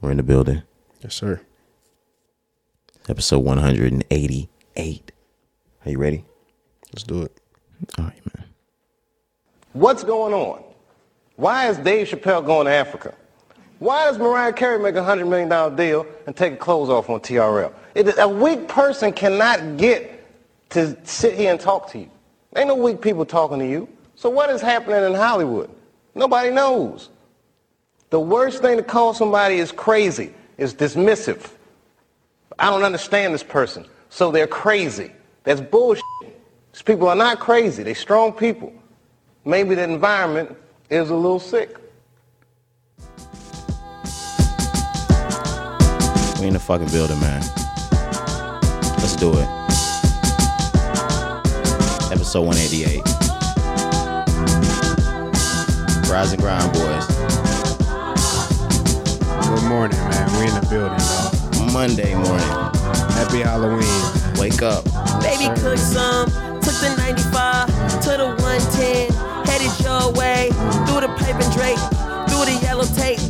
We're in the building. Yes, sir. Episode 188. Are you ready? Let's do it. All right, man. What's going on? Why is Dave Chappelle going to Africa? Why does Mariah Carey make a $100 million deal and take her clothes off on TRL? It, a weak person cannot get to sit here and talk to you. Ain't no weak people talking to you. So what is happening in Hollywood? Nobody knows. The worst thing to call somebody is crazy, is dismissive. I don't understand this person, so they're crazy. That's bullshit. These people are not crazy. They're strong people. Maybe the environment is a little sick. We in the fucking building, man. Let's do it. Episode 188. Rise and grind, boys. We in the building, dog. Monday morning. Happy Halloween. Wake up. Baby cook some, took the 95 to the 110, headed your way, through the pipe and Drake, through the yellow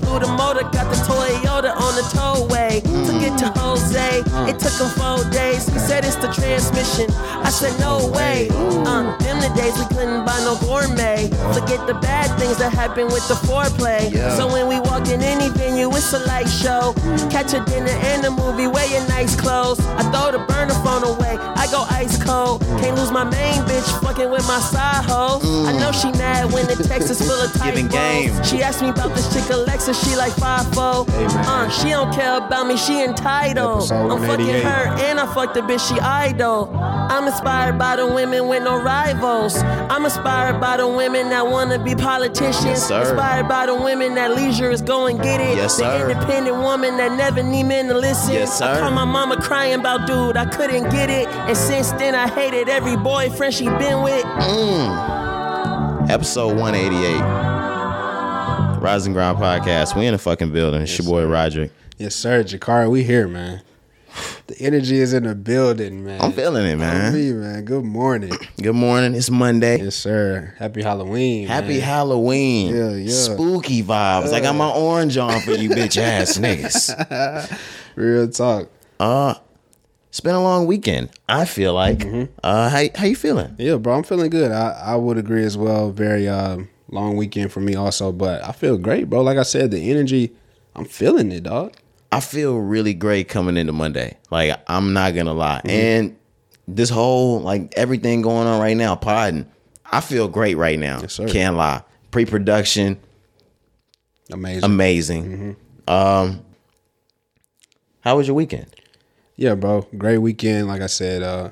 through the motor, got the Toyota on the tollway, took it to Jose, it took him four days, he said it's the transmission, I said no way, uh, them the days we couldn't buy no gourmet, forget the bad things that happen with the foreplay, so when we walk in any venue, it's a light show, catch a dinner and a movie, wear your nice clothes, I throw the burner phone away, I go ice cold. Can't lose my main bitch fucking with my side hoe. I know she mad when the text is full of typos. Giving game. She asked me about this chick Alexa, she like 5'4. Hey, uh, she don't care about me, she entitled. I'm fucking her and I fuck the bitch, she idol. I'm inspired by the women with no rivals. I'm inspired by the women that wanna be politicians. Yes. Inspired by the women that leisure is go and get it. Yes, the sir. independent woman that never need men to listen. Yes, I call my mama crying about dude, I couldn't get it. And since then I hated every boyfriend she been with. Episode 188. Rise Ground podcast. We in the fucking building. It's your boy Roderick. Yes, sir. Jakari, we here, man. The energy is in the building, man. I'm feeling it, man. me, man. Good morning. Good morning. It's Monday. Yes, sir. Happy Halloween. Happy man. Halloween. Yeah, yeah. Spooky vibes. I got my orange on for you bitch ass niggas. Real talk. Uh it's been a long weekend. I feel like. Mm-hmm. Uh how how you feeling? Yeah, bro. I'm feeling good. I, I would agree as well. Very um, long weekend for me also, but I feel great, bro. Like I said, the energy, I'm feeling it, dog. I feel really great coming into Monday. Like I'm not gonna lie. Mm-hmm. And this whole like everything going on right now, podding, I feel great right now. Yes. Can't lie. Pre-production, Amazing. amazing. Mm-hmm. Um how was your weekend? Yeah, bro. Great weekend. Like I said, uh,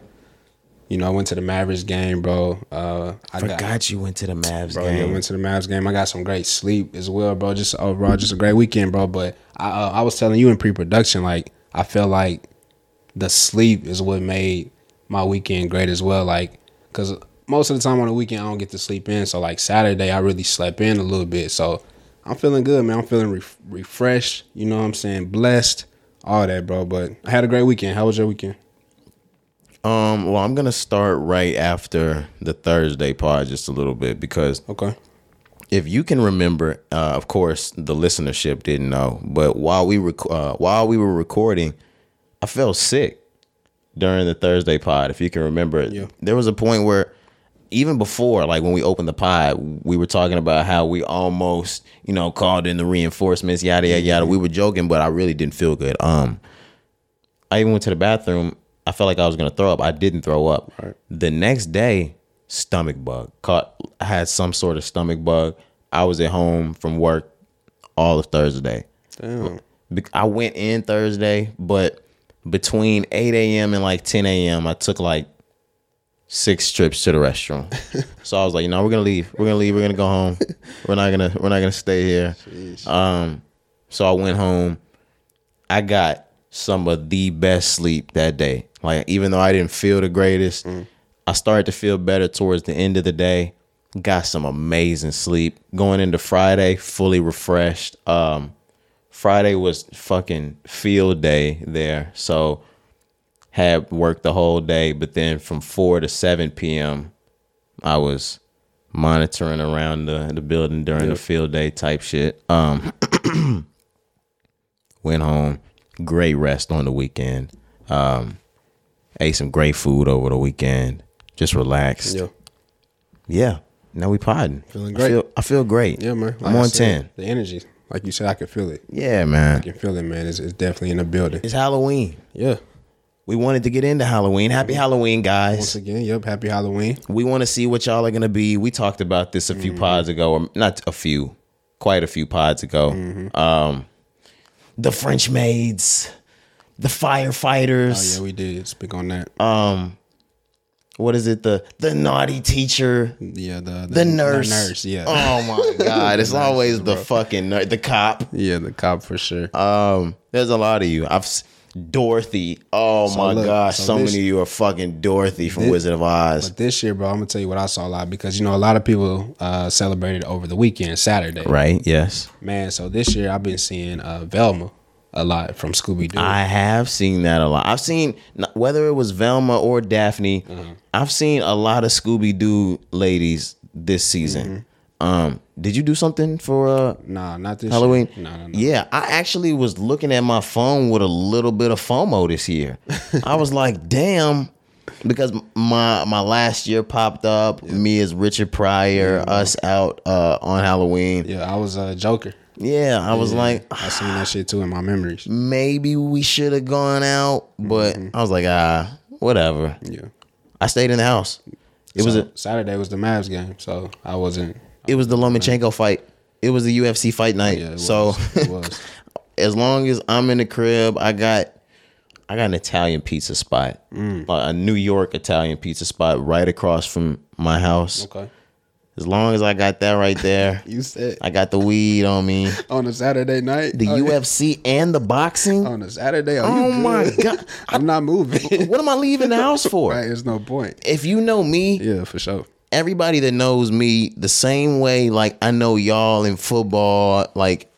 you know, I went to the Mavericks game, bro. Uh, I Forgot got, you went to the Mavs bro. Yeah, game. went to the Mavs game. I got some great sleep as well, bro. Just overall, just a great weekend, bro. But I, uh, I was telling you in pre-production, like I felt like the sleep is what made my weekend great as well. Like, cause most of the time on the weekend I don't get to sleep in. So like Saturday I really slept in a little bit. So I'm feeling good, man. I'm feeling ref refreshed. You know what I'm saying? Blessed, all that, bro. But I had a great weekend. How was your weekend? Um, well, I'm gonna start right after the Thursday pod just a little bit because Okay. if you can remember, uh, of course, the listenership didn't know, but while we rec- uh, while we were recording, I felt sick during the Thursday pod. If you can remember. Yeah. there was a point where even before, like when we opened the pod, we were talking about how we almost, you know, called in the reinforcements, yada yada yada. We were joking, but I really didn't feel good. Um, I even went to the bathroom. I felt like I was gonna throw up. I didn't throw up. The next day, stomach bug. Caught had some sort of stomach bug. I was at home from work all of Thursday. Damn. I went in Thursday, but between 8 a.m. and like 10 a.m., I took like six trips to the restroom. so I was like, you know, we're gonna leave. We're gonna leave. We're gonna go home. We're not gonna. We're not gonna stay here. Um, so I went home. I got some of the best sleep that day. Like even though I didn't feel the greatest, I started to feel better towards the end of the day. Got some amazing sleep. Going into Friday, fully refreshed. Um, Friday was fucking field day there. So had worked the whole day, but then from four to seven PM, I was monitoring around the, the building during the field day type shit. Um Went home. Great rest on the weekend. Um, ate some great food over the weekend. Just relaxed. Yeah. Yeah. Now we podding. Feeling I great. feel, I feel great. Yeah, man. I'm on said, 10. The energy, like you said, I can feel it. Yeah, man. I can feel it, man. It's, it's definitely in the building. It's Halloween. Yeah. We wanted to get into Halloween. Happy Halloween, guys. Once again, yep. Happy Halloween. We want to see what y'all are going to be. We talked about this a few Mm-hmm. pods ago, or not a few, quite a few pods ago. Mm-hmm. Um, the French maids, the firefighters. Oh yeah, we did speak on that. um, what is it? The the naughty teacher, yeah, the the nurse. nurse. Yeah. Oh my God! It's always the fucking ner- the cop. Yeah, the cop for sure. Um, there's a lot of you. I've Dorothy. Oh So my look, gosh, so so this- many of you are fucking Dorothy from Thi- Wizard of Oz. But this year, bro, I'm gonna tell you what I saw a lot because you know a lot of people uh, celebrated over the weekend, Saturday. Right? Yes. Man, so this year I've been seeing uh, Velma a lot from Scooby Doo. I have seen that a lot. I've seen whether it was Velma or Daphne. Mm-hmm. I've seen a lot of Scooby Doo ladies this season. Mm-hmm. Um, did you do something for uh, Nah, not this Halloween? No, no, no. Yeah, I actually was looking at my phone with a little bit of FOMO this year. I was like, damn. Because my my last year popped up, me as Richard Pryor, us out uh, on Halloween. Yeah, Yeah, I was a Joker. I was Yeah, like, I seen that shit too in my memories. maybe we should have gone out, but Mm-hmm. I was like, ah, whatever. Yeah. I stayed in the house. It was a, Saturday was the Mavs game, so I wasn't. it was the Lomachenko fight. It was the UFC fight night. Yeah, it so was. It was. as long as I'm in the crib, I got I got an Italian pizza spot, Mm. a New York Italian pizza spot right across from my house. Okay. As long as I got that right there, You said I got the weed on me, on a Saturday night. the Oh, yeah. UFC and the boxing. on a Saturday. Oh, my god! I'm not moving. What am I leaving the house for? right, there's no point. If you know me, Yeah, for sure. everybody that knows me the same way like I know y'all in football, like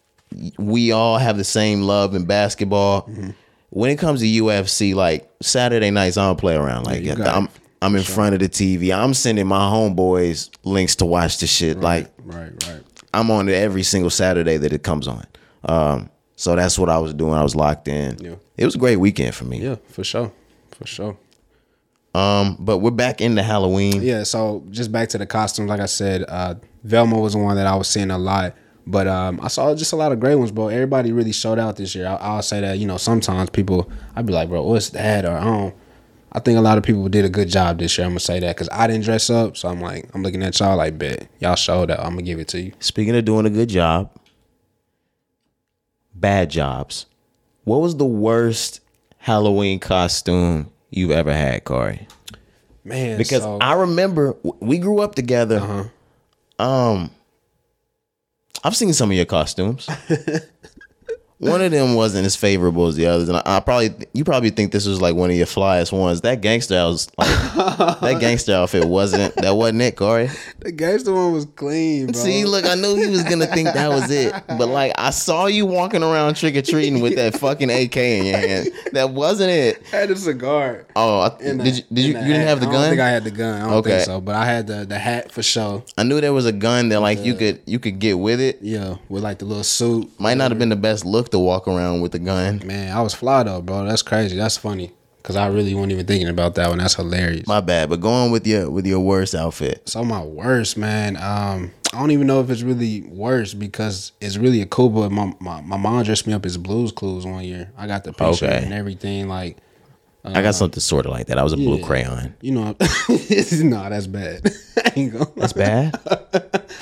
we all have the same love in basketball. Mm-hmm. When it comes to UFC, like Saturday nights, I don't play around like got I'm. I'm in front of the TV. I'm sending my homeboys links to watch the shit. Like Right, right. I'm on it every single Saturday that it comes on. Um, so that's what I was doing. I was locked in. Yeah. It was a great weekend for me. Yeah, for sure. For sure. Um, but we're back into Halloween. Yeah, so just back to the costumes, like I said, uh, Velma was the one that I was seeing a lot. But um, I saw just a lot of great ones, bro. Everybody really showed out this year. I, I'll say that, you know, sometimes people, I'd be like, bro, what's that? Or I don't. I think a lot of people did a good job this year. I'm gonna say that because I didn't dress up, so I'm like, I'm looking at y'all like, bet y'all showed up. I'm gonna give it to you. Speaking of doing a good job, bad jobs. What was the worst Halloween costume you've ever had, Corey? Man, Because so- I remember we grew up together. Um, I've seen some of your costumes. one of them wasn't as favorable as the others, and I, I probably you probably think this was like one of your flyest ones. That gangster was like that gangster outfit wasn't that wasn't it, Corey. the gangster one was clean, bro. See, look, I knew he was gonna think that was it, but like I saw you walking around trick or treating with that fucking AK in your hand. That wasn't it. I had a cigar. Oh, I, in did you? Did you? You didn't hat. have the I don't gun. think I had the gun. I don't Okay. think so, but I had the the hat for sure. I knew there was a gun that like you could you could get with it. Yeah, with like the little suit. Might not have been the best look to walk around with a gun. Man, I was fly though, bro. That's crazy. That's funny. Cause I really wasn't even thinking about that one. That's hilarious. My bad, but go on with your with your worst outfit. so my worst, man. Um, I don't even know if it's really worse because it's really a cool. But my, my my mom dressed me up as Blue's Clues one year. I got the picture Okay. and everything. Like I got something sort of like that. I was a blue crayon. you know, no, that's bad. I ain't gonna. That's bad.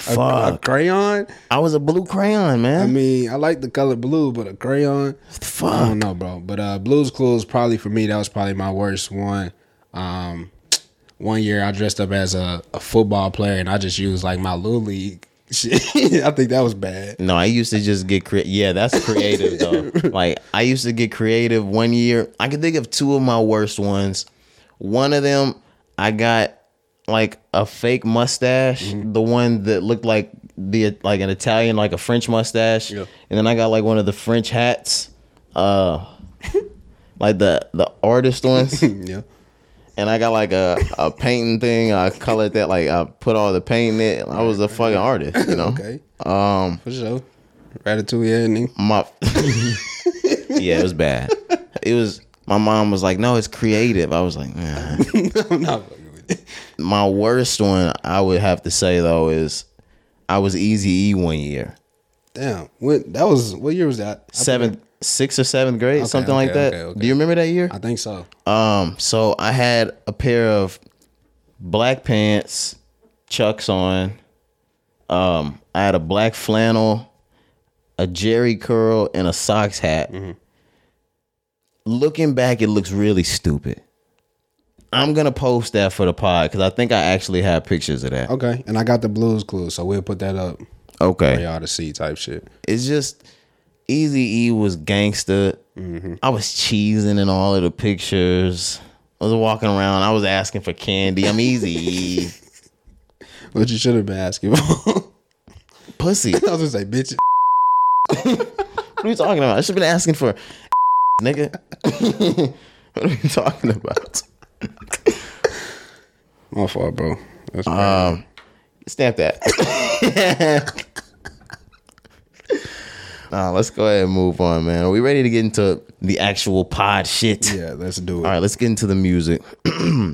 A Fuck. crayon. I was a blue crayon, man. I mean, I like the color blue, but a crayon. Fuck, I don't know, bro. But uh Blue's Clues probably for me that was probably my worst one. Um one year I dressed up as a, a football player and I just used like my little league shit. I think that was bad. No, I used to just get creative. Yeah, that's creative though. like I used to get creative one year. I can think of two of my worst ones. One of them, I got like a fake mustache, Mm-hmm. the one that looked like the like an Italian, like a French mustache, Yeah. and then I got like one of the French hats, uh, like the the artist ones. yeah. And I got like a, a painting thing. I colored that like I put all the paint in it. I was a fucking artist, you know. Okay. Um, For sure. Ratatouille ending. my Yeah, it was bad. It was. My mom was like, "No, it's creative." I was like, nah. I'm not fucking with it. "My worst one, I would have to say though, is I was Easy E one year, Damn. What that was what year was that? I seventh, sixth or seventh grade, Okay, something like that. okay, okay. Do you remember that year? I think so. Um, so I had a pair of black pants, chucks on. Um, I had a black flannel, a Jerry curl, and a socks hat. Looking back, it looks really stupid. I'm gonna post that for the pod because I think I actually have pictures of that. Okay. And I got the blues clues, so we'll put that up Okay, y'all to see type shit. it's just Easy E was gangster. I was cheesing in all of the pictures. I was walking around. I was asking for candy. I'm Easy E. What you should have been asking for. Pussy. I was just like, bitch. What are you talking about? I should have been asking for nigga. what are you talking about? My fault, bro. That's Um, stamp that. Let's go ahead and move on, man. Are we ready to get into the actual pod shit? yeah, let's do it. All right, let's get into the music.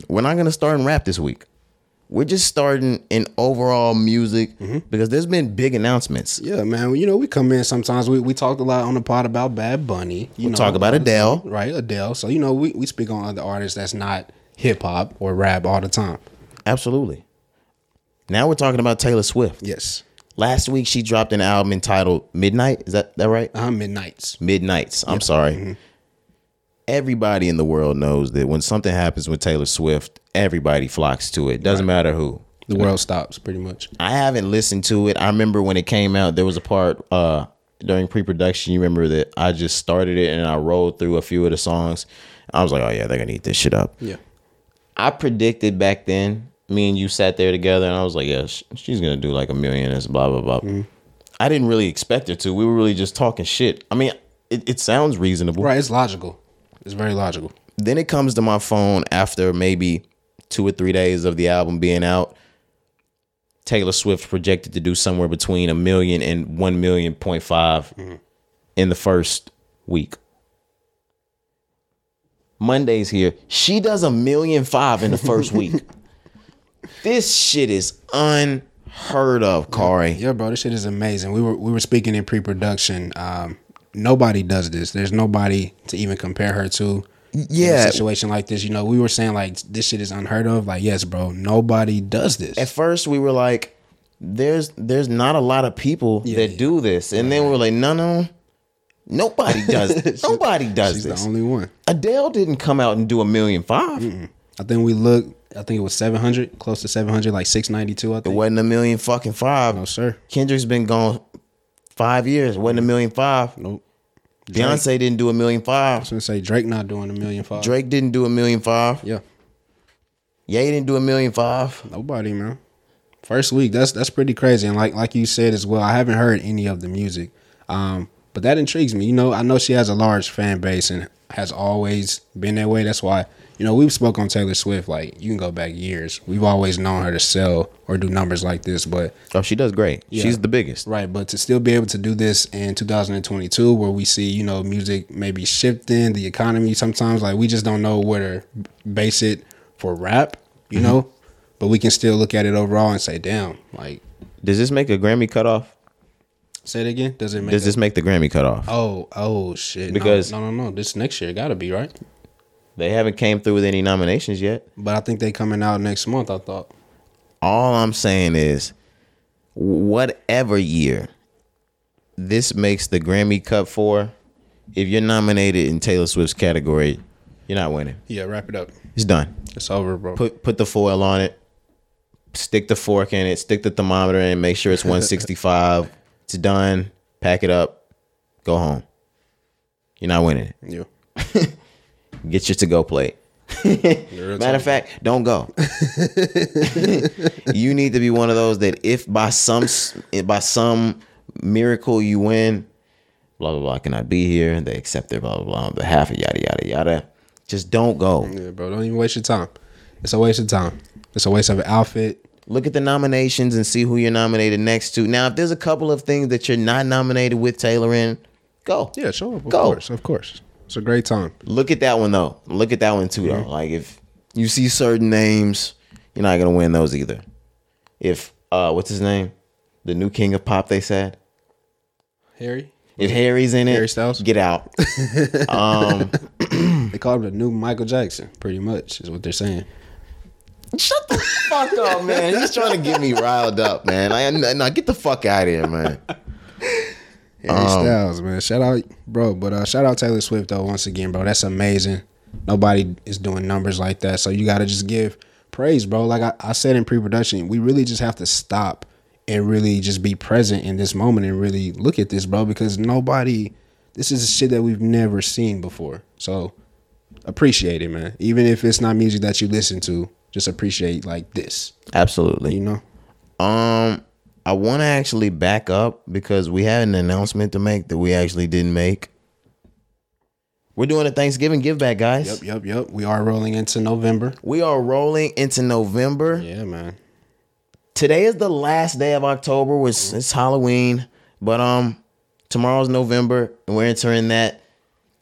We're not gonna start in rap this week. We're just starting in overall music mm-hmm. because there's been big announcements. Yeah, man. You know, we come in sometimes. We, we talked a lot on the pod about Bad Bunny. You We know, talk about um, Adele. right? Adele. So you know, we, we speak on other artists that's not hip hop or rap all the time. Absolutely. Now we're talking about Taylor Swift. Yes. Last week she dropped an album entitled Midnight. Is that that right? Uh, Midnight's. Midnights. I'm sorry. Everybody in the world knows that when something happens with Taylor Swift, everybody flocks to it. Doesn't matter who. The world stops pretty much. I haven't listened to it. I remember when it came out, there was a part uh during pre-production. You remember that I just started it and I rolled through a few of the songs. I was like, oh yeah, they're gonna eat this shit up. Yeah. I predicted back then. Me and you sat there together, and I was like, yeah, sh- she's gonna do like a million. This blah blah blah. Mm-hmm. I didn't really expect her to. We were really just talking shit. I mean, it, it sounds reasonable. Right. It's logical. It's very logical. Then it comes to my phone after maybe two or three days of the album being out. Taylor Swift projected to do somewhere between a million and one million point five mm-hmm. in the first week. Monday's here. She does a million five in the first week. This shit is unheard of, Corey. Yeah, bro. This shit is amazing. We were we were speaking in pre-production. Um, nobody does this. There's nobody to even compare her to. in Yeah. a situation like this, you know, we were saying like this shit is unheard of. Like, yes, bro, nobody does this. At first we were like, there's there's not a lot of people that do this. And then we were like, no, no. Nobody does This. nobody does She's this. the only one. Adele didn't come out and do a million five. I think we looked. I think it was seven hundred, close to seven hundred, like six ninety two. I think. It wasn't a million fucking five. No, sir. Kendrick's been gone five years. It wasn't a million five. Nope. Beyonce didn't do a million five. I was gonna say Drake not doing a million five. Drake didn't do a million five. Yeah. Ye didn't do a million five. Nobody, man. First week, that's that's pretty crazy. And like like you said as well, I haven't heard any of the music. Um, but that intrigues me. You know, I know she has a large fan base and has always been that way. That's why, you know, we've spoke on Taylor Swift, like you can go back years. We've always known her to sell or do numbers like this, but Oh, she does great. Yeah. She's the biggest. Right, but to still be able to do this in 2022, where we see you know music maybe shifting the economy, sometimes like we just don't know where to base it for rap, you Mm-hmm. know, but we can still look at it overall and say, damn, like Does this make a Grammy cutoff? say it again. Does it make? Does a- this make the Grammy cutoff? oh, oh shit! No, Because- no, no, no, This next year got to be right, They haven't came through with any nominations yet. but I think they coming out next month. I thought. All I'm saying is, whatever year this makes the Grammy cut for, if you're nominated in Taylor Swift's category, you're not winning. Yeah, wrap it up. It's done. It's over, bro. Put put the foil on it. Stick the fork in it. Stick the thermometer in. Make sure it's 165. it's done. Pack it up. Go home. You're not winning it. yeah. Get your to go plate. Matter of fact, don't go. you need to be one of those that if by some by some miracle you win, blah blah blah, can I be here? And they accept their blah blah blah, on behalf of yada yada yada. Just don't go. Yeah, bro. Don't even waste your time. It's a waste of time. It's a waste of an outfit. Look at the nominations and see who you're nominated next to. Now, if there's a couple of things that you're not nominated with Taylor in, go. Yeah, show up. Of Go. course, of course. It's a great time. Look at that one though. Look at that one too though. Like if you see certain names, you're not gonna win those either. If uh, what's his name? The new king of pop. They said. Harry. If Harry's in it, Harry Styles? get out. um, They call him the new Michael Jackson, pretty much, is what they're saying. Shut the fuck up, man. He's trying to get me riled up, man. I no, get the fuck out of here, man. Harry Styles, man. Shout out, bro. But uh, shout out Taylor Swift though. Once again, bro. That's amazing. Nobody is doing numbers like that, so you got to just give praise, bro. Like I, I said in pre-production, we really just have to stop and really just be present in this moment and really look at this, bro. Because nobody, this is a shit that we've never seen before. So appreciate it, man. Even if it's not music that you listen to, just appreciate like this. Absolutely. You know. Um, I want to actually back up because we had an announcement to make that we actually didn't make. We're doing a Thanksgiving give back, guys. Yep, yep, yep. We are rolling into November. We are rolling into November. Yeah, man. Today is the last day of October. Which it's Halloween, but um, tomorrow's November, and we're entering that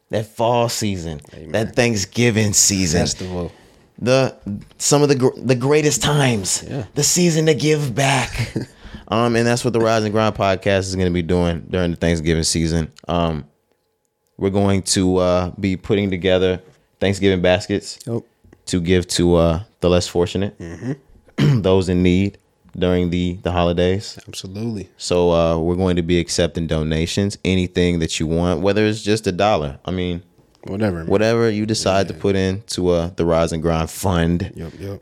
that fall season, that Thanksgiving season. Festival. the some of the gr- the greatest times. Yeah. The season to give back. um, and that's what the Rise and Grind podcast is going to be doing during the Thanksgiving season. Um, we're going to uh, be putting together Thanksgiving baskets Yep. to give to uh, the less fortunate, those in need during the the holidays. Absolutely. So uh, we're going to be accepting donations, anything that you want, whether it's just a dollar. I mean, Whatever. man. whatever you decide to put into uh, the Rise and Grind fund Yep, yep.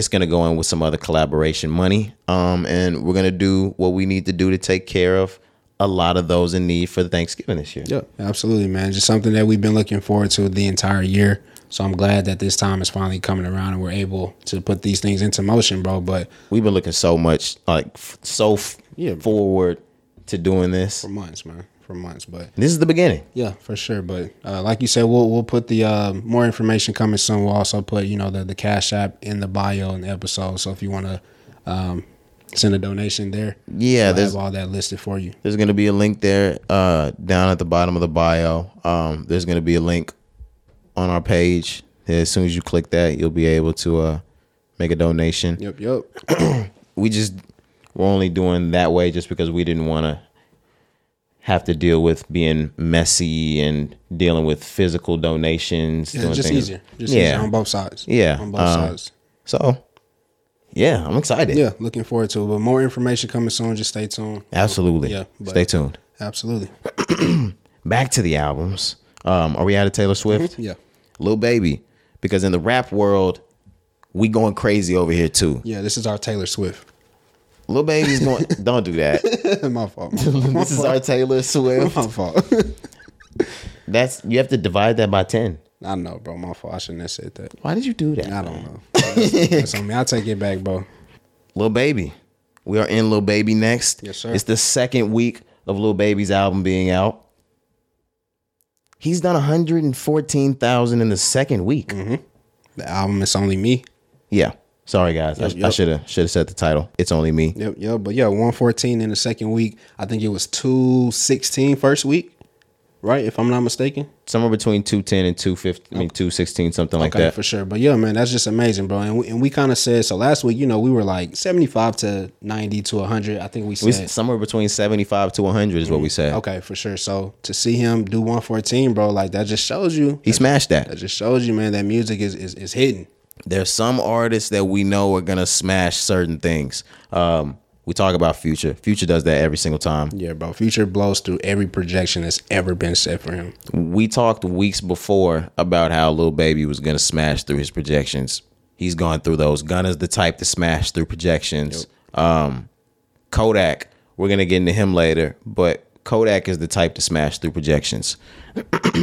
It's gonna go in with some other collaboration money. Um, and we're gonna do what we need to do to take care of a lot of those in need for Thanksgiving this year. Yep, absolutely, man. Just something that we've been looking forward to the entire year. So I'm glad that this time is finally coming around and we're able to put these things into motion, bro. But We've been looking so much like f- so f- Yeah. forward to doing this. for months, man, for months. But This is the beginning. yeah, for sure. But uh, like you said, we'll we'll put the uh, more information coming soon. We'll also put you know the the cash app in the bio in the episode. So if you want to um, send a donation there, Yeah, we'll there's have all that listed for you. there's gonna be a link there uh, down at the bottom of the bio. Um, there's gonna be a link on our page. As soon as you click that, you'll be able to uh, make a donation. Yep, yep. we just we're only doing that way just because we didn't want to have to deal with being messy and dealing with physical donations. Yeah, just things- easier. Just yeah. easier on both sides. Yeah, on both um, sides. So, yeah, I'm excited. Yeah, looking forward to it. But more information coming soon. Just stay tuned. absolutely. Yeah, Stay tuned. Absolutely. Back to the albums. Um, are we out of Taylor Swift? Yeah. Lil Baby, because in the rap world, we going crazy over here too. Yeah, this is our Taylor Swift. Lil Baby's going. don't do that. my fault. My fault. this is our Taylor Swift. My fault. That's you have to divide that by ten. I know, bro. My fault. I shouldn't have said that. Why did you do that? I don't know. That's, on me. I'll take it back, bro. Lil Baby. We are in Lil Baby next. Yes, sir. It's the second week of Lil Baby's album being out. He's done 114,000 in the second week. Mm-hmm. The album is only me. Yeah. Sorry guys. I- Yep, I yep. should have should have said the title. It's only me. Yep, yep. But yeah, 114 in the second week. I think it was 216 first week, right? If I'm not mistaken. Somewhere between 210 and 250, I mean 216 something like Okay, that. for sure. But yeah, man, that's just amazing, bro. And we, and we kind of said so last week. You know, we were like 75 to 90 to 100. I think we We said. s- somewhere between 75 to 100 is what we mm-hmm. said. Okay, for sure. So to see him do 114, bro, like that just shows you. He smashed that. That just shows you, man, that music is is, is hidden. There's some artists that we know are gonna smash certain things. Um, we talk about Future. Future does that every single time. Yeah, bro. Future blows through every projection that's ever been set for him. We talked weeks before about how Lil Baby was gonna smash through his projections. He's gone through those. Gunna's the type to smash through projections. Um, Kodak, we're gonna get into him later, but Kodak is the type to smash through projections.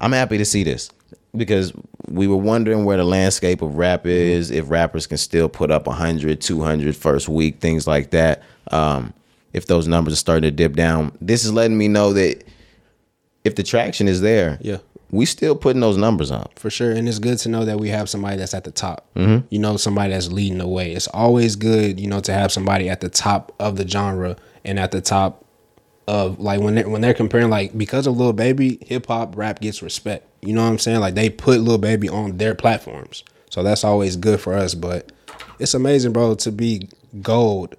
I'm happy to see this because we were wondering where the landscape of rap is, if rappers can still put up 100, 200 first week, things like that. Um, if those numbers are starting to dip down, this is letting me know that if the traction is there, Yeah. we still putting those numbers up. For sure. And it's good to know that we have somebody that's at the top. Mm-hmm. You know, somebody that's leading the way. It's always good, you know, to have somebody at the top of the genre and at the top of like when they're, when they're comparing like because of Lil Baby, hip hop rap gets respect. You know what I'm saying? Like they put Lil Baby on their platforms, so that's always good for us. But it's amazing, bro, to be gold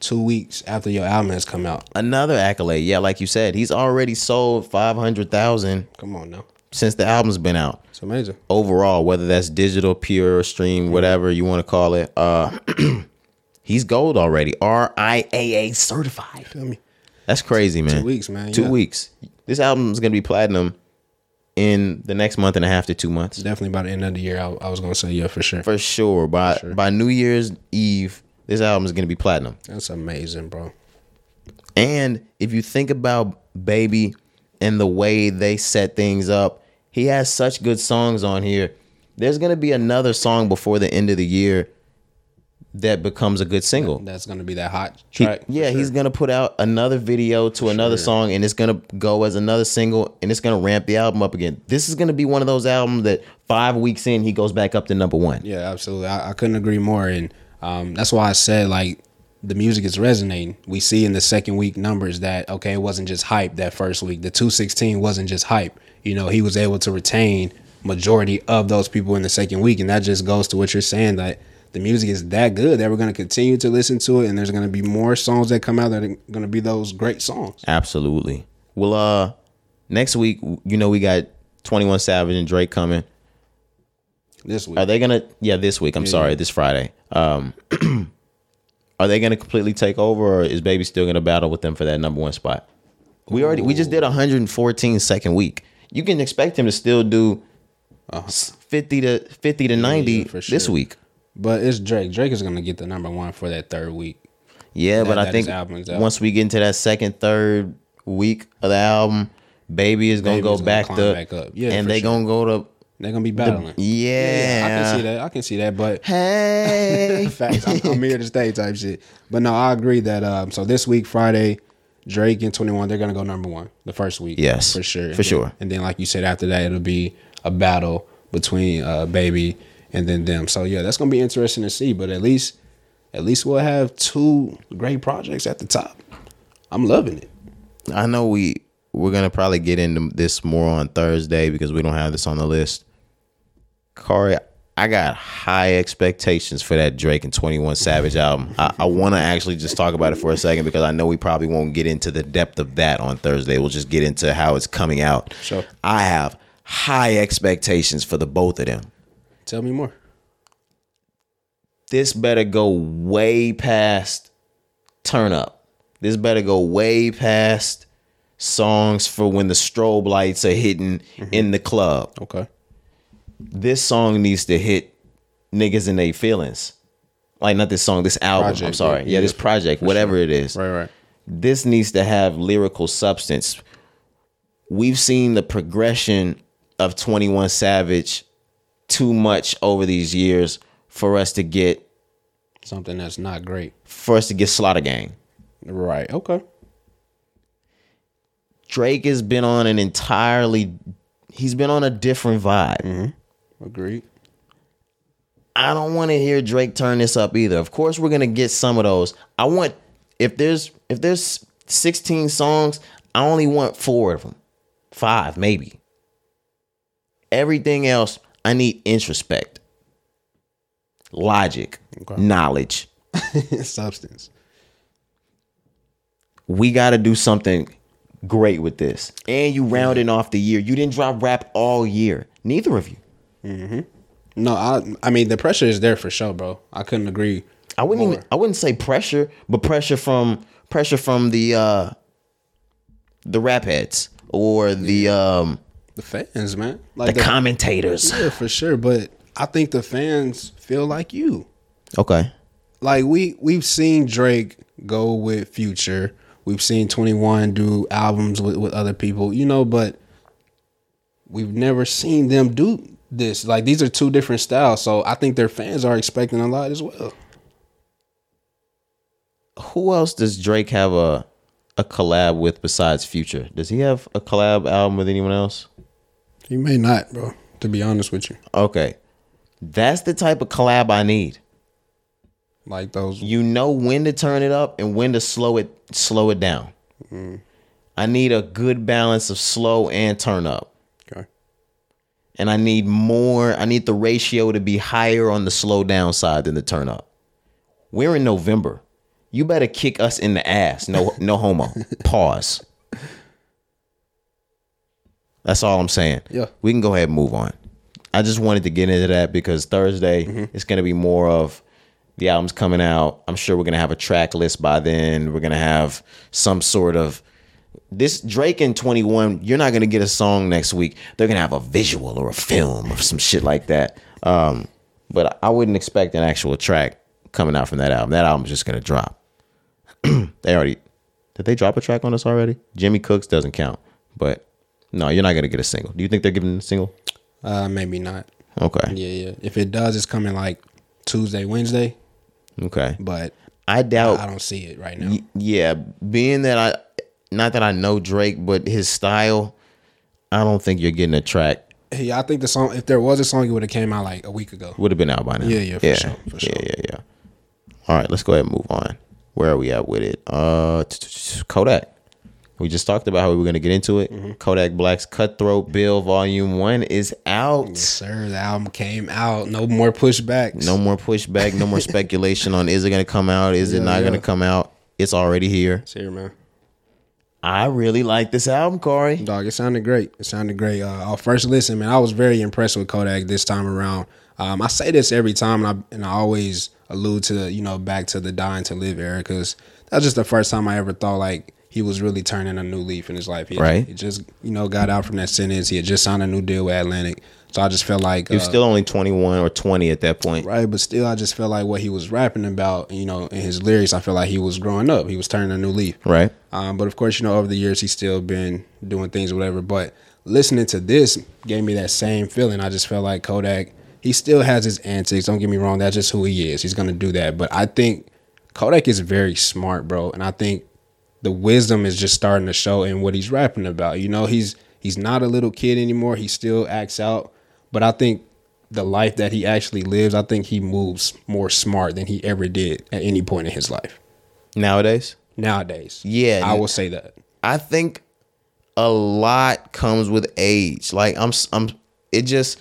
two weeks after your album has come out. Another accolade. Yeah, like you said, he's already sold 500,000 Come on now, since the album's been out. it's amazing. Overall, whether that's digital, pure, stream, whatever you want to call it. Uh he's gold already. RIAA certified. Feel me? That's crazy, man. Two weeks, man, Two yeah. weeks. This album is gonna be platinum in the next month and a half to two months. Definitely by the end of the year, I, I was gonna say yeah for sure. For sure. By by New Year's Eve, this album is gonna be platinum. That's amazing, bro. And if you think about Baby and the way they set things up, he has such good songs on here. There's gonna be another song before the end of the year that becomes a good single. That's gonna be that hot track. for yeah, sure. he's gonna put out another video to another sure. song, and it's gonna go as another single, and it's gonna ramp the album up again. This is gonna be one of those albums that five weeks in he goes back up to number one. Yeah, absolutely. I, I couldn't agree more, and um, that's why I said like the music is resonating. We see in the second week numbers that okay, it wasn't just hype that first week. The two sixteen wasn't just hype. You know, he was able to retain majority of those people in the second week, and that just goes to what you're saying that the music is that good that we're going to continue to listen to it, and there's going to be more songs that come out that are going to be those great songs. Absolutely. Well, uh, next week, you know, we got Twenty One Savage and Drake coming. This week, Are they gonna? Yeah, this week. I'm sorry, this Friday. Um, are they gonna completely take over, or is Baby still gonna battle with them for that number one spot? We already we just did 114 second week. You can expect him to still do s- 50 to 50 to 90 for this week. But it's Drake. Drake is going to get the number one for that third week. Yeah, but I think album is out. once we get into that second, third week of the album, Baby is gonna Baby go gonna back to, back up. Yeah, and they sure. gonna go to, They're gonna be battling. yeah, I can see that. I can see that. But Hey, facts, I'm, I'm here to stay type shit. But no, I agree that. Um, so this week, Friday, Drake and Twenty One, they're gonna go number one the first week. Yes, for sure, for And then- sure. And then, like you said, after that, it'll be a battle between uh, Baby and then them. So yeah, that's gonna be interesting to see. But at least, at least we'll have two great projects at the top. I'm loving it. I know we we're gonna probably get into this more on Thursday because we don't have this on the list. Corey, I got high expectations for that Drake and Twenty One Savage album. I, I want to actually just talk about it for a second because I know we probably won't get into the depth of that on Thursday. We'll just get into how it's coming out. Sure. I have high expectations for the both of them. Tell me more. this better go way past turn up. This better go way past songs for when the strobe lights are hitting mm-hmm. in the club. Okay. This song needs to hit niggas in their feelings. Like not this song, this album. I'm sorry. yeah, Yeah, this project, whatever it is. Right. Right. This needs to have lyrical substance. We've seen the progression of 21 Savage too much over these years for us to get Something that's not great. for us to get Slaughter Gang. Right. Okay. Drake has been on an entirely he's been on a different vibe. Mm-hmm. Agreed. I don't want to hear Drake turn this up either. Of course we're going to get some of those. I want if there's if there's 16 songs, I only want 4 of them. 5 maybe. Everything else I need introspect. Logic, Okay. knowledge. Substance. we got to do something great with this. And you rounding off the year. You didn't drop rap all year. Neither of you. No, I. I mean, the pressure is there for sure, bro. I couldn't agree. I wouldn't more. even I wouldn't say pressure, but pressure from pressure from the uh the rap heads or the um The fans, man. the Like the, commentators. yeah, for sure. But I think the fans feel like you. Okay. Like we we've seen Drake go with Future. We've seen Twenty One do albums with, with other people, you know, but we've never seen them do this. Like these are two different styles, so I think their fans are expecting a lot as well. Who else does Drake have a a collab with besides Future? Does he have a collab album with anyone else? He may not, bro. To be honest with you, Okay. That's the type of collab I need. like those. you know when to turn it up and when to slow it slow it down. Mm. I need a good balance of slow and turn up. Okay. And I need more, I need the ratio to be higher on the slow down side than the turn up. We're in November. You better kick us in the ass. No no homo. Pause. That's all I'm saying. Yeah. We can go ahead and move on. I just wanted to get into that because Thursday Mm-hmm. it's gonna be more of the album's coming out. I'm sure we're gonna have a track list by then. We're gonna have some sort of this Drake in 21, you're not gonna get a song next week. They're gonna have a visual or a film or some shit like that. Um, but I wouldn't expect an actual track coming out from that album. That album's just gonna drop. they already did they drop a track on us already? Jimmy Cooks doesn't count, but no, you're not gonna get a single. Do you think they're giving a single? Uh, maybe not. Okay, Yeah, yeah. If it does, it's coming like Tuesday, Wednesday. okay. But I doubt. I don't see it right now. Y- yeah, being that I, not that I know Drake, but his style, I don't think you're getting a track. Yeah, I think the song. If there was a song, it would have came out like a week ago. Would have been out by now. Yeah, yeah, for sure, for yeah, yeah, yeah. All right, let's go ahead and move on. Where are we at with it? Uh, Kodak. We just talked about how we were going to get into it. Mm-hmm. Kodak Black's Kutthroat Bill Volume One is out. Sir, the album came out. No more pushbacks. No more pushback. No more speculation on is it going to come out? Is it not yeah. going to come out? It's already here. It's here, man. I really like this album, Corey. Dog, it sounded great. It sounded great. Uh, our first listen, man, I was very impressed with Kodak this time around. Um, I say this every time, and I, and I always allude to you know back to the dying to live era because that's just the first time I ever thought like he was really turning a new leaf in his life. He, Right. He just you know got out from that sentence. He had just signed a new deal with Atlantic, so I just felt like He was uh, still only 21 or 20 at that point. right, but still, I just felt like what he was rapping about, you know, in his lyrics, I felt like he was growing up. He was turning a new leaf. Right. Um, but of course, you know, over the years, he's still been doing things, or whatever. But listening to this gave me that same feeling. I just felt like Kodak, he still has his antics. Don't get me wrong, that's just who he is. He's gonna do that. But I think Kodak is very smart, bro, and I think the wisdom is just starting to show in what he's rapping about. You know, he's he's not a little kid anymore. He still acts out, but I think the life that he actually lives, I think he moves more smart than he ever did at any point in his life Nowadays, nowadays. Yeah. I will say that. I think a lot comes with age. Like I'm, I'm. It just.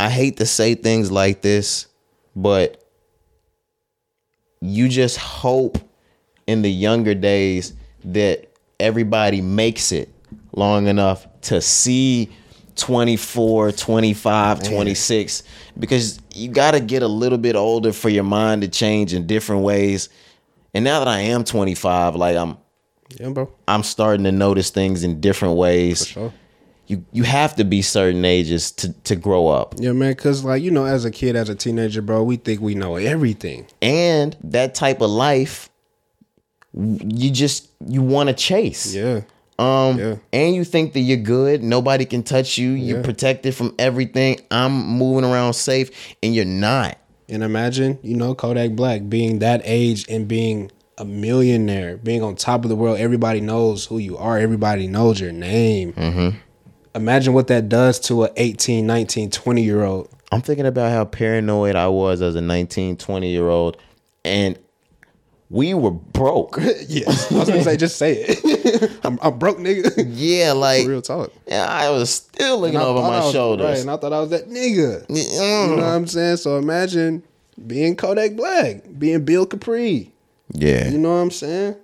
I hate to say things like this, but you just hope in the younger days that everybody makes it long enough to see 24, 25, 26 because you got to get a little bit older for your mind to change in different ways. And now that I am 25, like I'm Yeah, bro. I'm starting to notice things in different ways. For sure. You you have to be certain ages to to grow up. Yeah, man. Cause like you know, as a kid, as a teenager, bro, we think we know everything. And that type of life you just you want to chase. Yeah. Um Yeah. and you think that you're good, nobody can touch you, you're Yeah. protected from everything. I'm moving around safe and you're not. And imagine, you know, Kodak Black being that age and being a millionaire, being on top of the world. Everybody knows who you are. Everybody knows your name. Mm-hmm. Imagine what that does to a 18, 19, 20 year old. I'm thinking about how paranoid I was as a 19, 20 year old and we were broke. Yes. I was gonna say, just say it. I'm, I'm broke, nigga. yeah, like Real talk. Yeah, I was still looking over my was- shoulders. Right, and I thought I was that nigga. You know what I'm saying? So imagine being Kodak Black, being Bill Kapri. Yeah. You know what I'm saying?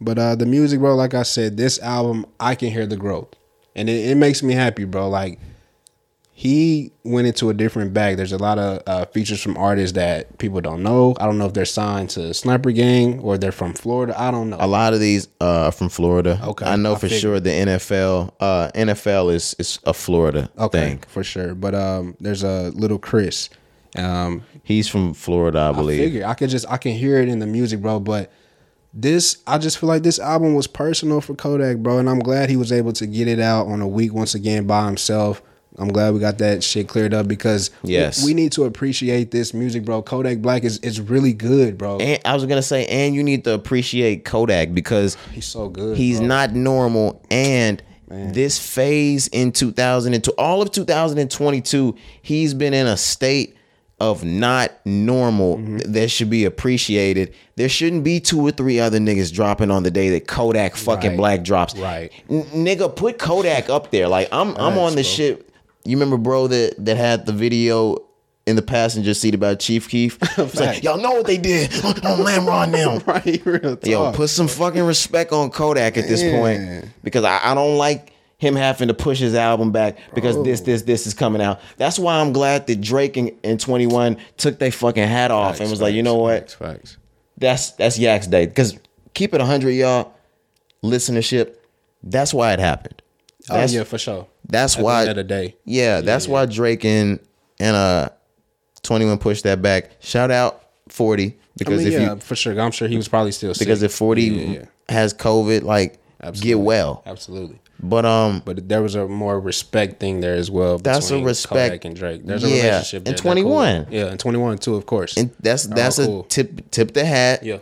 But uh the music, bro, like I said, this album, I can hear the growth. And it, it makes me happy, bro. Like he went into a different bag. There's a lot of uh, features from artists that people don't know. I don't know if they're signed to Sniper Gang or they're from Florida. I don't know. a lot of these uh, are from Florida. Okay, I know I for figured. sure the NFL. Uh, NFL is is a Florida okay, thing. for sure. But um, there's a little Chris. Um, He's from Florida, I I believe. figure I could just I can hear it in the music, bro. But this, I just feel like this album was personal for Kodak, bro, and I'm glad he was able to get it out on a week once again by himself. I'm glad we got that shit cleared up because we- Yes. we, need to appreciate this music, bro. Kodak Black is is really good, bro. and I was gonna say, and you need to appreciate Kodak because He's so good. he's bro. not normal. And this phase in 2002, all of 2022, he's been in a state of not normal Mm-hmm. that should be appreciated. There shouldn't be two or three other niggas dropping on the day that Kodak fucking Right. black drops. Right. N- nigga, put Kodak up there. Like I'm I'm Facts, on the shit. You remember bro that that had the video in the passenger seat about Chief Keef? It's like, y'all know what they did on Lamron now. right, real talk. Yo, put some fucking respect on Kodak at this Man. point because I, I don't like him having to push his album back because this, this, this is coming out. That's why I'm glad that Drake and, and 21 took their fucking hat off and Facts, was like, you know what? Facts, facts. That's that's Yak's day. Because keep it 100, y'all. Listenership. That's why it happened. Oh That's, yeah, for sure. That's At the why. end of the day. Yeah, that's why Drake and and uh 21 pushed that back. Shout out 40 I because mean, if yeah, you for sure. I'm sure he was probably still sick. because if 40 Yeah, yeah, yeah. has COVID, like Absolutely. get well. Absolutely. But um, But there was a more respect thing there as well. That's a respect- Kodak and Drake. There's a Yeah, relationship. and there. They're cool. 21. Yeah, and 21 too, of course. and that's They're that's a cool. tip tip the hat Yeah.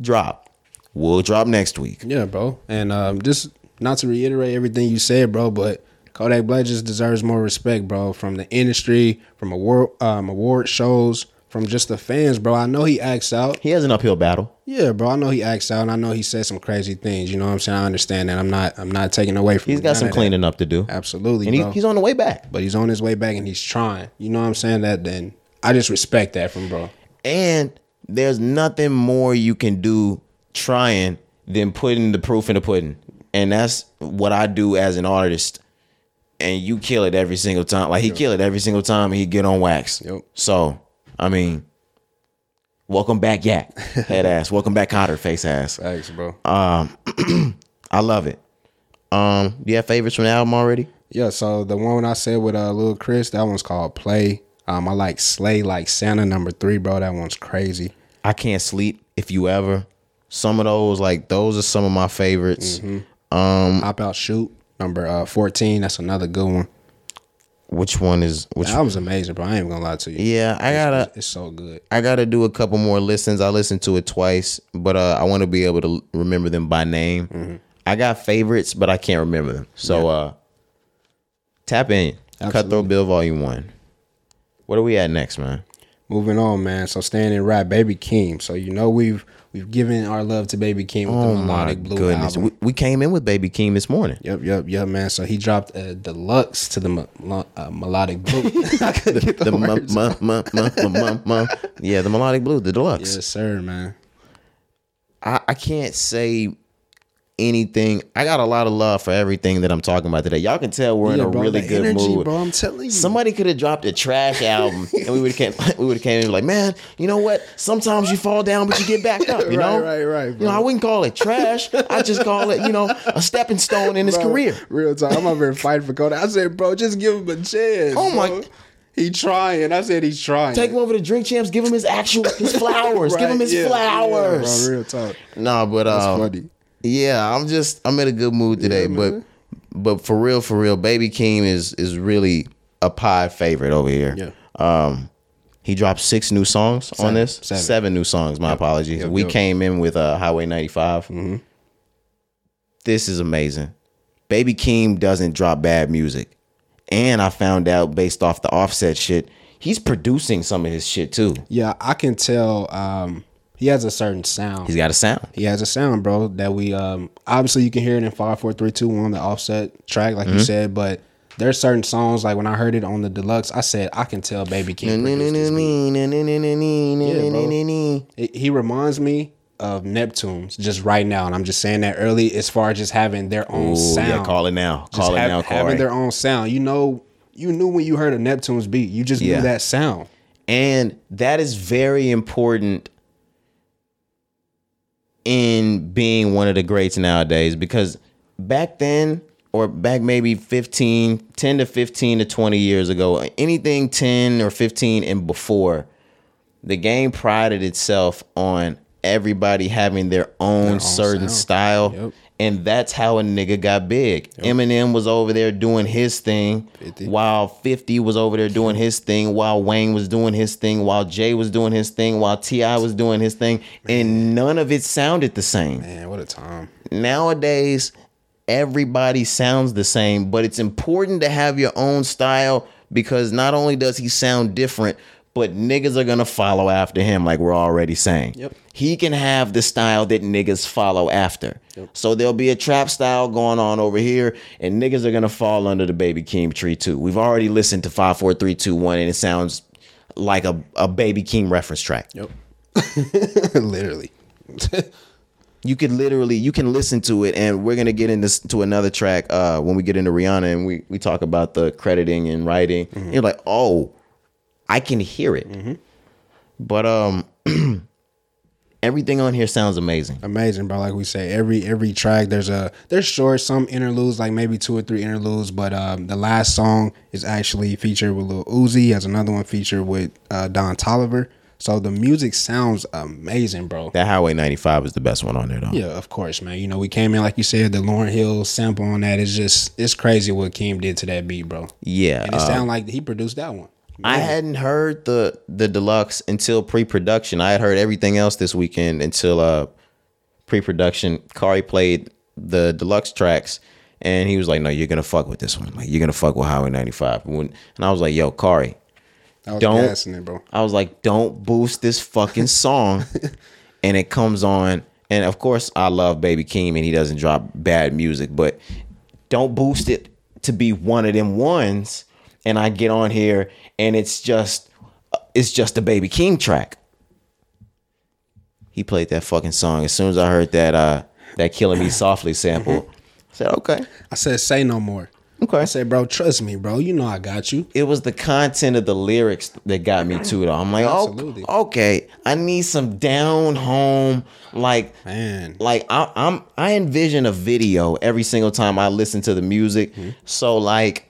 drop. We'll drop next week. Yeah, bro. And um, just not to reiterate everything you said, bro, but Kodak Black just deserves more respect, bro, from the industry, from award um, award shows, from just the fans, bro. I know he acts out. He has an uphill battle. Yeah, bro. I know he acts out, and I know he said some crazy things. You know what I'm saying? I understand that. I'm not. I'm not taking away from. Him. He's got some cleaning up to do, Absolutely, and he, he's on the way back. but he's on his way back, and he's trying. You know what I'm saying? That then I just respect that from bro. And there's nothing more you can do trying than putting the proof in the pudding, and that's what I do as an artist. And you kill it every single time. Like he kill it every single time he get on wax. Yep. So I mean, welcome back, Yak head ass. Welcome back, Cotter face ass. Thanks, bro. I love it. Um, do you have favorites from the album already? Yeah, so the one I said with uh Lil Chris, that one's called Play. Um, I like Slay like Santa number three, bro. That one's crazy. I can't sleep if you ever. Some of those, like those, are some of my favorites. Mm-hmm. Hop out shoot number uh fourteen. That's another good one. Which one is which? That was amazing, bro. I ain't gonna lie to you. Yeah, I gotta, It's, it's so good. I gotta do a couple more listens. I listened to it twice, but uh, I want to be able to remember them by name. Mm-hmm. I got favorites, but I can't remember them. So, uh, tap in. Absolutely. Kutthroat Bill Volume One. What are we at next, man? Moving on, man. So staying in rap, Baby Keem. So you know we've we've given our love to Baby Keem with Oh the melodic blue goodness, album. we, we came in with Baby Keem this morning. Yep, yep, yep, man. So he dropped a deluxe to the me- uh, melodic blue. I couldn't get the, words. yeah, the melodic blue, the deluxe. Yes, sir, man. I, I can't say anything. I got a lot of love for everything that I'm talking about today. Y'all can tell we're Yeah, in a bro, really good energy, mood. bro. I'm telling you. Somebody could have dropped a trash album, and we would have came. We would have came in like, man, you know what? Sometimes you fall down, but you get back up. You Right, know, right, right, You know. I wouldn't call it trash. I just call it, you know, a stepping stone in his Bro, career. Real talk. I'm over here fighting for Kodak. I said, bro, just give him a chance. Oh, my- bro. He trying. I said he's trying. Take him over to Drink Champs. Give him his actual his flowers. Give him his yeah, flowers. Yeah, bro, real talk. Nah, but That's um, funny. Yeah, I'm just I'm in a good mood today, but but for real, for real, Baby Keem is is really a pie favorite over here. Yeah. Um, he dropped six new songs on this. seven. new songs. My apologies. Yep, we yep. came in with uh, Highway 95. Mm-hmm. This is amazing. Baby Keem doesn't drop bad music, and I found out based off the Offset shit, he's producing some of his shit too. Yeah, I can tell. Um, he has a certain sound. He's got a sound. he has a sound, bro. That we um obviously you can hear it in five, four, three, two, one, the offset track, like Mm-hmm. you said. But there's certain songs like when I heard it on the deluxe, I said I can tell Baby Keem. produced this beat. It- he reminds me of Neptunes just right now, and I'm just saying that early as far as just having their own Ooh, sound. yeah, call it now. Just Call it have- now, having their own sound. You know, you knew when you heard a Neptunes beat, you just Yeah. knew that sound. And that is very important in being one of the greats nowadays because back then or back maybe 15 10 to 15 to 20 years ago anything 10 or 15 and before the game prided itself on everybody having their own, certain sound. style Yep. And that's how a nigga got big. Eminem was over there doing his thing 50. while 50 was over there doing his thing, while Wayne was doing his thing, while Jay was doing his thing, while T.I. was doing his thing, and none of it sounded the same. Man, what a time. Nowadays, everybody sounds the same, but it's important to have your own style because not only does he sound different, but niggas are gonna follow after him, like we're already saying. Yep. He can have the style that niggas follow after. So there'll be a trap style going on over here, and niggas are gonna fall under the Baby Keem tree too. We've already listened to five, four, three, two, one, and it sounds like a, a Baby Keem reference track. Yep. Literally. You could literally you can listen to it, and we're gonna get into to another track uh, when we get into Rihanna, and we we talk about the crediting and writing. You're like, oh, I can hear it. But um, everything on here sounds amazing. amazing, bro. Like we say, every every track there's a there's short some interludes, like maybe two or three interludes, but um, the last song is actually featured with Lil Uzi. Has another one featured with uh, Don Toliver. So the music sounds amazing, bro. That Highway 95 is the best one on there, though. Yeah, of course, man. You know, we came in like you said, the Lauryn Hill sample on that is just it's crazy what Keem did to that beat, bro. Yeah, And it uh, sounded like he produced that one. I hadn't heard the the deluxe until pre-production. I had heard everything else this weekend until uh pre-production. Cari played the deluxe tracks, and he was like, "No, you're gonna fuck with this one. Like, you're gonna fuck with Highway 95." When, and I was like, "Yo, Cari." I was Don't- it, bro. I was like, "Don't boost this fucking song," and it comes on. And of course, I love Baby Keem, and he doesn't drop bad music, but don't boost it to be one of them ones. And I get on here, and it's just, it's just a Baby Keem track. He played that fucking song as soon as I heard that uh that "Killing Me Softly" sample. I said, "Okay, I said, say no more. okay." I said, bro, trust me, bro. You know I got you. it was the content of the lyrics that got me to it. I'm like, oh, okay, I need some down home, like, Man. like I, I'm, I envision a video every single time I listen to the music. Mm-hmm. So like,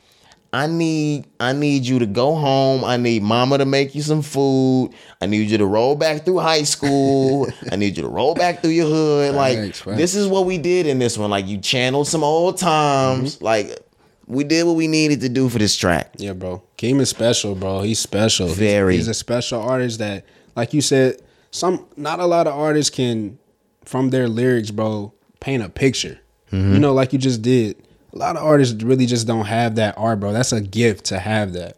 I need, I need you to go home. I need mama to make you some food. I need you to roll back through high school. I need you to roll back through your hood. Like, facts. this is what we did in this one. Like, you channeled some old times. Mm-hmm. Like, we did what we needed to do for this track. Yeah, bro. Keem is special, bro. He's special. He's- Very. He's, a special artist that, like you said, some not a lot of artists can, from their lyrics, bro, paint a picture. Mm-hmm. You know, like you just did. A lot of artists really just don't have that art, bro. That's a gift to have that.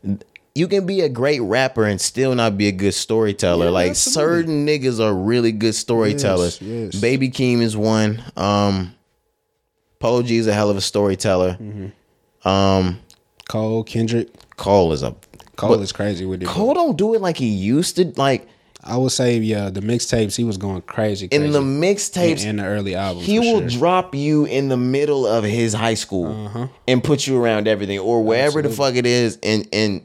you can be a great rapper and still not be a good storyteller. Yeah, like absolutely. certain niggas are really good storytellers. Yes, yes. Baby Keem is one. Um Polo G is a hell of a storyteller. Mm-hmm. Um Cole, Kendrick, Cole is a Cole is crazy with it. Cole don't do it like he used to. Like I would say, yeah, the mixtapes he was going crazy, in the mixtapes, in the early albums. he will sure. drop you in the middle of his high school Uh-huh. and put you around everything or wherever the fuck it is and and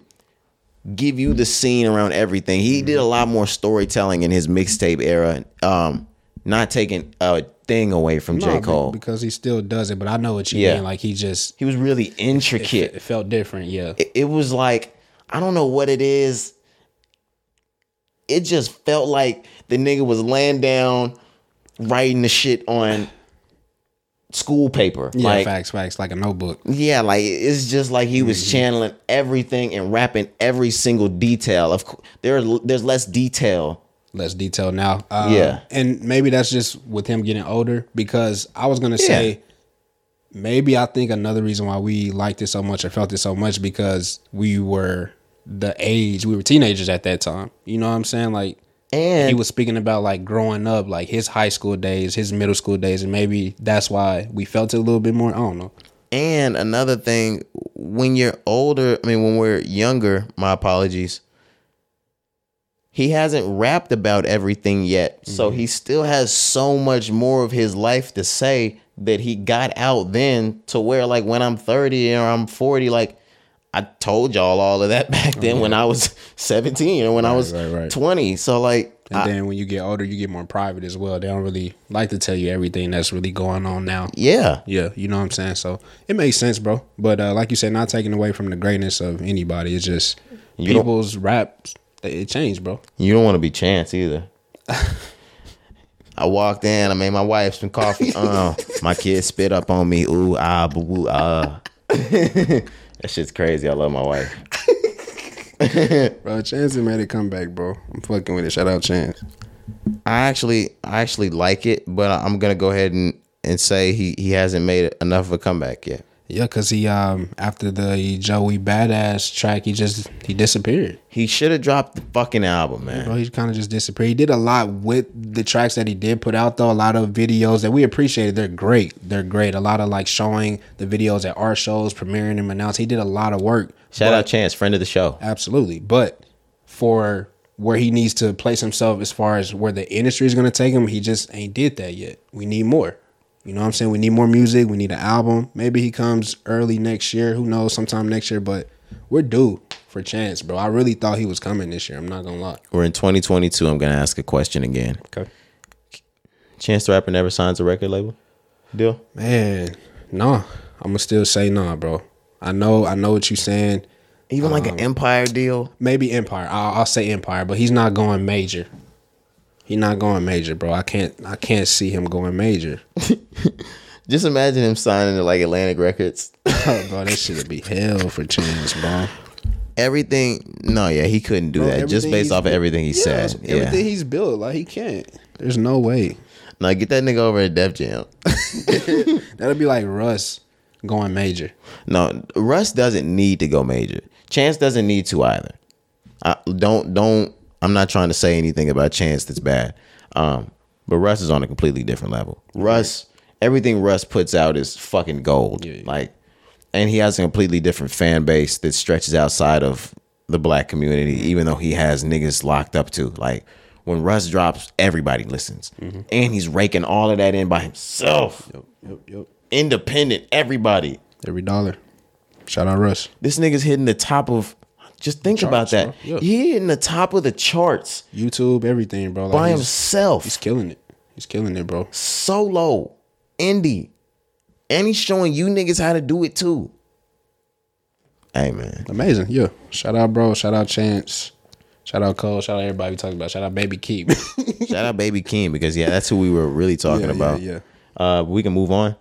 give you the scene around everything. He did a Mm-hmm. lot more storytelling in his mixtape era. Um not taking a thing away from No, J. Cole. because he still does it, but I know what you Yeah. mean. Like he just He was really it, intricate. it felt different. Yeah, it, it was like I don't know what it is. It just felt like the nigga was laying down writing the shit on school paper. yeah, like facts, facts, like a notebook. yeah, like it's just like he Mm-hmm. was channeling everything and rapping every single detail. Of course, there there's less detail. less detail now. Uh, Yeah. and maybe that's just with him getting older. Because I was gonna say, maybe I think another reason why we liked it so much or felt it so much because we were the age we were teenagers at that time. You know what I'm saying? Like, And he was speaking about like growing up, like his high school days, his middle school days, and maybe that's why we felt it a little bit more. I don't know. And another thing, when you're older, I mean, when we're younger, my apologies. He hasn't rapped about everything yet. So mm-hmm. he still has so much more of his life to say that he got out then to where, like, when I'm 30 or I'm 40, like, I told y'all all of that back then when I was 17 or when I was right, right. 20. So, like, And I- then when you get older, you get more private as well. They don't really like to tell you everything that's really going on now. yeah. Yeah, you know what I'm saying. So it makes sense, bro. But uh, like you said, not taking away from the greatness of anybody. It's just You people's raps. It changed, bro. You don't want to be chance either. I walked in. I made my wife some coffee. Uh, my kid spit up on me. Ooh ah boo boo ah. That shit's crazy. I love my wife. Bro, Chance has made a comeback, bro. I'm fucking with it. Shout out Chance. I actually, I actually like it, but I'm gonna go ahead and and say he he hasn't made enough of a comeback yet. Yeah, cause he um after the Joey Badass track, he just he disappeared. He should have dropped the fucking album, man. Bro, he kind of just disappeared. He did a lot with the tracks that he did put out, though. A lot of videos that we appreciated. They're great. They're great. A lot of like showing the videos at art shows, premiering them, announced. He did a lot of work. Shout But- out Chance, friend of the show. Absolutely. But for where he needs to place himself as far as where the industry is going to take him, he just ain't did that yet. We need more. You know what I'm saying? We need more music. We need an album. Maybe he comes early next year. Who knows? Sometime next year. But we're due for Chance, bro. I really thought he was coming this year. I'm not going to lie. We're in 2022. I'm gonna ask a question again. Okay. Chance the Rapper never signs a record label deal. Man, nah. I'm gonna still say nah, bro. I know, I know what you're saying. Even like Um, an Empire deal. Maybe Empire. I'll, I'll say Empire, but he's not going major. He's not going major, bro. I can't, I can't see him going major. Just imagine him signing to like Atlantic Records. Oh, bro, that should be hell for Chance, bro. everything. No, yeah, he couldn't do Bro, that. Just based off of everything he Yeah, said. Yeah. everything he's built, like he can't. There's no way. Now get that nigga over at Def Jam. That'll be like Russ going major. no, Russ doesn't need to go major. Chance doesn't need to either. I, don't don't. I'm not trying to say anything about Chance that's bad. Um, but Russ is on a completely different level. Russ, everything Russ puts out is fucking gold. Yeah, yeah. Like, and he has a completely different fan base that stretches outside of the black community. Even though he has niggas locked up too. Like when Russ drops, everybody listens, Mm-hmm. and he's raking all of that in by himself. Yep, yep, yep. Independent, everybody. Every dollar. Shout out Russ. This nigga's hitting the top of. Just think about that. Yeah. He hitting the top of the charts YouTube, everything, bro. Like, by he's, himself, he's killing it. He's killing it, bro. solo, indie, and he's showing you niggas how to do it too. Hey man, Amazing. Yeah. Shout out, bro. Shout out Chance. Shout out Cole. Shout out everybody we talking about. Shout out Baby Keep. shout out Baby King because yeah, that's who we were really talking Yeah, yeah, about. yeah. Uh, we can move on.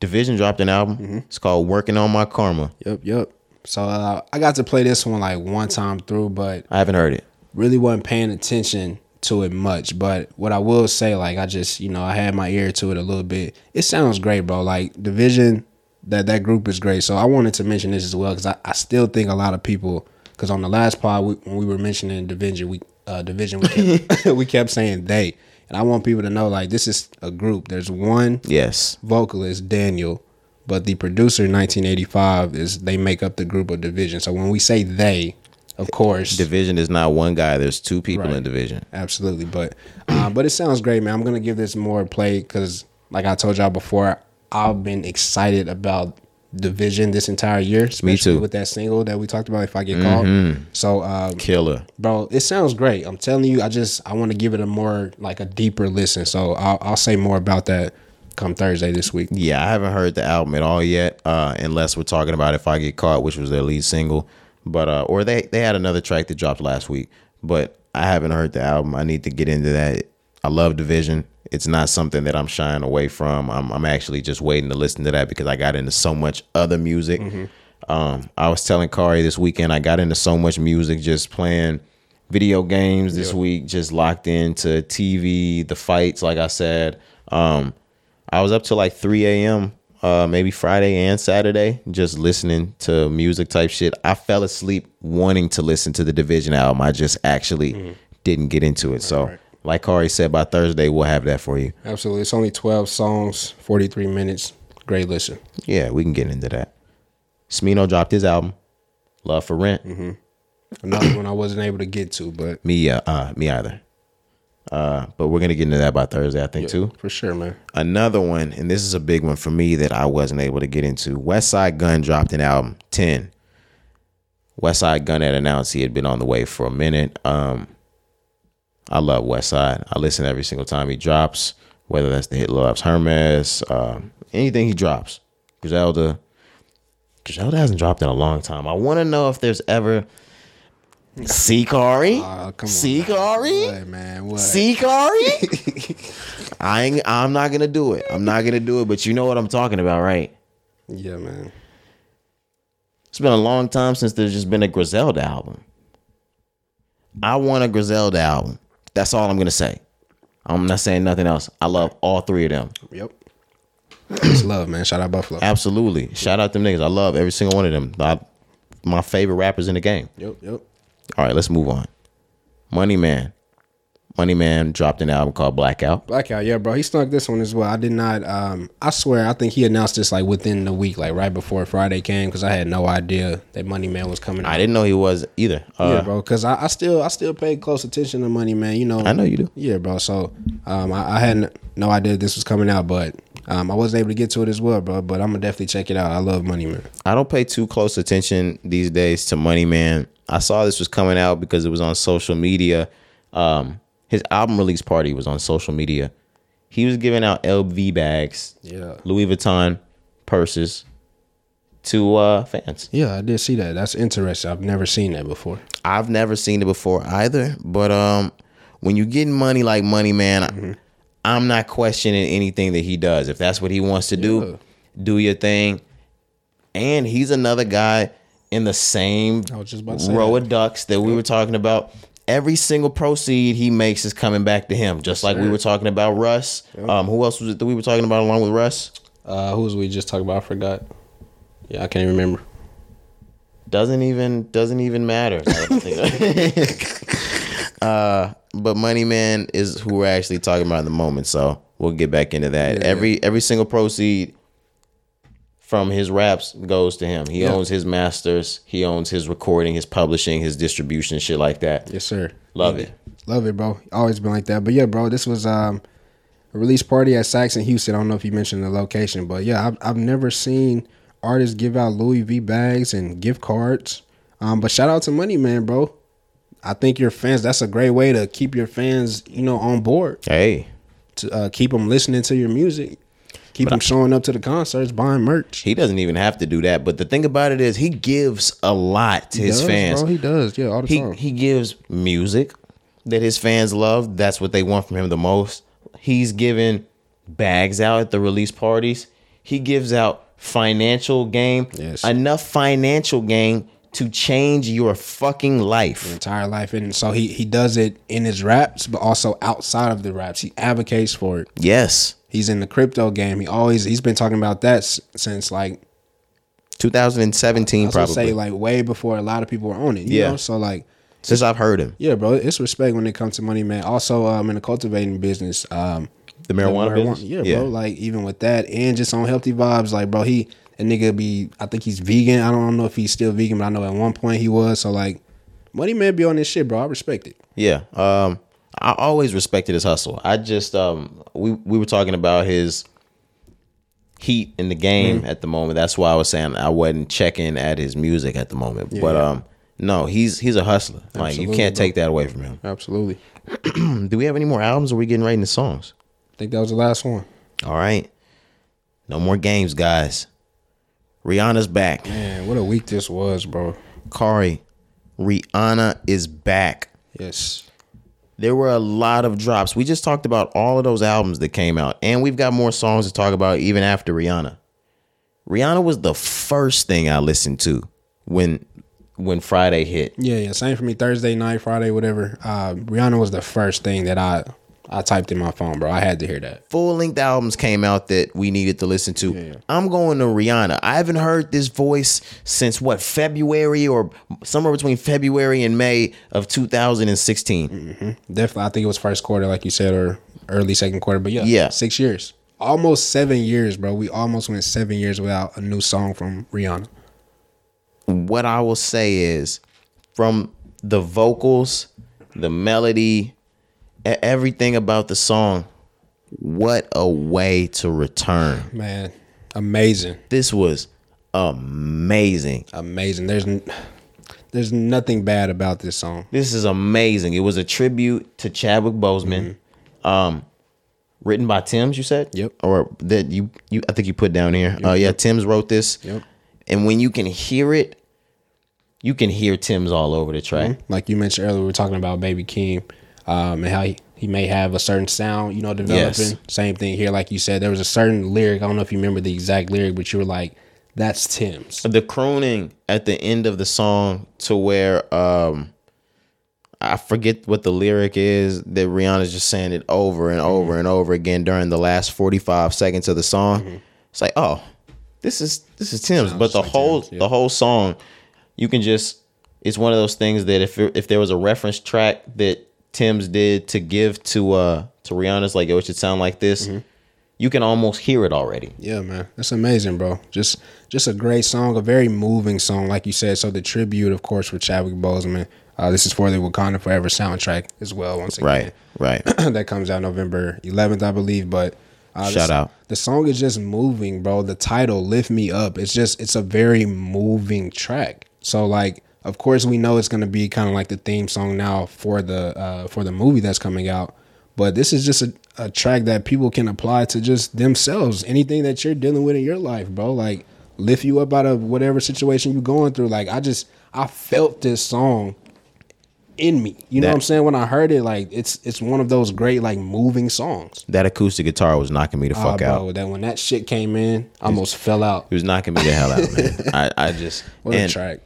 DVSN dropped an album. Mm-hmm. It's called "Working on My Karma." yep, yep. So uh, I got to play this one like one time through, but I haven't heard it. really wasn't paying attention to it much. But what I will say, like I just, you know, I had my ear to it a little bit. It sounds great, bro. Like DVSN, that that group is great. So I wanted to mention this as well because I, I still think a lot of people, because on the last pod we, when we were mentioning DVSN, we uh, DVSN we kept, we kept saying they, and I want people to know like this is a group. There's one Yes, vocalist Daniel, but the producer Nineteen85 is they make up the group of DVSN. So when we say they, of course, DVSN is not one guy. There's two people Right. in DVSN. Absolutely, but uh, but it sounds great, man. I'm gonna give this more play because, like I told y'all before, I've been excited about DVSN this entire year. Especially too. Mm-hmm. With that single that we talked about, If I Get Caught. So, um, Killer. bro, it sounds great. I'm telling you, I just I want to give it a more like a deeper listen. So I'll I'll say more about that come Thursday this week. Yeah, I haven't heard the album at all yet, uh, unless we're talking about "If I Get Caught," which was their lead single. But uh, or they they had another track that dropped last week, but I haven't heard the album. I need to get into that. I love DVSN. It's not something that I'm shying away from. I'm I'm actually just waiting to listen to that because I got into so much other music. Um, I was telling Cari this weekend I got into so much music just playing video games this week, just locked into TV, the fights, like I said. Um, I was up till like 3 a.m. Uh, maybe Friday and Saturday, just listening to music type shit. I fell asleep wanting to listen to the DVSN album. I just actually didn't get into it. so, right. like Cari said, by Thursday we'll have that for you. Absolutely, it's only 12 songs, 43 minutes. Great listen. Yeah, we can get into that. Smino dropped his album, Love for Rent. Another one I wasn't able to get to, but Me, uh, uh, me either. Uh, but we're gonna get into that by Thursday, I think too. for sure, man. Another one, and this is a big one for me that I wasn't able to get into. Westside Gunn dropped an album, 10. Westside Gunn had announced he had been on the way for a minute. Um, I love Westside. I listen every single time he drops, whether that's the hit Loves Hermes, uh, anything he drops. Griselda. Griselda hasn't dropped in a long time. I want to know if there's ever Sikari. Uh. Sikari? Man? What? Sikari? I ain't, I'm not gonna do it. I'm not gonna do it. But you know what I'm talking about, right? Yeah, man. It's been a long time since there's just been a Griselda album. I want a Griselda album. That's all I'm gonna say. I'm not saying nothing else. I love all three of them. Yep. It's love, man. Shout out Buffalo. Absolutely. Shout out them niggas. I love every single one of them. I, my favorite rappers in the game. Yep, yep. All right, let's move on. Money Man. Money Man dropped an album called Blackout. Blackout, yeah, bro. He snuck this one as well. I did not. Um, I swear, I think he announced this like within the week, like right before Friday came, because I had no idea that Money Man was coming. I out. didn't know he was either. Uh, Yeah, bro. Because I, I still, I still paid close attention to Money Man. You know, I know you do. Yeah, bro. So, um, I, I had no idea this was coming out, but um, I wasn't able to get to it as well, bro. But I'm gonna definitely check it out. I love Money Man. I don't pay too close attention these days to Money Man. I saw this was coming out because it was on social media. Um, his album release party was on social media. He was giving out LV bags, Yeah. Louis Vuitton purses to uh, fans. Yeah, I did see that. That's interesting. I've never seen that before. I've never seen it before either. But um, when you're getting money like Money Man, Mm-hmm. I'm not questioning anything that he does. If that's what he wants to do, do your thing. And he's another guy in the same just about row that. of ducks that we were talking about. Every single proceed he makes is coming back to him, just like we were talking about Russ. Um, who else was it that we were talking about along with Russ? Uh, who was we just talking about? I forgot. Yeah, I can't even remember. doesn't even doesn't even matter. uh, but Money Man is who we're actually talking about in the moment, so we'll get back into that. Yeah, every every single proceed from his raps goes to him. He Yeah. owns his masters. He owns his recording, his publishing, his distribution, shit like that. Yes, sir. Love Yeah. it. Love it, bro. Always been like that. But yeah, bro, this was um a release party at Saxon Houston. I don't know if you mentioned the location, but yeah, I've, I've never seen artists give out Louis V bags and gift cards. Um, but shout out to Money Man, bro. I think your fans. That's a great way to keep your fans, you know, on board. Hey, To uh, keep them listening to your music, keep them showing up to the concerts, buying merch. he doesn't even have to do that. But the thing about it is, he gives a lot to He his does, fans. bro. He does, yeah, all the he time. he gives music that his fans love. That's what they want from him the most. He's giving bags out at the release parties. He gives out financial game. Yes. Enough financial game to change your fucking life. entire life and so he he does it in his raps but also outside of the raps he advocates for it Yes. He's in the crypto game he always he's been talking about that since like 2017 I was probably. say like way before a lot of people were on it you Yeah. know so like since I've heard him. yeah bro it's respect when it comes to money man also um in the cultivating business um The marijuana, business? yeah, bro like even with that and just on healthy vibes like bro he a nigga be I think he's vegan I don't know if he's still vegan but I know at one point he was so like money man be on this shit bro I respect it Yeah. Um I always respected his hustle. I just um we we were talking about his heat in the game Mm-hmm. at the moment. That's why I was saying I wasn't checking at his music at the moment. But yeah. um no, he's he's a hustler. like you can't bro. take that away from him. absolutely Do we have any more albums or are we getting right into songs? I think that was the last one. All right. No more games, guys. Rihanna's back. Man, what a week this was, bro. Cari, Rihanna is back. Yes. There were a lot of drops. We just talked about all of those albums that came out, and we've got more songs to talk about even after Rihanna. Rihanna was the first thing I listened to when when Friday hit. Yeah, yeah. Same for me. Thursday night, Friday, whatever. Uh, Rihanna was the first thing that I I typed in my phone, bro. I had to hear that. Full length albums came out that we needed to listen to. I'm going to Rihanna. I haven't heard this voice since what February or somewhere between February and May of 2016. Mm-hmm. Definitely, I think it was first quarter, like you said, or early second quarter. But yeah, Yeah. six years, almost seven years, bro. We almost went seven years without a new song from Rihanna. what I will say is from the vocals, the melody, everything about the song, what a way to return. Man, amazing, This was amazing. amazing. There's n- there's nothing bad about this song. This is amazing. It was a tribute to Chadwick Boseman. Um written by Tems, you said? Yep. Or that you you I think you put down here. Uh yeah, Tems wrote this. Yep. And when you can hear it, you can hear Tems all over the track. like you mentioned earlier, we were talking about Baby Keem, um, and how he, he may have a certain sound, you know, developing. Yes. Same thing here, like you said, there was a certain lyric. I don't know if you remember the exact lyric, but you were like, "That's Tems." the crooning at the end of the song to where um I forget what the lyric is that Rihanna's just saying it over and over and over again during the last 45 seconds of the song. it's like, oh, this is this is Tems. But the like whole Tems, yeah. the whole song, you can just it's one of those things that if if there was a reference track that Tems did to give to uh to Rihanna's like, yo, it should sound like this, Mm-hmm. you can almost hear it already. Yeah, man, that's amazing, bro. Just just a great song, a very moving song, like you said. So the tribute, of course, for Chadwick Boseman. Uh, this is for the Wakanda Forever soundtrack as well. Once again, Right, right. that comes out November 11th, I believe. But uh, Shout out. The song is just moving, bro. The title, "Lift Me Up," it's just it's a very moving track. So like, of course, we know it's gonna be kind of like the theme song now for the uh, for the movie that's coming out. But this is just a, a track that people can apply to just themselves. Anything that you're dealing with in your life, bro. Like lift you up out of whatever situation you're going through. Like I just I felt this song in me. You know That- what I'm saying? When I heard it, like it's it's one of those great like moving songs. That acoustic guitar was knocking me the Ah, fuck out. bro, that when that shit came in, I almost fell out. It was knocking me the hell out, man. I, I just What a track.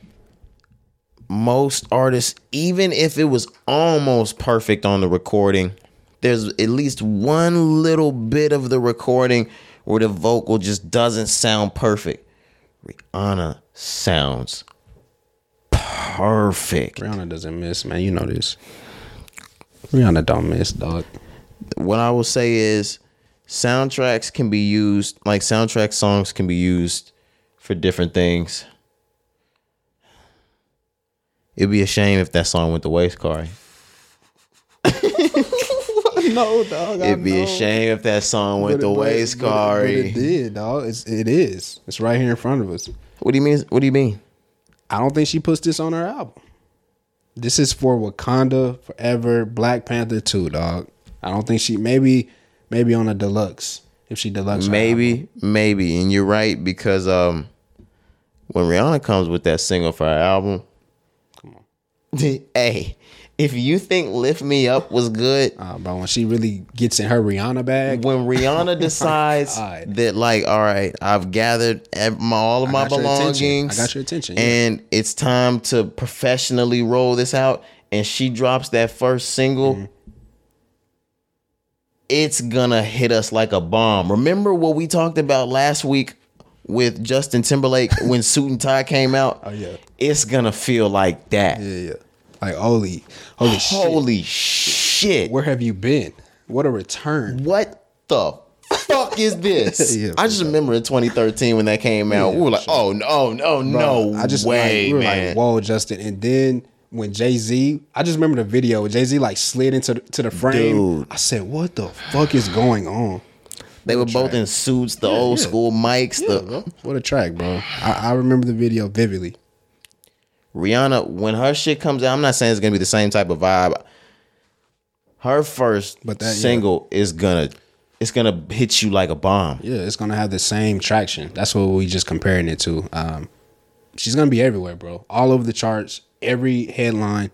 Most artists, even if it was almost perfect on the recording, there's at least one little bit of the recording where the vocal just doesn't sound perfect. Rihanna sounds perfect. Rihanna doesn't miss, man. You know this. Rihanna don't miss, dog. What I will say is soundtracks can be used, like soundtrack songs can be used for different things. It'd be a shame if that song went to waste, Corey. No, dog. It'd be a shame if that song went to waste, car. It Corey. did, dog. It's, it is. It's right here in front of us. What do you mean? What do you mean? I don't think she puts this on her album. This is for Wakanda Forever, Black Panther 2, dog. I don't think she maybe maybe on a deluxe. If she deluxe. Maybe, maybe, and you're right because um, when Rihanna comes with that single for her album, come on, hey, if you think "Lift Me Up" was good, Uh, bro, when she really gets in her Rihanna bag, when Rihanna decides God. that, like, all right, I've gathered my, all of I my got your attention. belongings, I got your attention, yeah. and it's time to professionally roll this out, and she drops that first single. Mm-hmm. It's gonna hit us like a bomb. Remember what we talked about last week with Justin Timberlake when Suit and Tie came out? Oh, yeah. It's gonna feel like that. yeah, yeah. Like holy, holy. Holy shit. Where have you been? What a return. what the fuck is this? Yeah, I just remember in 2013 when that came out, we were like, oh no, no, no I just way, like, we were man. like, whoa, Justin. And then when Jay Z, I just remember the video Jay Z like slid into the, to the frame. Dude. I said, what the fuck is going on? They were both track. in suits, the old yeah. school mics, Yeah, the bro. What a track, bro. I, I remember the video vividly. Rihanna, when her shit comes out, I'm not saying it's gonna be the same type of vibe. Her first But that- yeah. single is gonna it's gonna hit you like a bomb. Yeah, it's gonna have the same traction. That's what we just comparing it to. Um, she's gonna be everywhere, bro. All over the charts, every headline.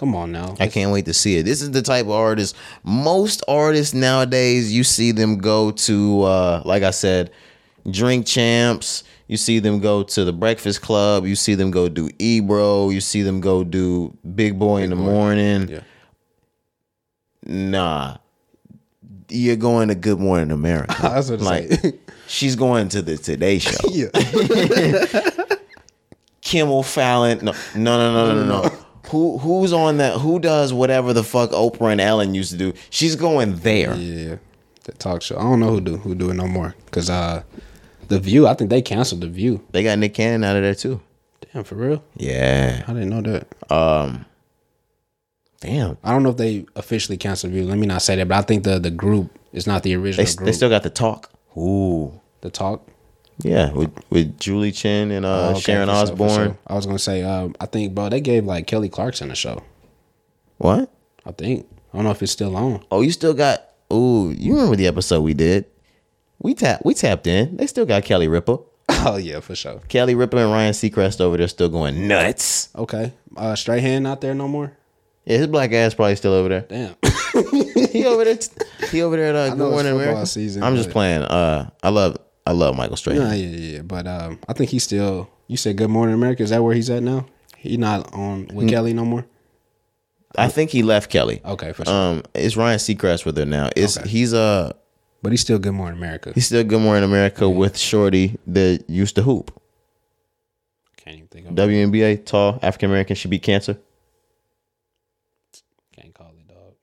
Come on now. I can't wait to see it. This is the type of artist most artists nowadays you see them go to uh like I said, drink champs, you see them go to the breakfast club, you see them go do Ebro, you see them go do Big Boy in the morning. Yeah. Nah. You're going to Good Morning America. Was gonna like she's going to the Today Show. yeah. Kimmel Fallon. No, no, no, no, no, no. Who who's on that? Who does whatever the fuck Oprah and Ellen used to do? She's going there. Yeah, the talk show. I don't know who do who do it no more. Cause uh, the View. I think they canceled the View. They got Nick Cannon out of there too. Damn, for real. Yeah. I didn't know that. Um. Damn. I don't know if they officially canceled View. Let me not say that, but I think the the group is not the They, original group. they still got the talk. Ooh. the talk. Yeah, with with Julie Chen and uh, Oh, okay, Sharon for sure, Osbourne. sure. I was gonna say. Um, I think, bro, they gave like Kelly Clarkson a show. What? I think. I don't know if it's still on. Oh, you still got. Ooh, you remember the episode we did? We tap we tapped in. They still got Kelly Ripa. Oh yeah, for sure. Kelly Ripa and Ryan Seacrest over there still going nuts. Okay. Uh, Strahan not there no more. Yeah, his black ass probably still over there. Damn. he over there. He over there. At, uh, Good Morning America. season, I'm just playing. Uh, I love. I love Michael Strahan. yeah, yeah, yeah. But um, I think he's still. You said Good Morning America. Is that where he's at now? He not on with Kelly no more. I think he left Kelly. Okay, for sure. Um, it's Ryan Seacrest with her now. It's Okay. he's uh but he's still Good Morning America. He's still Good Morning America with Shorty that used to hoop. Can't even think of. WNBA, tall African American should beat cancer. Can't call it dog.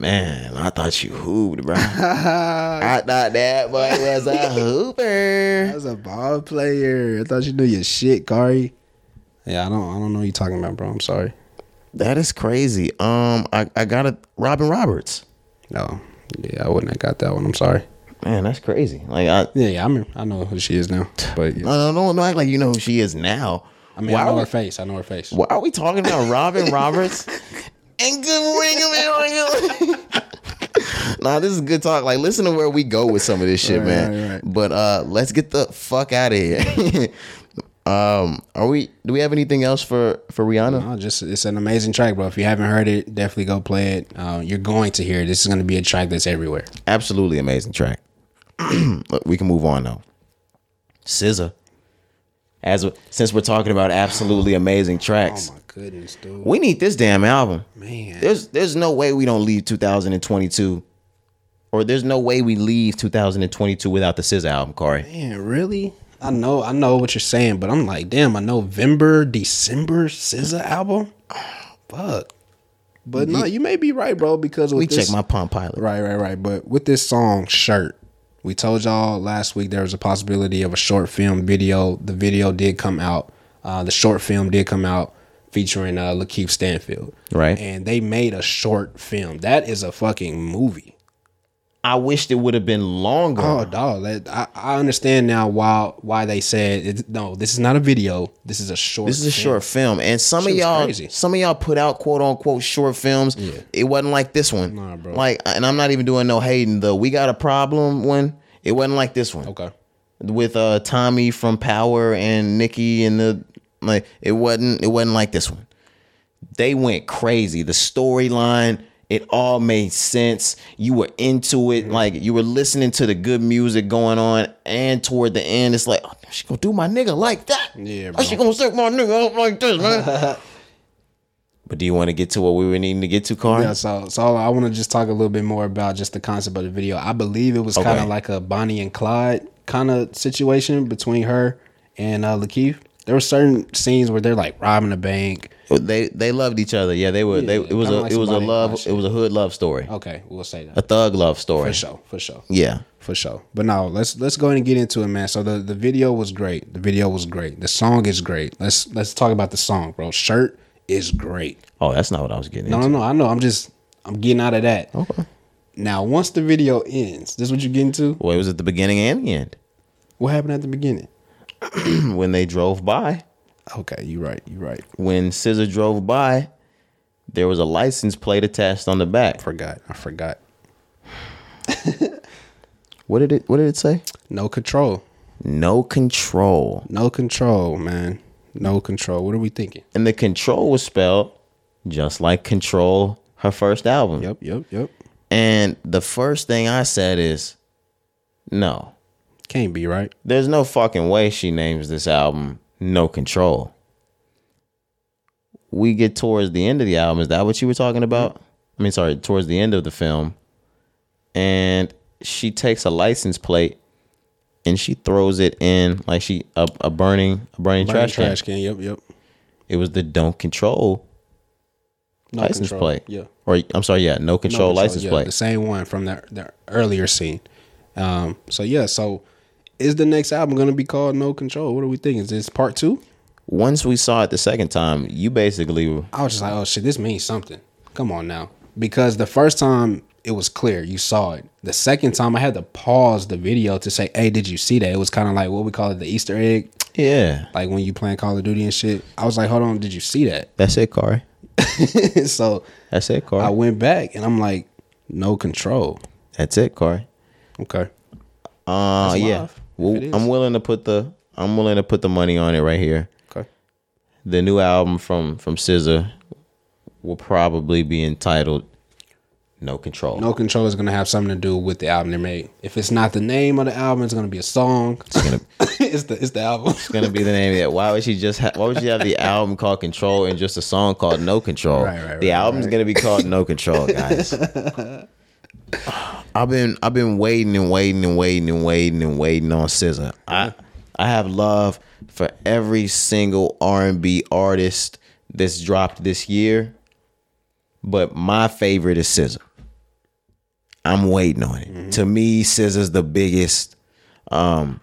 Man, I thought you hooped, bro. I thought that boy was a hooper. I was a ball player, I thought you knew your shit, Cari. Yeah, I don't. I don't know what you're talking about, bro. I'm sorry. That is crazy. Um, I, I got a Robin Roberts. No, yeah, I wouldn't have got that one. I'm sorry. Man, that's crazy. Like I, Yeah, yeah, I mean, I know who she is now, but yeah. no, no, no, no act like you know who she is now. I mean, why I know are her we, face. I know her face. why are we talking about Robin Roberts? And good morning, America. nah, this is good talk. Like, listen to where we go with some of this shit, Right, man. right, right. But uh, let's get the fuck out of here. um, are we? Do we have anything else for for Rihanna? No, just it's an amazing track, bro. If you haven't heard it, definitely go play it. Uh, you're going to hear it. This is going to be a track that's everywhere. Absolutely amazing track. Look, we can move on though. SZA. As since we're talking about absolutely amazing Oh tracks, my goodness, dude. we need this damn album. Man, There's there's no way we don't leave 2022, or there's no way we leave 2022 without the SZA album, Corey. man, really? I know, I know what you're saying, but I'm like, damn, a November, December SZA album. Fuck. But no, you may be right, bro. Because with We this, check my Palm Pilot. Right, right, right. But with this song, Shirt, we told y'all last week there was a possibility of a short film video. The video did come out. Uh, the short film did come out featuring uh, Lakeith Stanfield. Right. And they made a short film. That is a fucking movie. I wished it would have been longer. Oh, dog. That, I, I understand now why why they said it, no. This is not a video. This is a short. This is a film. short film, and some Shit of y'all, crazy. some of y'all put out quote unquote short films. Yeah. It wasn't like this one. Nah, bro. Like, and I'm not even doing no hating. The we got a problem one. It wasn't like this one. Okay. With uh Tommy from Power and Nikki and the like. It wasn't. It wasn't like this one. They went crazy. The storyline. It all made sense. You were into it, Mm-hmm. like you were listening to the good music going on, and toward the end, it's like, oh, she gonna do my nigga like that. Yeah, Oh, she gonna suck my nigga up like this, man. but do you want to get to what we were needing to get to, Carl? Yeah, so so I want to just talk a little bit more about just the concept of the video. I believe it was kind of like a Bonnie and Clyde kind of situation between her and uh, Lakeith. There were certain scenes where they're like robbing a bank. They they loved each other. Yeah, they were. they it was a like it was a love. It was a hood love story, Okay, we'll say that a thug love story. for sure, for sure, Yeah, for sure. But now let's let's go ahead and get into it, man. So the the video was great. The video was great. The song is great. Let's let's talk about the song, bro. Shirt is great. Oh, that's not what I was getting No, into. no, no. I know. I'm just I'm getting out of that. Okay. Now, once the video ends, this is what you're getting to. Well, it was at the beginning and the end What happened at the beginning? when they drove by. Okay, you're right. You're right. When SZA drove by, there was a license plate attached on the back. Forgot. I forgot. What did it? What did it say? No control. No control. No control, man. No control. What are we thinking? And the control was spelled just like Control, her first album. Yep, yep, yep. And the first thing I said is, no, Can't be right. there's no fucking way she names this album No Control. We get towards the end of the album. Is that what you were talking about? I mean, sorry, towards the end of the film. And she takes a license plate and she throws it in like she a, a burning a burning, Burning trash, can. trash can. Yep, yep. It was the don't control No license control. plate. Yeah. Or I'm sorry, yeah, no No control license yeah, plate. The same one from the the earlier scene. Um. So yeah. So is the next album gonna be called No Control? What are we thinking? Is this part two? Once we saw it the second time, you basically were I was just like, oh shit, this means something. Come on now. Because the first time it was clear, you saw it. The second time I had to pause the video to say, hey, did you see that? It was kind of like what we call it the Easter egg. Yeah. Like when you playing Call of Duty and shit. I was like, hold on, did you see that? That's it, Corey. so That's it, Corey. I went back and I'm like, no control. That's it, Corey. Okay. Uh That's yeah. live, Well. I'm willing to put the I'm willing to put the money on it right here. Okay. The new album from from SZA will probably be entitled No Control. No control is gonna have something to do with the album they made. If it's not the name of the album, it's gonna be a song. It's gonna it's the it's the album. it's gonna be the name of it. Why would she just ha- why would she have the album called Control and just a song called No Control? Right, right, the right, album's right. gonna be called No Control, guys. I've been I've been waiting and waiting and waiting and waiting and waiting on SZA. I I have love for every single R and B artist that's dropped this year, but my favorite is SZA. I'm waiting on it. To me, SZA's the biggest. Um,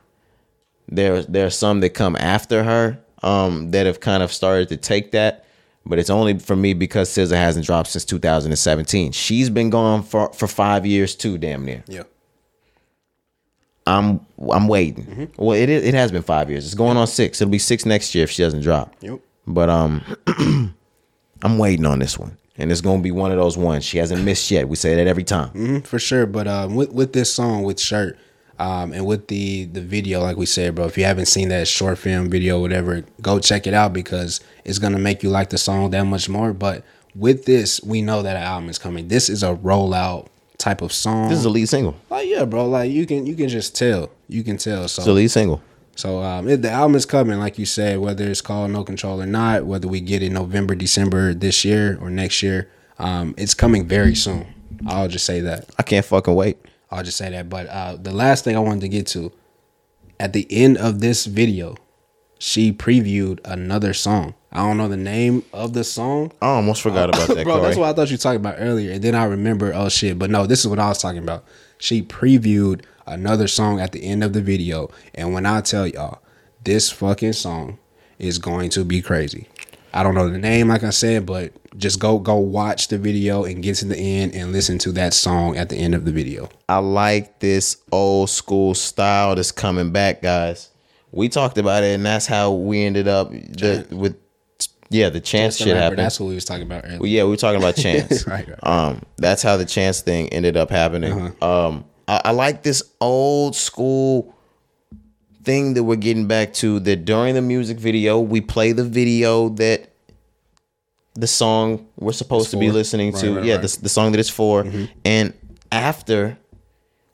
there there are some that come after her um, that have kind of started to take that, but it's only for me because SZA hasn't dropped since 2017. She's been gone for for five years too, damn near. Yeah. I'm I'm waiting. Well, it it has been five years. It's going on six. It'll be six next year if she doesn't drop. Yep. But um, I'm waiting on this one, and it's gonna be one of those ones she hasn't missed yet. We say that every time. Mhm, for sure. But um, with with this song with shirt, um, and with the the video, like we said, bro, if you haven't seen that short film video, whatever, go check it out because it's gonna make you like the song that much more. But with this, we know that an album is coming. This is a rollout type of song. This is a lead single. like yeah, bro. Like you can you can just tell, you can tell. So It's a lead single. so um, it, the album is coming, like you said, whether it's called No Control or not, whether we get it November, December this year or next year, um, it's coming very soon. I'll just say that. I can't fucking wait. I'll just say that. But uh, the last thing I wanted to get to, at the end of this video, she previewed another song. I don't know the name of the song. I almost forgot about that, Bro, Corey. that's what I thought you were talking about earlier. And then I remember, oh shit. But no, this is what I was talking about. She previewed another song at the end of the video. And when I tell y'all, this fucking song is going to be crazy. I don't know the name, like I said, but just go go watch the video and get to the end and listen to that song at the end of the video. I like this old school style that's coming back, guys. We talked about it, and that's how we ended up the, with yeah the chance shit happened. That's what we was talking about earlier. Well, yeah, we were talking about chance. Right, right. Um, that's how the chance thing ended up happening. Uh-huh. Um, I, I like this old school thing that we're getting back to. That during the music video, we play the video that the song we're supposed to be listening Right, to. right, yeah, right. Mm-hmm. The, the song that it's for, and after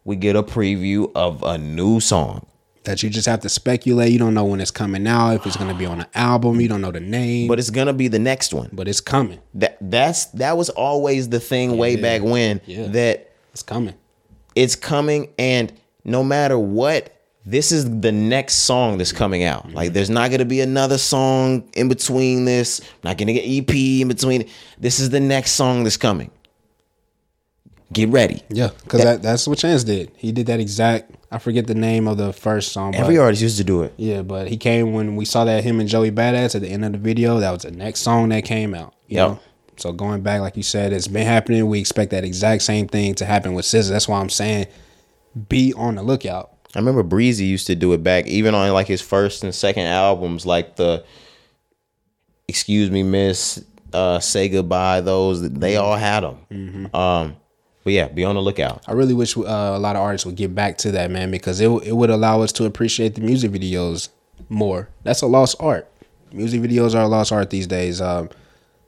we get a preview of a new song. That you just have to speculate. You don't know when it's coming out, if it's gonna be on an album. You don't know the name, But it's gonna be the next one. but it's coming. That that's that was always the thing way back when Yeah. that It's coming. it's coming and no matter what this is the next song that's coming out like there's not going to be another song in between this I'm not going to get ep in between this is the next song that's coming get ready Yeah, because that, that's what Chance did. He did that exact. I forget the name of the first song. But, every artist used to do it yeah, but he came when we saw that him and Joey Badass at the end of the video. That was the next song that came out. Know? So going back, like you said, it's been happening. We expect that exact same thing to happen with SZA. That's why I'm saying, be on the lookout. i remember breezy used to do it back even on like his first and second albums like the excuse me miss uh say goodbye those they all had them um but yeah be on the lookout I really wish uh, a lot of artists would get back to that, man, because it it would allow us to appreciate the music videos more. That's a lost art. Music videos are a lost art these days. Um,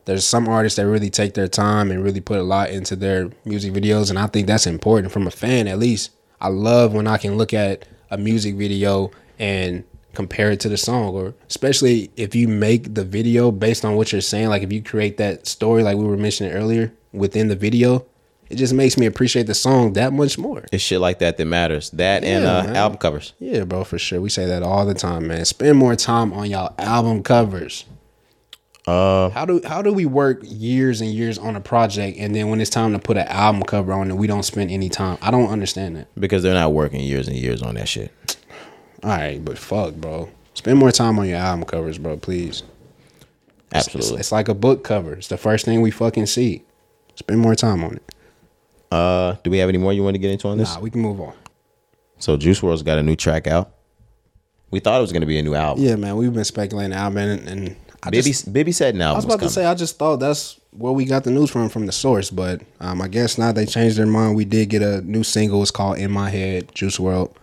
there's some artists that really take their time and really put a lot into their music videos, and I think that's important from a fan at least. I love when I can look at a music video and compare it to the song, or especially if you make the video based on what you're saying. Like if you create that story, like we were mentioning earlier, within the video, it just makes me appreciate the song that much more. it's shit like that that matters that and uh album covers Yeah, bro, for sure. We say that all the time, man. Spend more time on y'all album covers. uh How do how do we work years and years on a project and then when it's time to put an album cover on it, we don't spend any time? I don't understand that. because they're not working years and years on that shit. All right, but fuck, bro. Spend more time on your album covers, bro, please. It's, Absolutely. it's like a book cover. It's the first thing we fucking see. Spend more time on it. Uh, do we have any more you want to get into on this? Nah, we can move on. So Juice WRLD's got a new track out. We thought it was gonna be a new album. Yeah, man, we've been speculating album and, and I Bibby, just, Bibby said now. I was about to say I just thought that's where we got the news from from the source, but um, I guess now they changed their mind. We did get a new single. It's called "In My Head," Juice WRLD.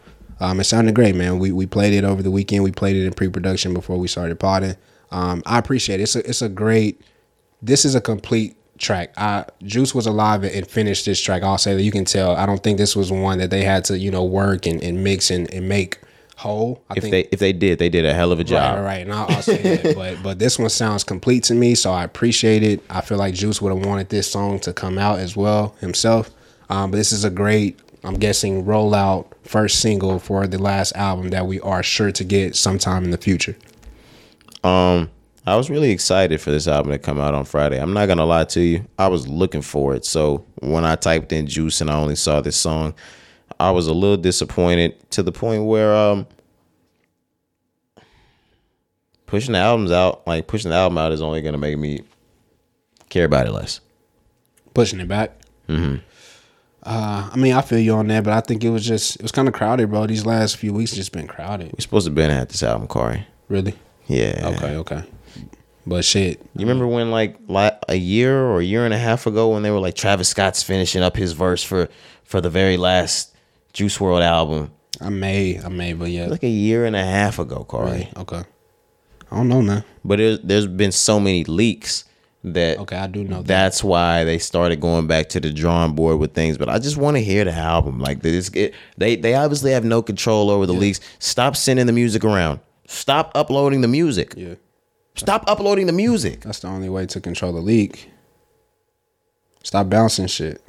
Um, it sounded great, man. We we played it over the weekend. We played it in pre-production before we started potting. Um, I appreciate it. It's a it's a great. This is a complete track. I Juice was alive and finished this track. I'll say that you can tell. I don't think this was one that they had to you know work and, and mix and, and make whole. I if think they if they did, they did a hell of a job. Right, right, right. And I'll, I'll say that. But but this one sounds complete to me, so I appreciate it. I feel like Juice would have wanted this song to come out as well himself. Um, but this is a great, I'm guessing, rollout first single for the last album that we are sure to get sometime in the future. Um, I was really excited for this album to come out on Friday. I'm not gonna lie to you. I was looking for it. So when I typed in Juice and I only saw this song, I was a little disappointed to the point where um pushing the albums out, like pushing the album out is only gonna make me care about it less. Pushing it back. Mm-hmm. Uh, I mean, I feel you on that, but I think it was just it was kind of crowded, bro. These last few weeks just been crowded. We're supposed to been at this album, Corey. Really? Yeah. Okay, okay. But shit, You remember when like a year or a year and a half ago when they were like Travis Scott's finishing up his verse for for the very last Juice WRLD album? I may, I may, but yeah. Like a year and a half ago, Corey. Really? Okay. I don't know, man. But there's there's been so many leaks that Okay, I do know that. that's why they started going back to the drawing board with things. But I just want to hear the album. Like this, it, they they obviously have no control over the leaks. Stop sending the music around. Stop uploading the music. Yeah. Stop uploading the music. That's the only way to control the leak. Stop bouncing shit.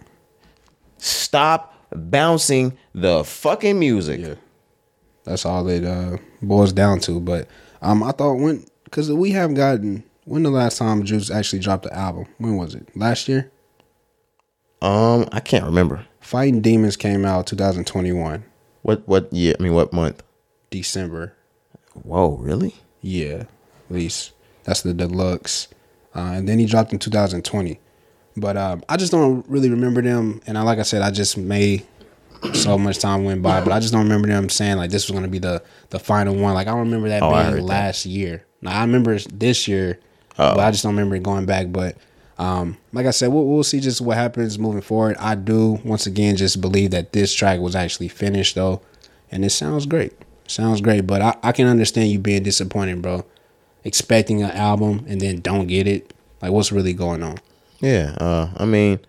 Stop bouncing the fucking music. Yeah. That's all it uh, boils down to. But um, I thought when, because we have gotten, when the last time Juice actually dropped the album? When was it? Last year? Um, I can't remember Fighting Demons came out 2021, what what year. I mean, what month? December. Whoa, really? Yeah, at least that's the deluxe. Uh, and then he dropped in 2020. But um, I just don't really remember them. And I, like I said, I just made so much time went by, but I just don't remember them saying like this was gonna be the the final one. Like I don't remember that Oh, being that. last year. Now I remember this year, but I just don't remember it going back. But um, like I said, we'll, we'll see just what happens moving forward. I do once again just believe that this track was actually finished though, and it sounds great. Sounds great, but I, I can understand you being disappointed, bro. Expecting an album and then don't get it. Like what's really going on? Yeah. Uh, I mean,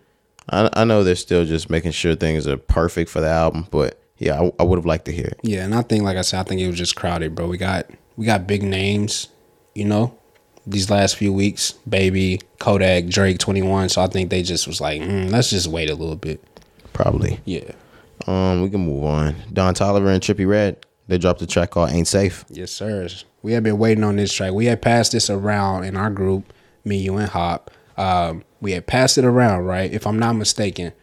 I I know they're still just making sure things are perfect for the album, but yeah, I, I would have liked to hear it. Yeah, and I think, like I said, I think it was just crowded, bro. We got we got big names, you know, these last few weeks. Baby, Kodak, Drake, Twenty One. So I think they just was like, mm, let's just wait a little bit. Probably. Yeah. Um, we can move on. Don Toliver and Trippie Redd. They dropped a track called "Ain't Safe." Yes, sir. We have been waiting on this track. We had passed this around in our group, me, you, and Hop. Um, we had passed it around, right? If I'm not mistaken,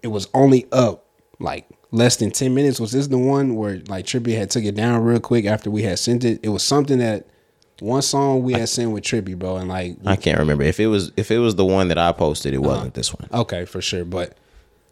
it was only up like less than ten minutes. Was this the one where like Trippie had took it down real quick after we had sent it? It was something that one song we had sent with Trippie, bro, and like I can't remember if it was if it was the one that I posted. It wasn't this one. Okay, for sure. But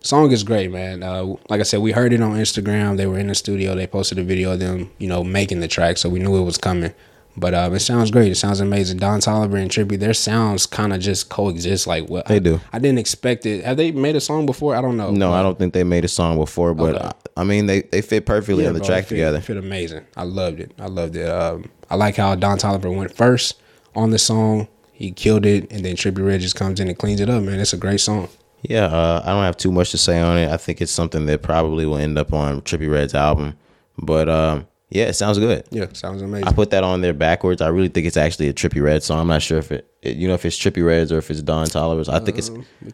song is great, man. Uh, like I said, we heard it on Instagram. They were in the studio. They posted a video of them, you know, making the track, so we knew it was coming. But um, it sounds great. It sounds amazing. Don Toliver and Trippie, their sounds kind of just coexist. Like what They I, do. I didn't expect it. Have they made a song before? I don't know. No, I don't think they made a song before, but Okay. I, I mean they they fit perfectly Yeah, on the bro, track it fit, together. it fit amazing. I loved it. I loved it. Um, I like how Don Toliver went first on the song. He killed it, and then Trippie Redd just comes in and cleans it up. Man, it's a great song. Yeah, uh, I don't have too much to say on it. I think it's something that probably will end up on Trippie Redd's album. But um, yeah, it sounds good. Yeah, sounds amazing. I put that on there backwards. I really think it's actually a Trippie Redd song. I'm not sure if it, it you know, if it's Trippie Redd's or if it's Don Toliver's. I think it's,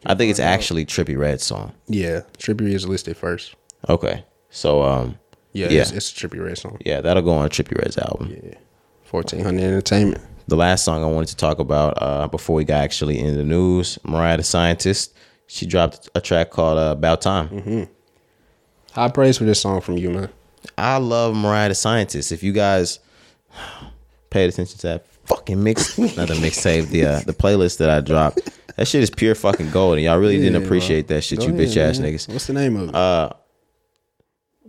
I think it's actually Trippie Redd's song. yeah, Trippie is listed first. Okay, so um, Yeah, Yeah. It's, it's a Trippie Redd song. yeah, that'll go on Trippie Redd's album. Yeah, fourteen hundred entertainment. The last song I wanted to talk about uh, before we got actually in the news, Mariah the Scientist. She dropped a track called uh, "About Time." Mm-hmm. High praise for this song from you, man. I love Mariah the Scientist. If you guys paid attention to that fucking mix, not the mixtape, the uh, the playlist that I dropped, that shit is pure fucking gold, and y'all really didn't appreciate bro. that shit, Go you ahead, bitch ass niggas. What's the name of it?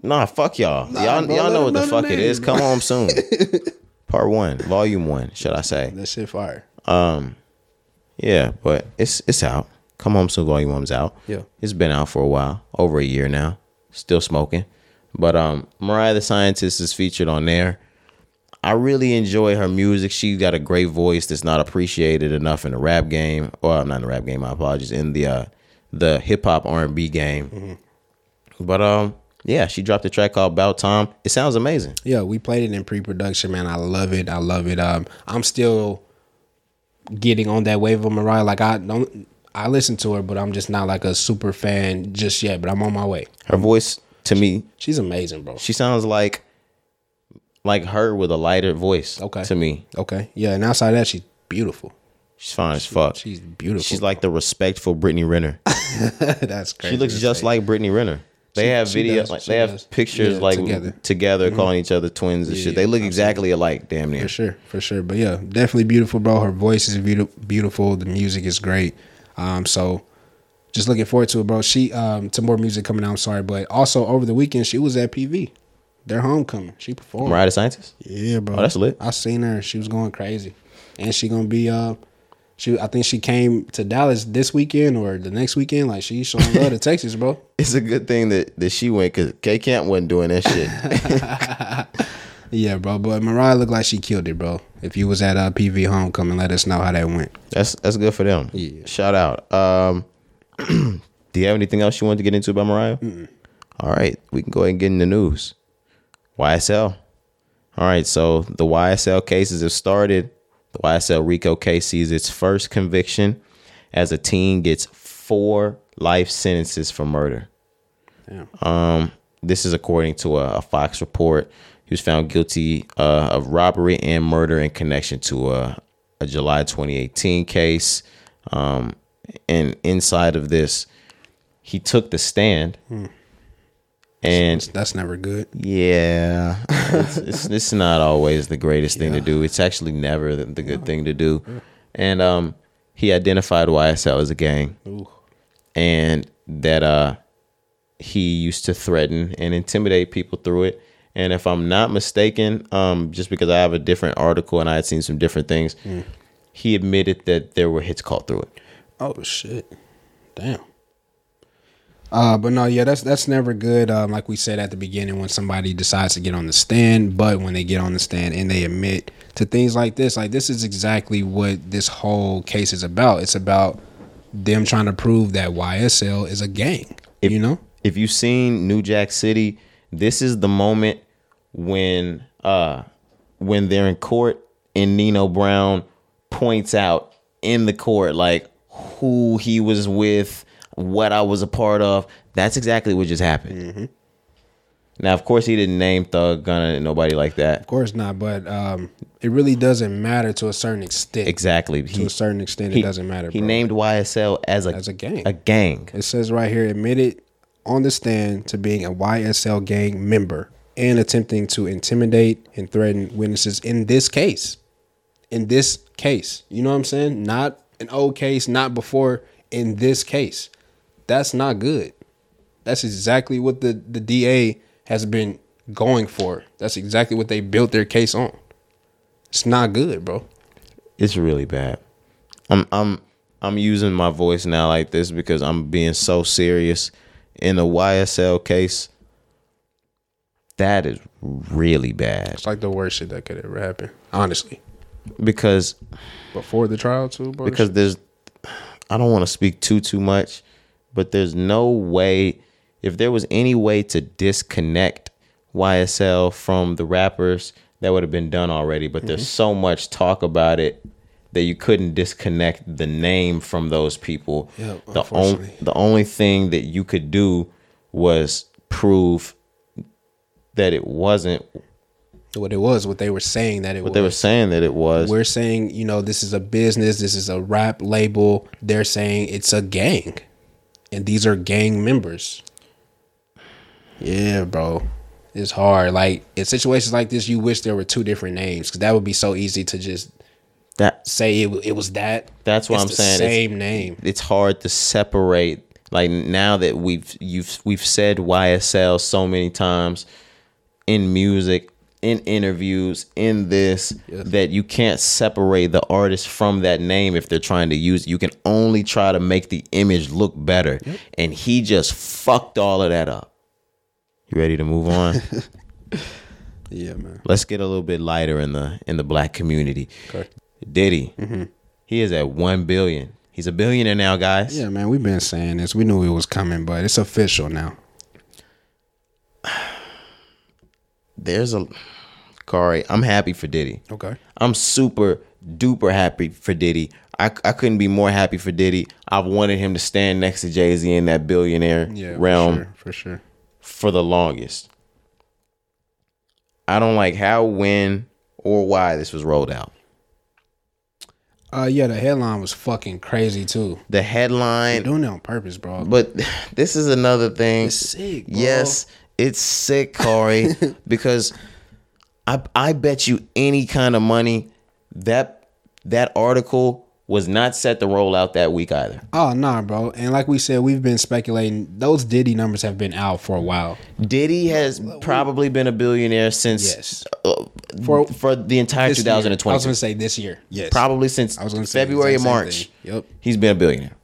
Nah, fuck y'all. y'all bro, y'all know what the fuck it name, is. bro. Come on soon. Part one, volume one, should I say? that shit fire. Um, Yeah, but it's it's out. Come Home Soon Volume One's out. Yeah. It's been out for a while, over a year now. Still smoking. But um Mariah the Scientist is featured on there. I really enjoy her music. She's got a great voice that's not appreciated enough in the rap game. Or not in the rap game, my apologies. In the uh the hip hop R and B game. But um yeah, she dropped a track called About Time. It sounds amazing. Yeah, we played it in pre-production, man. I love it. I love it. Um, I'm still getting on that wave of Mariah. Like I don't, I listen to her, but I'm just not like a super fan just yet. But I'm on my way. Her voice to me, She's amazing, bro. she sounds like like her with a lighter voice. Okay. To me, Okay, yeah, and outside of that, she's beautiful. she's fine as fuck. She's beautiful. She's like the respectful Brittany Renner. that's crazy. She looks just say. like Brittany Renner. They She- have she video, does, like they have pictures Yeah, like together. Mm-hmm. calling each other twins and Yeah, shit. They look absolutely. exactly alike, damn near. for sure, for sure. But yeah, definitely beautiful, bro. Her voice is beautiful. Beautiful. The music is great. Um, so just looking forward to it, bro. She um to more music coming out. I'm sorry, but also over the weekend she was at PV. Their homecoming. She performed. Mariah the Scientist. Yeah, bro. Oh, that's lit. I seen her. She was going crazy, and she gonna be uh. She, I think she came to Dallas this weekend or the next weekend. Like she's showing love to Texas, bro. It's a good thing that, that she went because K Camp wasn't doing that shit. Yeah, bro. But Mariah looked like she killed it, bro. If you was at uh, PV homecoming, let us know how that went. that's that's good for them. Yeah. Shout out. Um, do you have anything else you want to get into about Mariah? All right, we can go ahead and get in the news. YSL. All right, so the YSL cases have started. The YSL RICO case sees its first conviction as a teen gets four life sentences for murder. Damn. Um, this is according to a, a Fox report. He was found guilty uh, of robbery and murder in connection to a, a July 2018 case. Um, and inside of this, he took the stand. And That's never good. yeah, it's, it's, it's not always the greatest thing to do. It's actually never the, the good thing to do. And um, he identified YSL as a gang Ooh. and that uh he used to threaten and intimidate people through it. And if I'm not mistaken, um, just because I have a different article and I had seen some different things, he admitted that there were hits called through it. Oh shit. Damn. Uh, but no, yeah, that's that's never good. Um, like we said at the beginning, when somebody decides to get on the stand, but when they get on the stand and they admit to things like this, like this is exactly what this whole case is about. It's about them trying to prove that YSL is a gang. If, you know? If you've seen New Jack City, this is the moment when uh when they're in court and Nino Brown points out in the court like who he was with, what I was a part of. That's exactly what just happened. Now, of course, he didn't name Thug Gunna and nobody like that. Of course not, but um, it really doesn't matter to a certain extent. Exactly. To a certain extent, it doesn't matter. He bro. named YSL as a As a gang. A gang. It says right here, admitted on the stand to being a YSL gang member and attempting to intimidate and threaten witnesses in this case. In this case. You know what I'm saying? Not an old case, not before, in this case. That's not good. That's exactly what the, the DA has been going for. That's exactly what they built their case on. It's not good, bro. It's really bad. I'm I'm I'm using my voice now like this because I'm being so serious in the YSL case. That is really bad It's like the worst shit that could ever happen. Honestly. because Before the trial too, bro. because there's I don't want to speak too too much, but there's no way if there was any way to disconnect YSL from the rappers, that would have been done already. But there's mm-hmm. so much talk about it that you couldn't disconnect the name from those people. Yeah, the only the only thing that you could do was prove that it wasn't what it was, what they were saying that it what was. they were saying that it was. We're saying, you know, this is a business, this is a rap label. They're saying it's a gang. And these are gang members. Yeah, bro. It's hard. Like in situations like this, you wish there were two different names because that would be so easy to just that say it, it was that. That's what It's I'm saying. It's- Same name. It's hard to separate. Like now that we've you've we've said YSL so many times in music, in interviews, in this, that you can't separate the artist from that name if they're trying to use it. You can only try to make the image look better. And he just fucked all of that up. You ready to move on? Yeah, man. Let's get a little bit lighter in the in the black community. Okay. Diddy, mm-hmm. he is at one billion. He's a billionaire now, guys. Yeah, man. We've been saying this. We knew it was coming, but it's official now. there's a Corey, I'm happy for Diddy. Okay. I'm super duper happy for Diddy. I, I couldn't be more happy for Diddy. I've wanted him to stand next to Jay Z in that billionaire Yeah. realm For sure. For sure. for the longest. I don't like how, when, or why this was rolled out. Uh, yeah, the headline was fucking crazy too. The headline, Doing it on purpose, bro. but this is another thing. It's sick, bro. Yes, it's sick, Corey, because I I bet you any kind of money that that article was not set to roll out that week either. Oh nah, bro. And like we said, we've been speculating. Those Diddy numbers have been out for a while. Diddy has probably been a billionaire since Yes. uh, For- for the entire This year. I was gonna say this year. Yes. Probably since I was gonna February or March. thing. Yep. He's been a billionaire.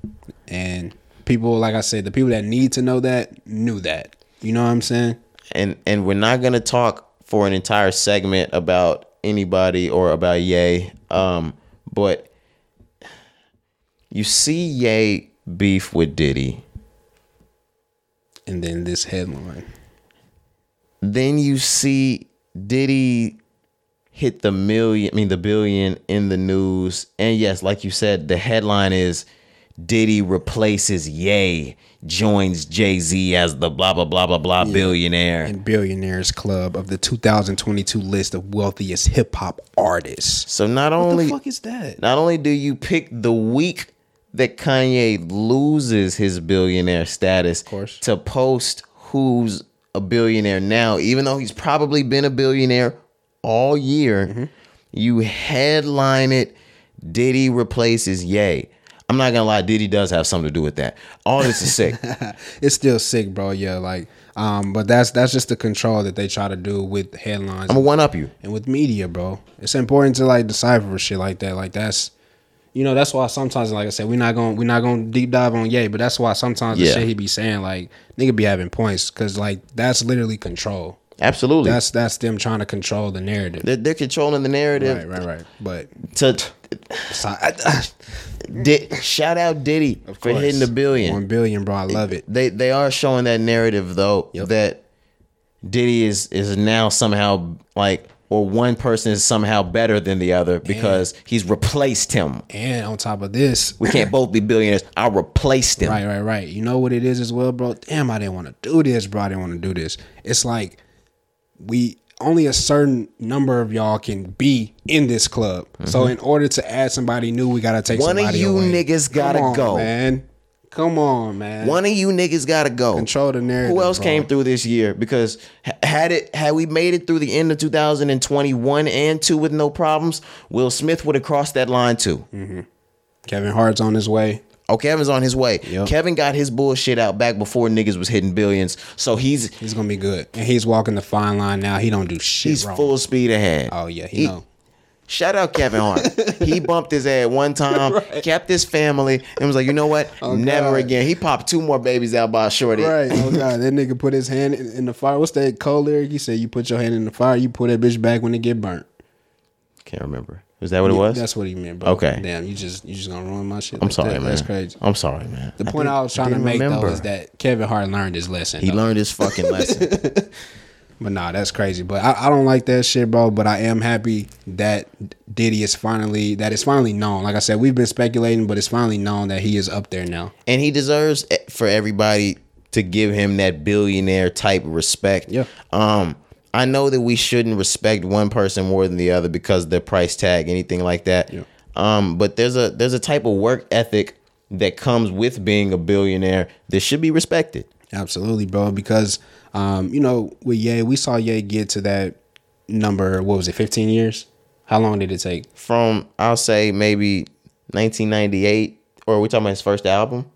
And people, like I said, the people that need to know that knew that. You know what I'm saying? and and we're not gonna talk for an entire segment about anybody or about Ye. Um, but you see Ye beef with Diddy, And then this headline. then you see Diddy hit the million, I mean the billion in the news, and yes, like you said, the headline is Diddy replaces Ye, joins Jay Z as the blah blah blah blah blah billionaire. and Billionaires Club of the 2022 list of wealthiest hip hop artists. so not What only the fuck is that? Not only do you pick the week that Kanye loses his billionaire status to post who's a billionaire now, even though he's probably been a billionaire all year, Mm-hmm. you headline it Diddy replaces Ye. I'm not gonna lie, Diddy does have something to do with that. All this is sick. It's still sick, bro. Yeah, like, um, but that's that's just the control that they try to do with headlines I'm gonna one up you. and with media, bro. It's important to like decipher shit like that. Like that's, you know, that's why sometimes, like I said, we're not going to we're not to deep dive on Ye, but that's why sometimes Yeah. the shit he be saying, like nigga be having points, because like that's literally control. Absolutely. That's that's them trying to control the narrative. they're, they're controlling the narrative Right, right, right. But to so, I, Di- shout out Diddy for course. hitting the billion. one billion, bro. I love it. they they are showing that narrative though that Diddy is is now somehow like or one person is somehow better than the other because he's replaced him. And on top of this, We can't both be billionaires. I replaced him. Right, right, right. You know what it is as well, bro? Damn, I didn't want to do this, bro. I didn't want to do this. It's like we only a certain number of y'all can be in this club. So in order to add somebody new, we gotta take Mm-hmm. One of you away. niggas gotta on, go. man. Come on, man. One of you niggas gotta go. Control the narrative, Who else bro. came through this year? Because had it had we made it through the end of 2021 and two with no problems, Will Smith would have crossed that line too. Mm-hmm. Kevin Hart's on his way. Oh, Kevin's on his way. Yep. Kevin got his bullshit out back before niggas was hitting billions. So he's He's gonna be good, and he's walking the fine line now. He don't do shit he's wrong. full speed ahead. Oh yeah, he, know. Shout out Kevin Hart. he bumped his head one time, kept his family, and was like, you know what? Never Oh, God. again. He popped two more babies out by a shorty. Right. Oh god, that nigga put his hand in, in the fire. What's that Cole lyric? He said, "You put your hand in the fire, you pull that bitch back when it get burnt." Can't remember. Was that what it was? That's what he meant, bro. Okay. Damn, you just you just gonna ruin my shit. I'm like sorry, that. man. That's crazy. I'm sorry, man. The point I, was trying to make remember. though is that Kevin Hart learned his lesson. he though. learned his fucking lesson. But nah, that's crazy. But I, I don't like that shit, bro. But I am happy that Diddy is finally that it's finally known. Like I said, we've been speculating, but it's finally known that he is up there now. and he deserves for everybody to give him that billionaire type respect. Yeah. Um, I know that we shouldn't respect one person more than the other because their price tag, anything like that. Yeah. Um, but there's a there's a type of work ethic that comes with being a billionaire that should be respected. Absolutely, bro. Because um, you know, with Ye, we saw Ye get to that number. What was it? Fifteen years. How long did it take? From I'll say maybe 1998, or are we talking about his first album?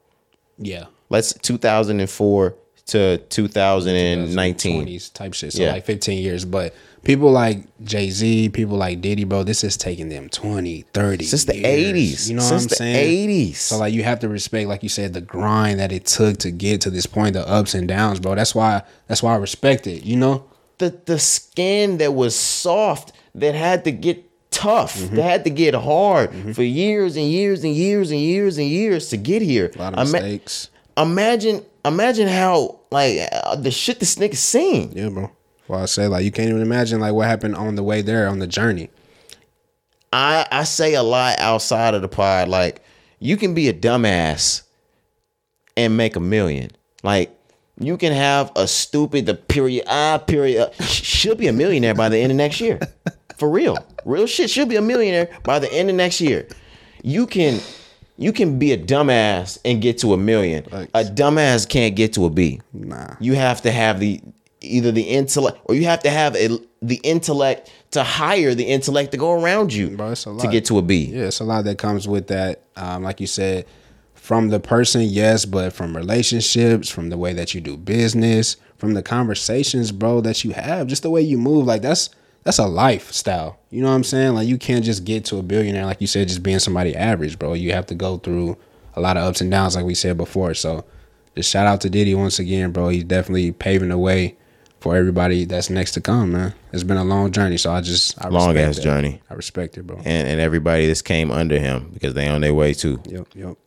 Yeah. Let's 2004 to 2019. 20s type shit. So Yeah. like 15 years. But people like Jay Z, people like Diddy, bro, this is taking them 20, 30 Since the years. 80s. You know Since what the I'm saying? 80s. So like you have to respect, like you said, the grind that it took to get to this point, the ups and downs, bro. That's why that's why I respect it, you know? the the skin that was soft that had to get tough Mm-hmm. that had to get hard for years and years and years and years and years to get here A lot of Ima- mistakes. imagine imagine how like uh, the shit this nigga seen Yeah, bro. Well, I say like you can't even imagine like what happened on the way there on the journey. I I say a lot outside of the pod. Like you can be a dumbass and make a million. Like you can have a stupid the period ah period uh, she'll be a millionaire by the end of next year. For real. Real shit. She'll be a millionaire by the end of next year. You can you can be a dumbass and get to a million. A dumbass can't get to a B. Nah. You have to have the either the intellect or you have to have a, the intellect to hire the intellect to go around you Bro, to get to a B. Yeah, it's a lot that comes with that. Um, like you said, from the person, yes, but from relationships, from the way that you do business, from the conversations, bro, that you have, just the way you move, like that's that's a lifestyle. You know what I'm saying? Like you can't just get to a billionaire, like you said, just being somebody average, bro. You have to go through a lot of ups and downs, like we said before. So just shout out to Diddy once again, bro. He's definitely paving the way for everybody that's next to come, man. It's been a long journey, so I just I Long ass that. journey. I respect it, bro. And and everybody that's came under him because they on their way too. Yep, yep.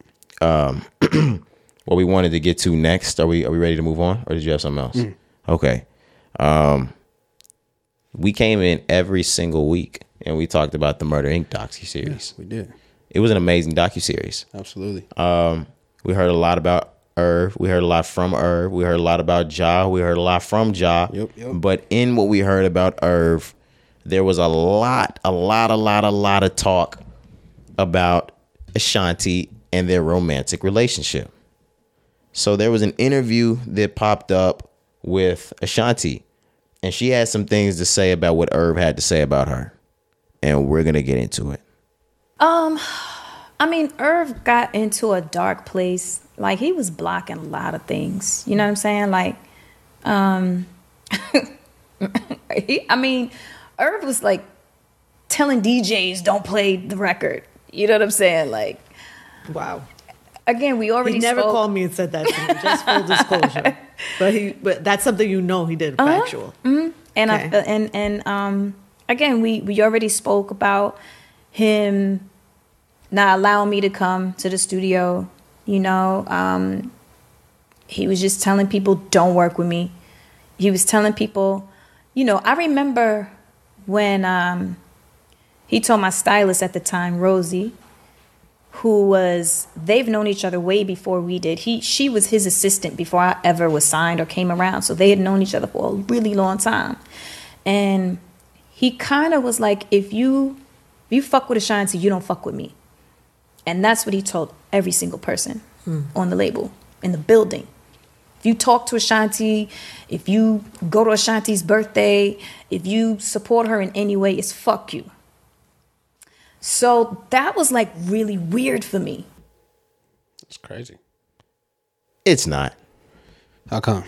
What we wanted to get to next. Are we are we ready to move on? Or did you have something else? Okay. Um we came in every single week and we talked about the Murder Inc. docu series. We did. It was an amazing docu series. Absolutely. Um, we heard a lot about Irv. We heard a lot from Irv. We heard a lot about Ja. We heard a lot from Ja. Yep, yep. But in what we heard about Irv, there was a lot, a lot, a lot, a lot of talk about Ashanti and their romantic relationship. So there was an interview that popped up with Ashanti, and she had some things to say about what Irv had to say about her. And we're gonna get into it. Um, I mean, Irv got into a dark place. Like he was blocking a lot of things. You know what I'm saying? Like, um, he, I mean, Irv was like telling DJs don't play the record. You know what I'm saying? Like, Wow. again, we already He never spoke- called me and said that to me. Just full disclosure. But he, but that's something you know he did Uh-huh. factual. and I, and and um again we we already spoke about him not allowing me to come to the studio you know um he was just telling people don't work with me he was telling people you know i remember when um he told my stylist at the time rosie who was they've known each other way before we did. He she was his assistant before I ever was signed or came around. So they had known each other for a really long time. And he kind of was like, if you if you fuck with Ashanti, you don't fuck with me. And that's what he told every single person on the label, in the building. If you talk to Ashanti, if you go to Ashanti's birthday, if you support her in any way, it's fuck you. So that was like really weird for me. It's crazy. It's not. How come?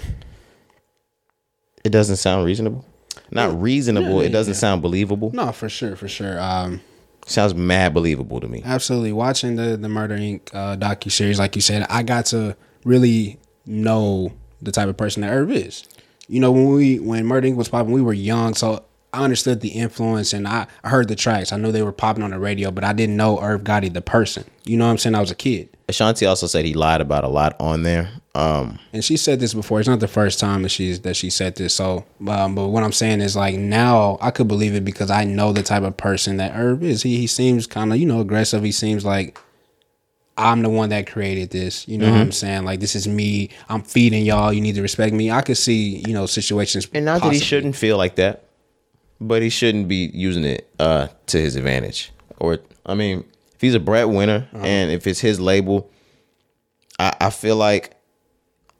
It doesn't sound reasonable. Not reasonable. yeah, it doesn't yeah. sound believable. No, for sure, for sure. Um, sounds mad believable to me. absolutely. Watching the the Murder Inc. Uh, docu series, like you said, I got to really know the type of person that Irv is. You know, when we when Murder Inc. was popping, we were young, so I understood the influence and I, I heard the tracks. I knew they were popping on the radio, but I didn't know Irv Gotti the person. You know what I'm saying? I was a kid. Ashanti also said he lied about a lot on there. Um, and she said this before. It's not the first time that she's that she said this. So, um, but what I'm saying is like now I could believe it because I know the type of person that Irv is. He he seems kind of you know aggressive. He seems like I'm the one that created this. You know what I'm saying? Like this is me. I'm feeding y'all. You need to respect me. I could see you know situations. and not that he shouldn't feel like that, but he shouldn't be using it uh, to his advantage. Or I mean, if he's a breadwinner and if it's his label, I, I feel like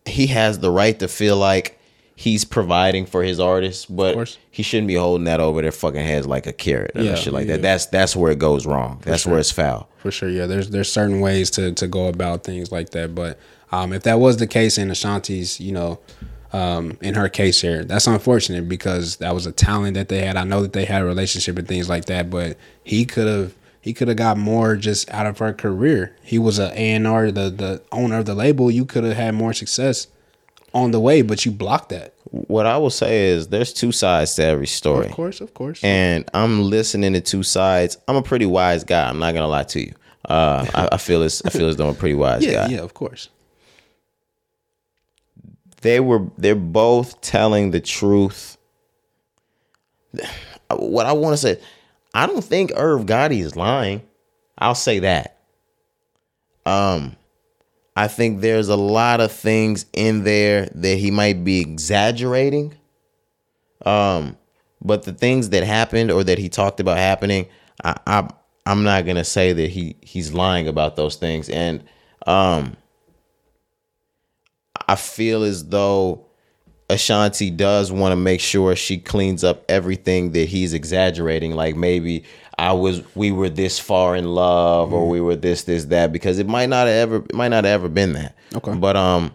he has the right to feel like he's providing for his artists, but he shouldn't be holding that over their fucking heads like a carrot or Yeah, shit like yeah. that. That's that's where it goes wrong. That's where it's foul. For sure, yeah. There's there's certain ways to to go about things like that, but um, if that was the case in Ashanti's, you know, um, in her case here, that's unfortunate because that was a talent that they had. I know that they had a relationship and things like that, but he could have he could have got more just out of her career. He was a A and R, the the owner of the label. You could have had more success on the way, but you blocked that. What I will say is there's two sides to every story. Of course, of course. and I'm listening to two sides. I'm a pretty wise guy. I'm not gonna lie to you. Uh, I, I feel as I feel as though I'm a pretty wise yeah, guy. yeah, of course. They were they're both telling the truth what I want to say, I don't think Irv Gotti is lying. I'll say that. Um, I think there's a lot of things in there that he might be exaggerating. Um, but the things that happened or that he talked about happening, I, I I'm not gonna say that he he's lying about those things. And um, I feel as though Ashanti does want to make sure she cleans up everything that he's exaggerating. Like maybe I was, we were this far in love, or we were this, this, that, because it might not have ever, it might not have ever been that. Okay. But um,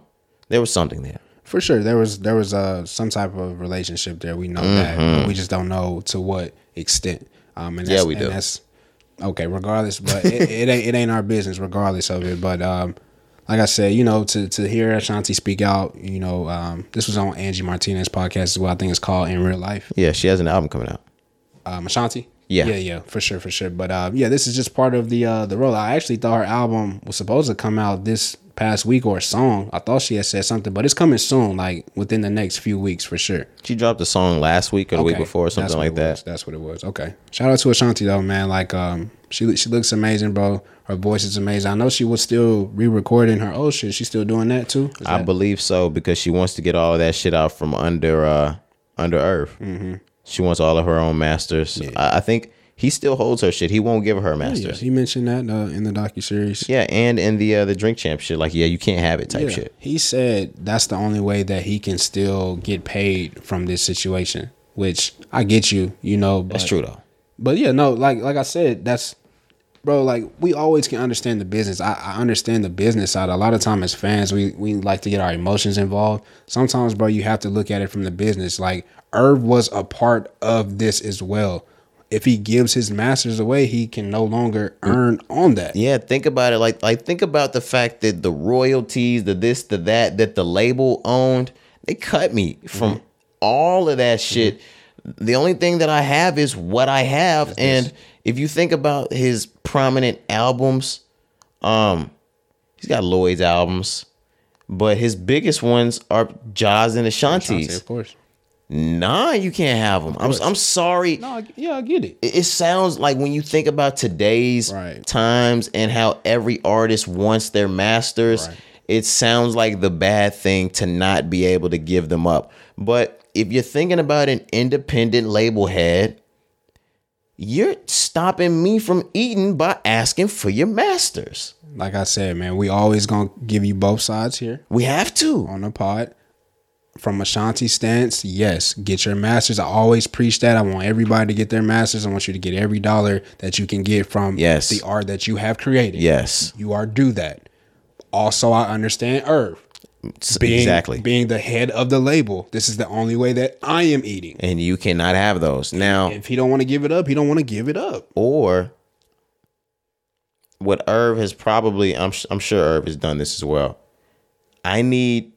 there was something there. For sure, there was there was uh, some type of relationship there. We know that, we just don't know to what extent. Um, and Mm-hmm. Yeah, we and do. That's okay. Regardless, but it, it ain't it ain't our business. Regardless of it, but um, like I said, you know, to to hear Ashanti speak out, you know, um, this was on Angie Martinez podcast as well. I think it's called In Real Life. Yeah, she has an album coming out. Um, Ashanti. Yeah. yeah, yeah, for sure, for sure. But uh, yeah, this is just part of the uh, the role. I actually thought her album was supposed to come out this past week or a song. I thought she had said something, but it's coming soon, like within the next few weeks for sure. She dropped a song last week or the week before, or something like that. was. That's what it was. Okay. Shout out to Ashanti though, man. Like um she she looks amazing, bro. Her voice is amazing. I know she was still re-recording her old shit. She's still doing that too. Is I that- believe so because she wants to get all of that shit out from under uh under Irv. Mm-hmm. She wants all of her own masters. I, I think he still holds her shit. He won't give her Yeah, masters. he mentioned that uh, in the docu series. Yeah, and in the uh, the drink champ shit, like yeah, you can't have it type shit. He said that's the only way that he can still get paid from this situation. Which I get you, you know. But, That's true though. But yeah, no, like like I said, that's bro. Like we always can understand the business. I, I understand the business side. A lot of time as fans, we we like to get our emotions involved. Sometimes, bro, you have to look at it from the business. Like Irv was a part of this as well. If he gives his masters away, he can no longer earn on that. Yeah, think about it. Like like think about the fact that the royalties, the this, the that, that the label owned, they cut me from mm-hmm. all of that shit. The only thing that I have is what I have. and if you think about his prominent albums, um, he's got Lloyd's albums, but his biggest ones are Ja's and Ashanti, Ashanti's. of course. Nah, you can't have them. I'm, I'm sorry No, I- yeah, I get it. it it sounds like when you think about today's Right. times and how every artist wants their masters, Right. it sounds like the bad thing to not be able to give them up. But if you're thinking about an independent label head, you're stopping me from eating by asking for your masters. Like I said, man, we always gonna give you both sides here. We have to. on the pod. From Ashanti's stance, yes, get your masters. I always preach that. I want everybody to get their masters. I want you to get every dollar that you can get from Yes. the art that you have created. Yes. You are do that. Also, I understand Irv. Being, exactly. Being the head of the label. This is the only way that I am eating. and you cannot have those. Now, If he don't want to give it up, he don't want to give it up. or what Irv has probably I'm I'm sure Irv has done this as well. I need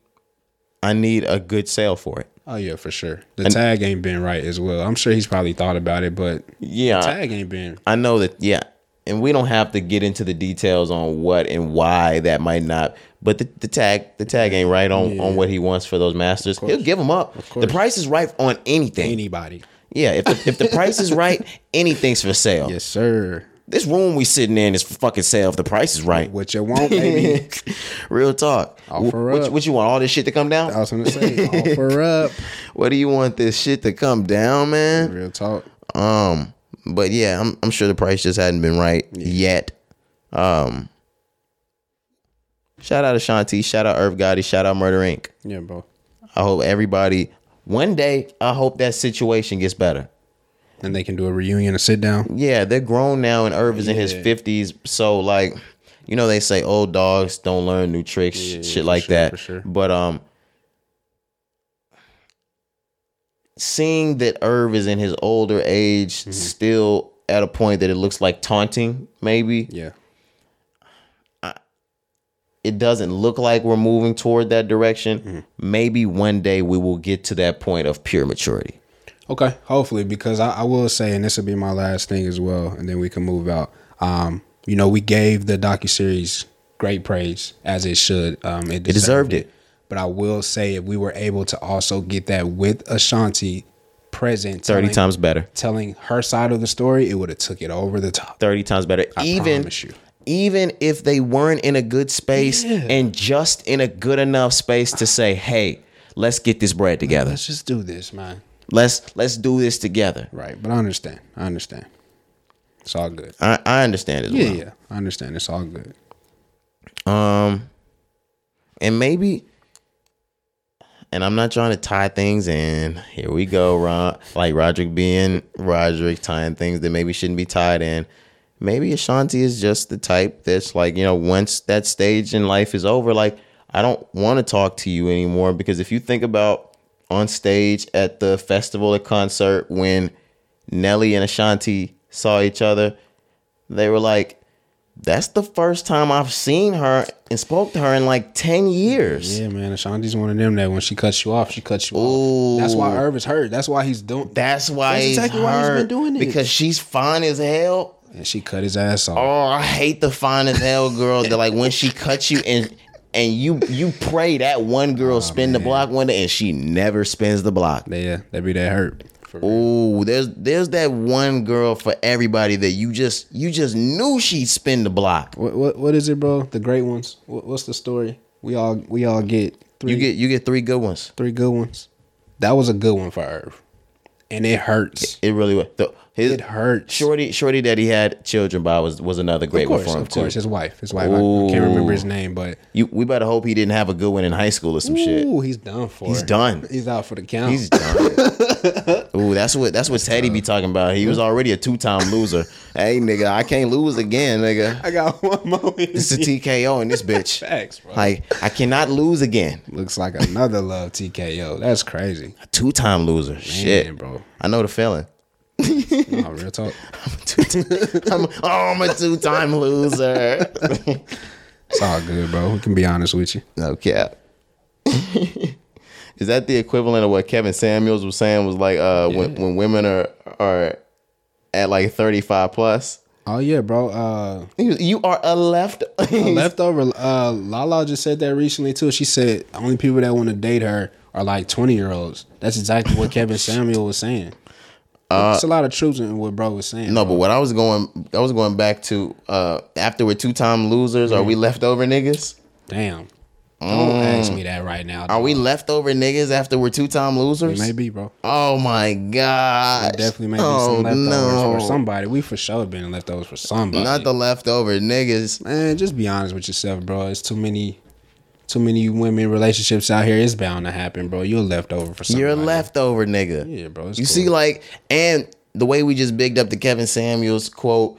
I need a good sale for it. Oh yeah, for sure. The tag ain't been right as well. I'm sure he's probably thought about it, but Yeah. the tag ain't been I know that yeah. And we don't have to get into the details on what and why that might not but the, the tag the tag ain't right on, on what he wants for those masters. He'll give them up. The price is right on anything. anybody. yeah, if the, if the price is right, anything's for sale. Yes, sir. This room we sitting in is for fucking sale if the price is right. What you want, baby? Real talk. Offer what, up. what you want? All this shit to come down? I was gonna say, offer up. What do you want this shit to come down, man? Real talk. Um, but yeah, I'm I'm sure the price just hadn't been right yet. Um, shout out to Shanti, shout out Irv Gotti, shout out Murder Inc. Yeah, bro. I hope everybody one day. I hope that situation gets better. And they can do a reunion, a sit down. Yeah, they're grown now, and Irv is in his fifties. So like, you know, they say old dogs don't learn new tricks, Yeah, shit like sure, that. for sure. But um, seeing that Irv is in his older age, Mm-hmm. still at a point that it looks like taunting, maybe Yeah. it doesn't look like we're moving toward that direction. Mm-hmm. Maybe one day we will get to that point of pure maturity. Okay. Hopefully, because I, I will say, and this will be my last thing as well, and then we can move out. Um, you know, we gave the docu series great praise as it should. Um, it, deserved it. But I will say, if we were able to also get that with Ashanti present, 30 telling- times better. telling her side of the story, it would have took it over the top. 30 times better. I even promise you. even if they weren't in a good space Yeah. and just in a good enough space to say, "Hey, let's get this bread together. Let's just do this, man. Let's let's do this together." Right, but I understand. I understand. It's all good. I, I understand as Yeah, well. yeah, I understand. It's all good. Um, and maybe, and I'm not trying to tie things in. Here we go, Ron. Like Roderick being Roderick, tying things that maybe shouldn't be tied in. Maybe Ashanti is just the type that's like, you know, once that stage in life is over, like, I don't want to talk to you anymore. Because if you think about on stage at the festival, at concert, when Nelly and Ashanti saw each other, they were like, that's the first time I've seen her and spoke to her in like 10 years. Yeah, man. Ashanti's one of them that when she cuts you off, she cuts you Ooh. off. That's why Irv is hurt. That's why he's doing. That's why That's he's exactly why he's been doing it. Because she's fine as hell. and she cut his ass off. Oh, I hate the fine as hell girl that like when she cuts you and and you you pray that one girl spin the block one day and she never spins the block. Yeah, they be that hurt. For real. Ooh, there's there's that one girl for everybody that you just you just knew she'd spin the block. What, what what is it, bro? The great ones. What, what's the story? We all we all get three You get you get three good ones. three good ones. That was a good one for Irv, and it hurts. It really was. The, his, It hurts. Shorty, Shorty that he had children by was was another great course, one for him of course. too. His wife, his wife. I, I can't remember his name, but You, we better hope he didn't have a good one in high school or some shit. ooh, he's done for. He's done. He's out for the count. He's done. Ooh, that's what that's what Teddy be talking about. He was already a two time loser. hey, nigga, I can't lose again, nigga. I got one more. It's a TKO in this bitch. Facts, bro. Like I cannot lose again. Looks like another love TKO. That's crazy. A Two time loser. Shit, bro. I know the feeling. No, real talk. I'm, oh, I'm a two time loser. It's all good, bro. We can be honest with you. No cap. Is that the equivalent of what Kevin Samuels was saying? Was like uh, when when women are are at like thirty five plus. Oh yeah, bro. Uh you are a left. leftover uh Lala just said that recently too. She said only people that want to date her are like 20 year olds. That's exactly what Kevin Samuel was saying. It's a lot of truth in what bro was saying. No, bro. but what I was going, I was going back to uh, after we're two time losers. Are we leftover niggas? damn. Don't ask me that right now. Mm. Are we leftover niggas after we're two time losers? Maybe, bro. Oh my god! Definitely maybe oh, some leftovers no. for somebody. We for sure been leftovers for somebody. Not the leftover niggas. Man, just be honest with yourself, bro. It's too many, too many women relationships out here. It's bound to happen, bro. You're a leftover for somebody. You're a leftover nigga. Yeah, bro, You cool. see, like, and the way we just bigged up the Kevin Samuels quote,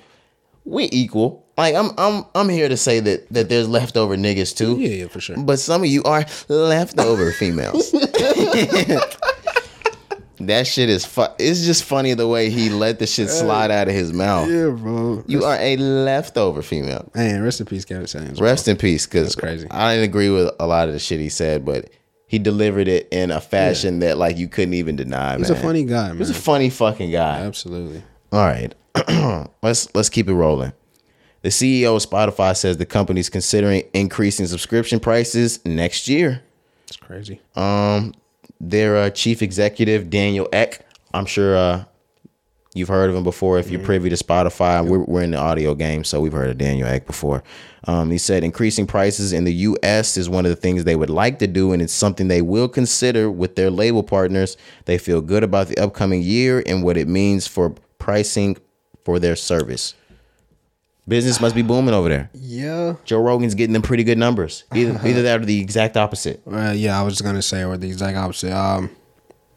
we equal. Like, I'm, I'm, I'm here to say that that there's leftover niggas too. Yeah, yeah, for sure. But some of you are leftover females. that shit is fu- It's just funny the way he let the shit slide out of his mouth. Yeah, bro. You are a leftover female. Man, rest in peace, Kevin Samuels. bro. Rest in peace, because crazy. I didn't agree with a lot of the shit he said, but he delivered it in a fashion that like you couldn't even deny. He's man. a funny guy, man. He's a funny fucking guy. Absolutely. All right, let's let's keep it rolling. The CEO of Spotify says the company's considering increasing subscription prices next year. It's crazy. Um, their uh, chief executive Daniel Ek, I'm sure uh, you've heard of him before. If you're privy to Spotify, we're, we're in the audio game, so we've heard of Daniel Ek before. Um, he said increasing prices in the U.S. is one of the things they would like to do, and it's something they will consider with their label partners. They feel good about the upcoming year and what it means for pricing for their service. Business must be booming over there. Yeah. Joe Rogan's getting them pretty good numbers. Either, either that or the exact opposite. Well, yeah, I was just gonna say or the exact opposite. Um,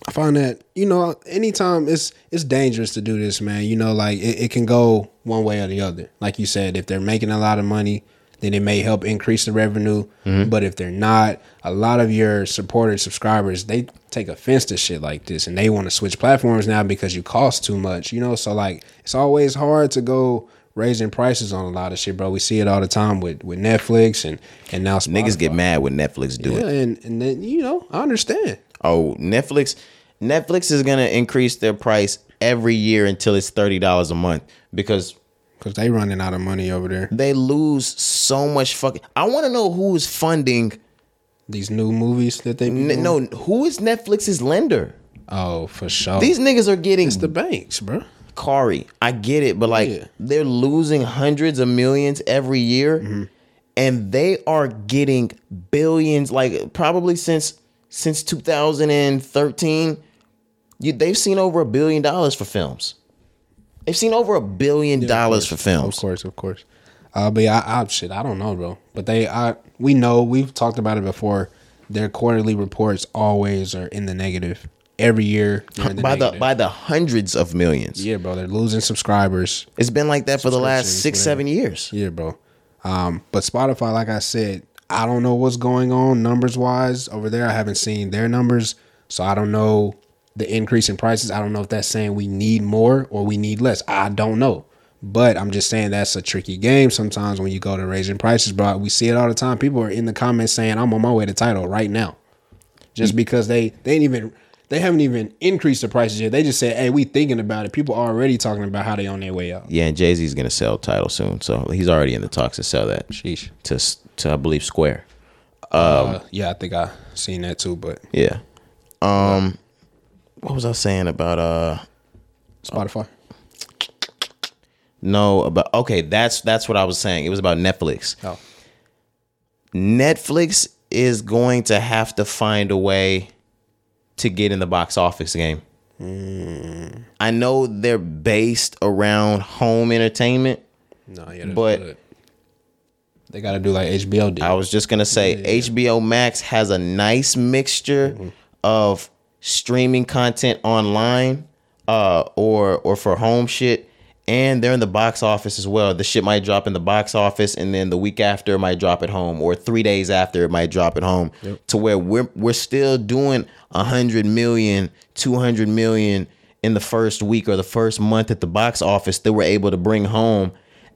I find that you know, anytime it's it's dangerous to do this, man. You know, like it, it can go one way or the other. Like you said, if they're making a lot of money, then it may help increase the revenue. But if they're not, a lot of your supporters, subscribers, they take offense to shit like this, and they want to switch platforms now because you cost too much. You know, so like it's always hard to go raising prices on a lot of shit, bro. We see it all the time with with Netflix and and now Niggas get mad when Netflix do Yeah, it. and and then you know I understand. Oh, Netflix. Netflix is gonna increase their price every year until it's thirty dollars a month because Cause they running out of money over there. they lose so much fucking. I want to know who is funding. These new movies that they N- no, who is Netflix's lender? Oh, for sure. These niggas are getting it's the banks, bro. Cari. I get it, but like Yeah. they're losing hundreds of millions every year, Mm-hmm. and they are getting billions. Like probably since since 2013, you, they've seen over a billion dollars for films. They've seen over a billion dollars for films. Of course, of course. Uh, but yeah, I, I shit, I don't know, bro. But they, I, we know we've talked about it before. Their quarterly reports always are in the negative every year. in by the by the hundreds of millions. yeah, bro, they're losing subscribers. It's been like that for the last six, whatever. seven years. Yeah, bro. Um, but Spotify, like I said, I don't know what's going on numbers wise over there. I haven't seen their numbers, so I don't know the increase in prices. I don't know if that's saying we need more or we need less. I don't know. But I'm just saying that's a tricky game sometimes when you go to raising prices, bro. We see it all the time. People are in the comments saying, I'm on my way to Tidal right now. Just because they they ain't even they haven't even increased the prices yet. They just said, Hey, we thinking about it. People are already talking about how they on their way out. Yeah, and Jay Z's gonna sell Tidal soon, so he's already in the talks to sell that Sheesh. to to I believe Square. Uh, yeah, I think I seen that too, but Yeah. Um, what was I saying about uh? Spotify. No, about okay. That's that's what I was saying. It was about Netflix. Oh. Netflix is going to have to find a way to get in the box office game. I know they're based around home entertainment. No, yeah, But- good. they got to do like HBO did. I was just gonna say HBO Max has a nice mixture of streaming content online, uh, or or for home shit, and they're in the box office as well. The shit might drop in the box office, and then the week after it might drop at home, or three days after it might drop at home. To where we're we're still doing a hundred million, two hundred million in the first week or the first month at the box office that we're able to bring home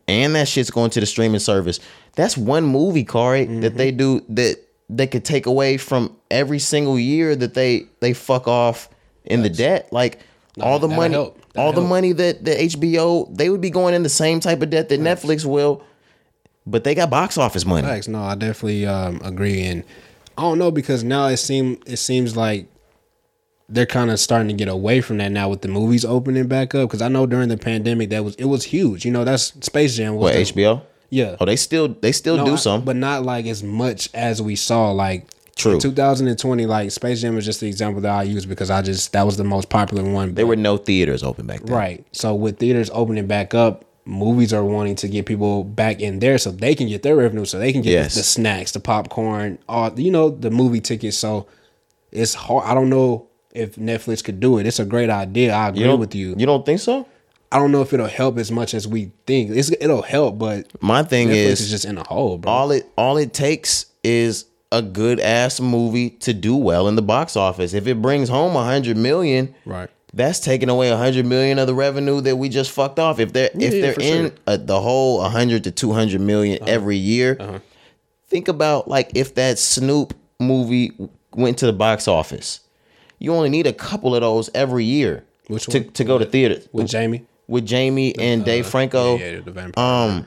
and that shit's going to the streaming service. That's one movie, Corey, that they mm-hmm. do that they could take away from every single year that they they fuck off in the debt. Like all the money, help. All the money that the HBO they would be going in the same type of debt that Netflix will, but they got box office money. Facts. No, I definitely um, agree, and I don't know because now it seem it seems like they're kind of starting to get away from that now with the movies opening back up. Because I know during the pandemic that was it was huge. You know, that's Space Jam. Was What the- HBO? Yeah. Oh, they still they still No, do I- some. but not like as much as we saw. Like True. in 2020, like Space Jam was just the example that I use because I just that was the most popular one. there were no theaters open back then. Right. So with theaters opening back up, movies are wanting to get people back in there so they can get their revenue, so they can get Yes. the, the snacks, the popcorn, all you know, the movie tickets. So it's hard. I don't know if Netflix could do it. It's a great idea. I agree You with you. You don't think so? I don't know if it'll help as much as we think. It's, it'll help, but My thing Netflix is, is just in a hole, bro. all it all it takes is a good ass movie to do well in the box office. If it brings home a hundred million, Right. That's taking away a hundred million of the revenue that we just fucked off. If they're if they're for in sure. Uh-huh. a, the whole hundred to two hundred million every year, think about like if that Snoop movie went to the box office, you only need a couple of those every year Which to one? to go to theaters with Jamie. with Jamie and Dave Franco. Yeah, yeah, the vampire. Um,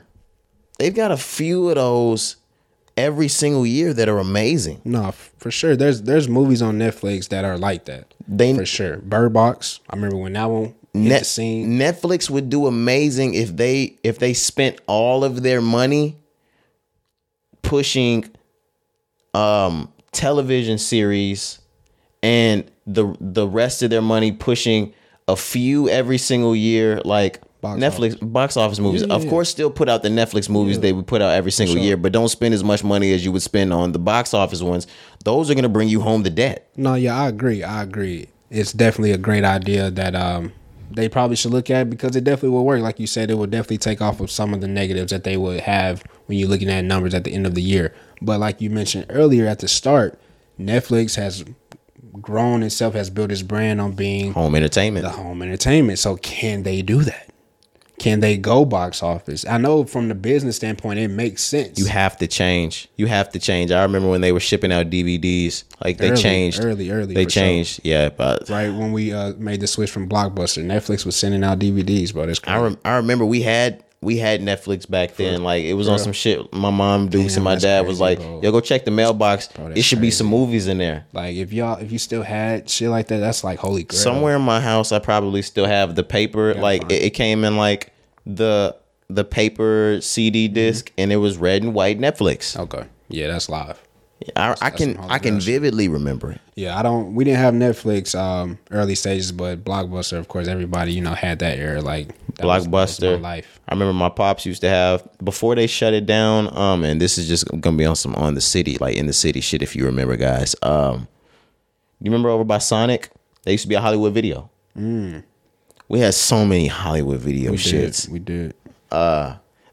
they've got a few of those every single year that are amazing. No, for sure. There's there's movies on Netflix that are like that. They- for sure. Bird Box. I remember when that one Net, scene. Netflix would do amazing if they if they spent all of their money pushing um television series and the the rest of their money pushing a few every single year like Box Netflix box office movies. Yeah, of yeah. course still put out the Netflix movies they would put out every single sure. year, but don't spend as much money as you would spend on the box office ones. Those are going to bring you home the debt. No, yeah, I agree. I agree. It's definitely a great idea that um they probably should look at because it definitely will work. Like you said, it will definitely take off of some of the negatives that they would have when you're looking at numbers at the end of the year. But like you mentioned earlier at the start, Netflix has grown itself, has built its brand on being Home entertainment. the home entertainment. So can they do that? Can they go box office? I know from the business standpoint, it makes sense. You have to change. You have to change. I remember when they were shipping out DVDs, like they Early, changed. early, early, They for sure. changed. Yeah, but right when we uh, made the switch from Blockbuster, Netflix was sending out DVDs, bro. That's I rem- I remember we had we had Netflix back then. Like it was on some shit. My mom, Dukes, Damn, and my that's dad was crazy, like, bro. "Yo, go check the mailbox. Bro, it should be some movies in there." Like if y'all if you still had shit like that, that's like holy grail. Somewhere in my house, I probably still have the paper. Like fine. it, it came in like the the paper CD Mm-hmm. disc, and it was red and white Netflix. Okay. Yeah, that's live. I, I can I can vividly remember it. Yeah, I don't. We didn't have Netflix um early stages, but Blockbuster, of course, everybody you know had that era. Like that Blockbuster. life. I remember my pops used to have before they shut it down. Um, and this is just gonna be on some on the city, like in the city shit. If you remember, guys. Um, you remember over by Sonic? They used to be a Hollywood Video. We had so many Hollywood Video Mm. We shits. did. We did.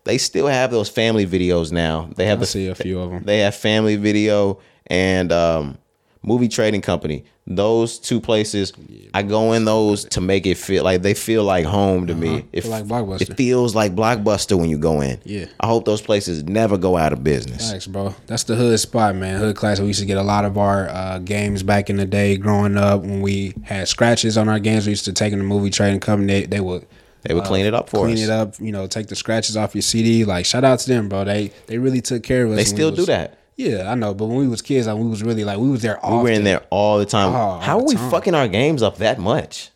They still have those family videos now. They have I the see a few of them. They have Family Video and um, Movie Trading Company. Those two places, I go in those to make it feel like they feel like home to me. It Uh-huh. Like Blockbuster. It feels like Blockbuster when you go in. Yeah. I hope those places never go out of business. Thanks, bro. That's the hood spot, man. Hood class. We used to get a lot of our uh, games back in the day, growing up. When we had scratches on our games, we used to take them to movie trading company. They, they would They would clean uh, it up for clean us. Clean it up. You know, take the scratches off your CD. Like shout out to them, bro. They they really took care of us. They still do that. Yeah, I know. But when we was kids, like, we was really like we was there. We were in there all the time. Oh, How are we time. fucking our games up that much?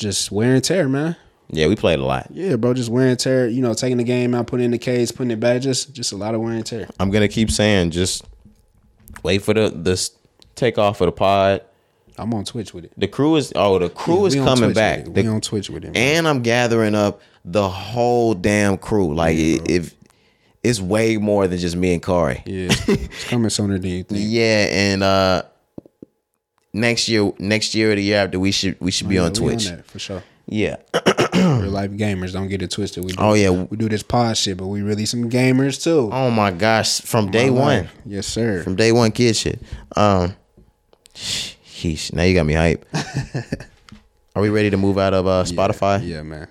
just wear and tear, man. Yeah, we played a lot. Yeah, bro, just wear and tear. You know, taking the game out, putting it in the case, putting it back. Just just a lot of wear and tear. I'm gonna keep saying, just wait for the this takeoff of the pod. I'm on Twitch with it. The crew is oh the crew Yeah, is coming back. The- we on Twitch with it. man. and I'm gathering up the whole damn crew. Like it, if it's way more than just me and Corey. yeah, it's coming sooner than you think. Yeah, and uh next year, next year or the year after, we should we should be Yeah, on Twitch. that, for sure. yeah, Real life gamers, don't get it twisted. We do, Oh, yeah. we do this pod shit, but we really some gamers too. oh my gosh, from day My one, yes sir. from day one, kid shit. Um, now you got me hype. Are we ready to move out of uh, Spotify? Yeah, man.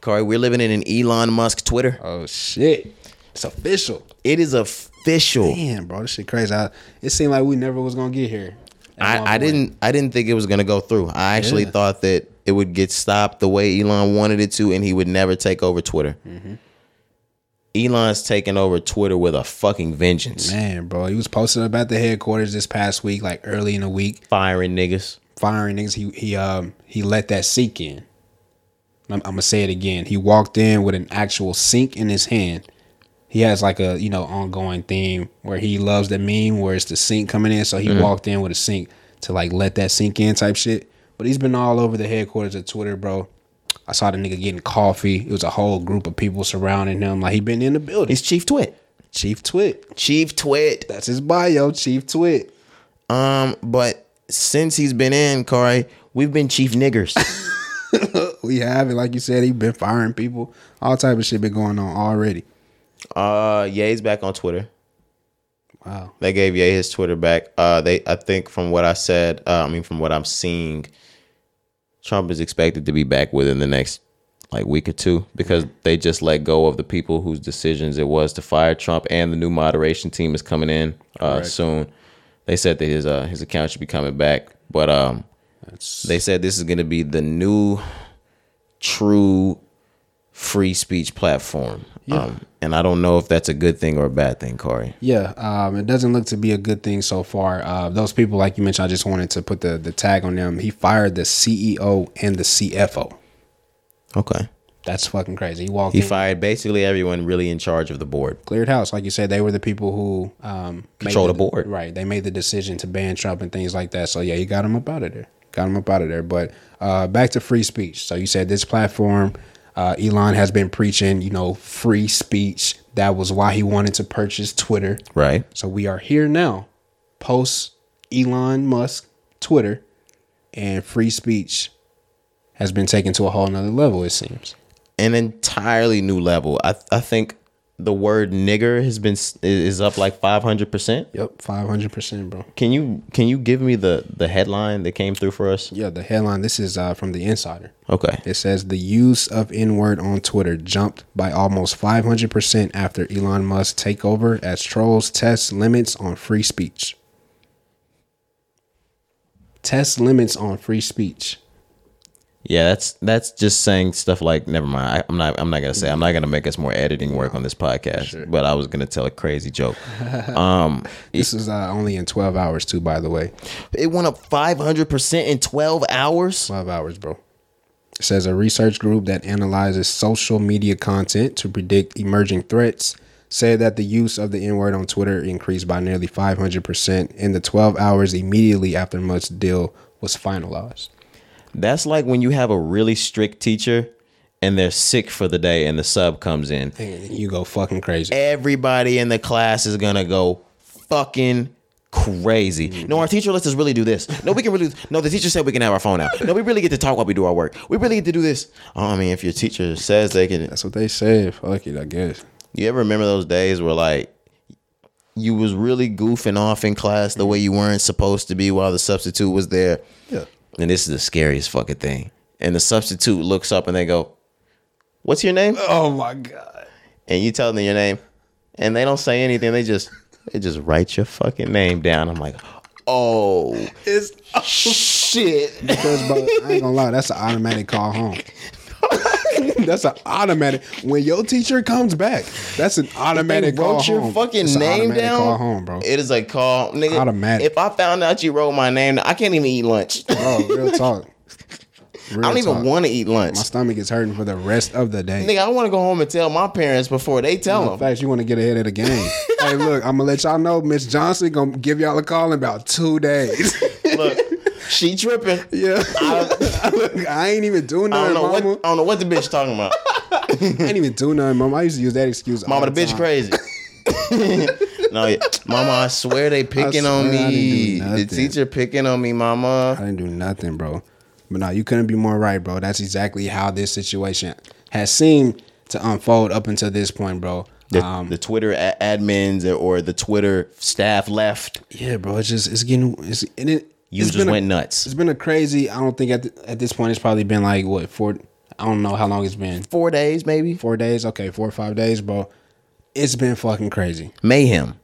Corey, we're living in an Elon Musk Twitter. Oh shit, it's official. It is official. Damn, bro, this shit crazy. I, it seemed like we never was gonna get here. I, I didn't I didn't think it was gonna go through. I actually Yeah. thought that it would get stopped the way Elon wanted it to, and he would never take over Twitter. Mm-hmm. Elon's taking over Twitter with a fucking vengeance, Man, bro, he was posting about the headquarters this past week, like early in the week, firing niggas. firing niggas. He he um he let that sink in. I'm, I'm gonna say it again. He walked in with an actual sink in his hand. He has like a you know ongoing theme where he loves the meme where it's the sink coming in. So he walked in with a sink to like let that sink in type shit. But he's been all over the headquarters of Twitter, bro. I saw the nigga getting coffee. It was a whole group of people surrounding him. Like he been in the building. He's Chief Twit. Chief Twit. Chief Twit. That's his bio, Chief Twit. Um, but since he's been in, Corey, we've been Chief Niggers. We have it, like you said, he been firing people. All type of shit been going on already. uh, Ye's back on Twitter. Wow. They gave Ye his Twitter back. Uh, they, I think, from what I said, uh, I mean, from what I'm seeing, Trump is expected to be back within the next like week or two because they just let go of the people whose decisions it was to fire Trump, and the new moderation team is coming in uh, soon. They said that his uh, his account should be coming back, but um, That's they said this is going to be the new true free speech platform. Um, and I don't know if that's a good thing or a bad thing, Corey. yeah. Um, it doesn't look to be a good thing so far. Uh, those people, like you mentioned, I just wanted to put the the tag on them. He fired the CEO and the CFO. Okay. That's fucking crazy. He walked He in, fired basically everyone really in charge of the board. cleared house, like you said. They were the people who um, Control the board. Right. They made the decision to ban Trump and things like that. So yeah, he got him up out of there. Got him up out of there. But uh, back to free speech. So you said this platform, uh, Elon has been preaching, you know, free speech. That was why he wanted to purchase Twitter. Right. So we are here now, post Elon Musk Twitter, and free speech has been taken to a whole nother level. It seems. An entirely new level. I I think the word nigger has been is up like 500%. Yep, five hundred percent, bro. Can you can you give me the the headline that came through for us? Yeah, the headline. This is uh, from the Insider. Okay. It says the use of N word on Twitter jumped by almost 500% after Elon Musk takeover as trolls test limits on free speech. Test limits on free speech. Yeah, that's that's just saying stuff like never mind. I, I'm not I'm not gonna say I'm not gonna make us more editing work on this podcast. But I was gonna tell a crazy joke. Um, This is uh, only in 12 hours too, by the way. it went up 500 percent in 12 hours. 12 hours, bro. It says a research group that analyzes social media content to predict emerging threats said that the use of the N word on Twitter increased by nearly 500% in the 12 hours immediately after Musk's deal was finalized. That's like when you have a really strict teacher and they're sick for the day and the sub comes in. You go fucking crazy. Everybody in the class is gonna go fucking crazy. Mm. No, our teacher lets us really do this. No, we can really. No, the teacher said we can have our phone out. No, we really get to talk while we do our work. We really get to do this. Oh, I mean, if your teacher says they can, That's what they said. Fuck it, I guess. you ever remember those days where like you was really goofing off in class the mm. way you weren't supposed to be while the substitute was there? Yeah. And this is the scariest fucking thing. And the substitute looks up and they go, "What's your name?" Oh my God. and you tell them your name, and they don't say anything. They just they just write your fucking name down. I'm like, oh It's oh, shit. because, bro, I ain't gonna lie, that's an automatic call home. that's an automatic. When your teacher comes back, that's an automatic They call wrote your home. fucking It's name down. Call home, bro. It is a call, nigga. Automatic. If I found out you wrote my name, I can't even eat lunch. I Bro, real talk. Real don't even want to eat lunch. My stomach is hurting for the rest of the day. Nigga, I want to go home and tell my parents before they tell them. In them. fact, you want to get ahead of the game. hey, look, I'm gonna let y'all know Miss Johnson gonna give y'all a call in about two days. Look, she tripping. yeah, look, I ain't even doing I don't nothing, know what mama. I don't know what the bitch talking about. I ain't even doing nothing, mama. I used to use that excuse. Mama, all the bitch time. crazy. no, yeah. Mama, I swear they picking on swear I didn't do me. The nothing. teacher picking on me, mama. I didn't do nothing, bro. But no, you couldn't be more right, bro. That's exactly how this situation has seemed to unfold up until this point, bro. The, um, the Twitter a- admins or the Twitter staff left. yeah, bro. It's just it's getting it's and it. You it's just been a- went nuts. It's been a crazy. I don't think at the, at this point it's probably been like what four. I don't know how long it's been. Four days, maybe. Four days. Okay, four or five days, bro. It's been fucking crazy. Mayhem.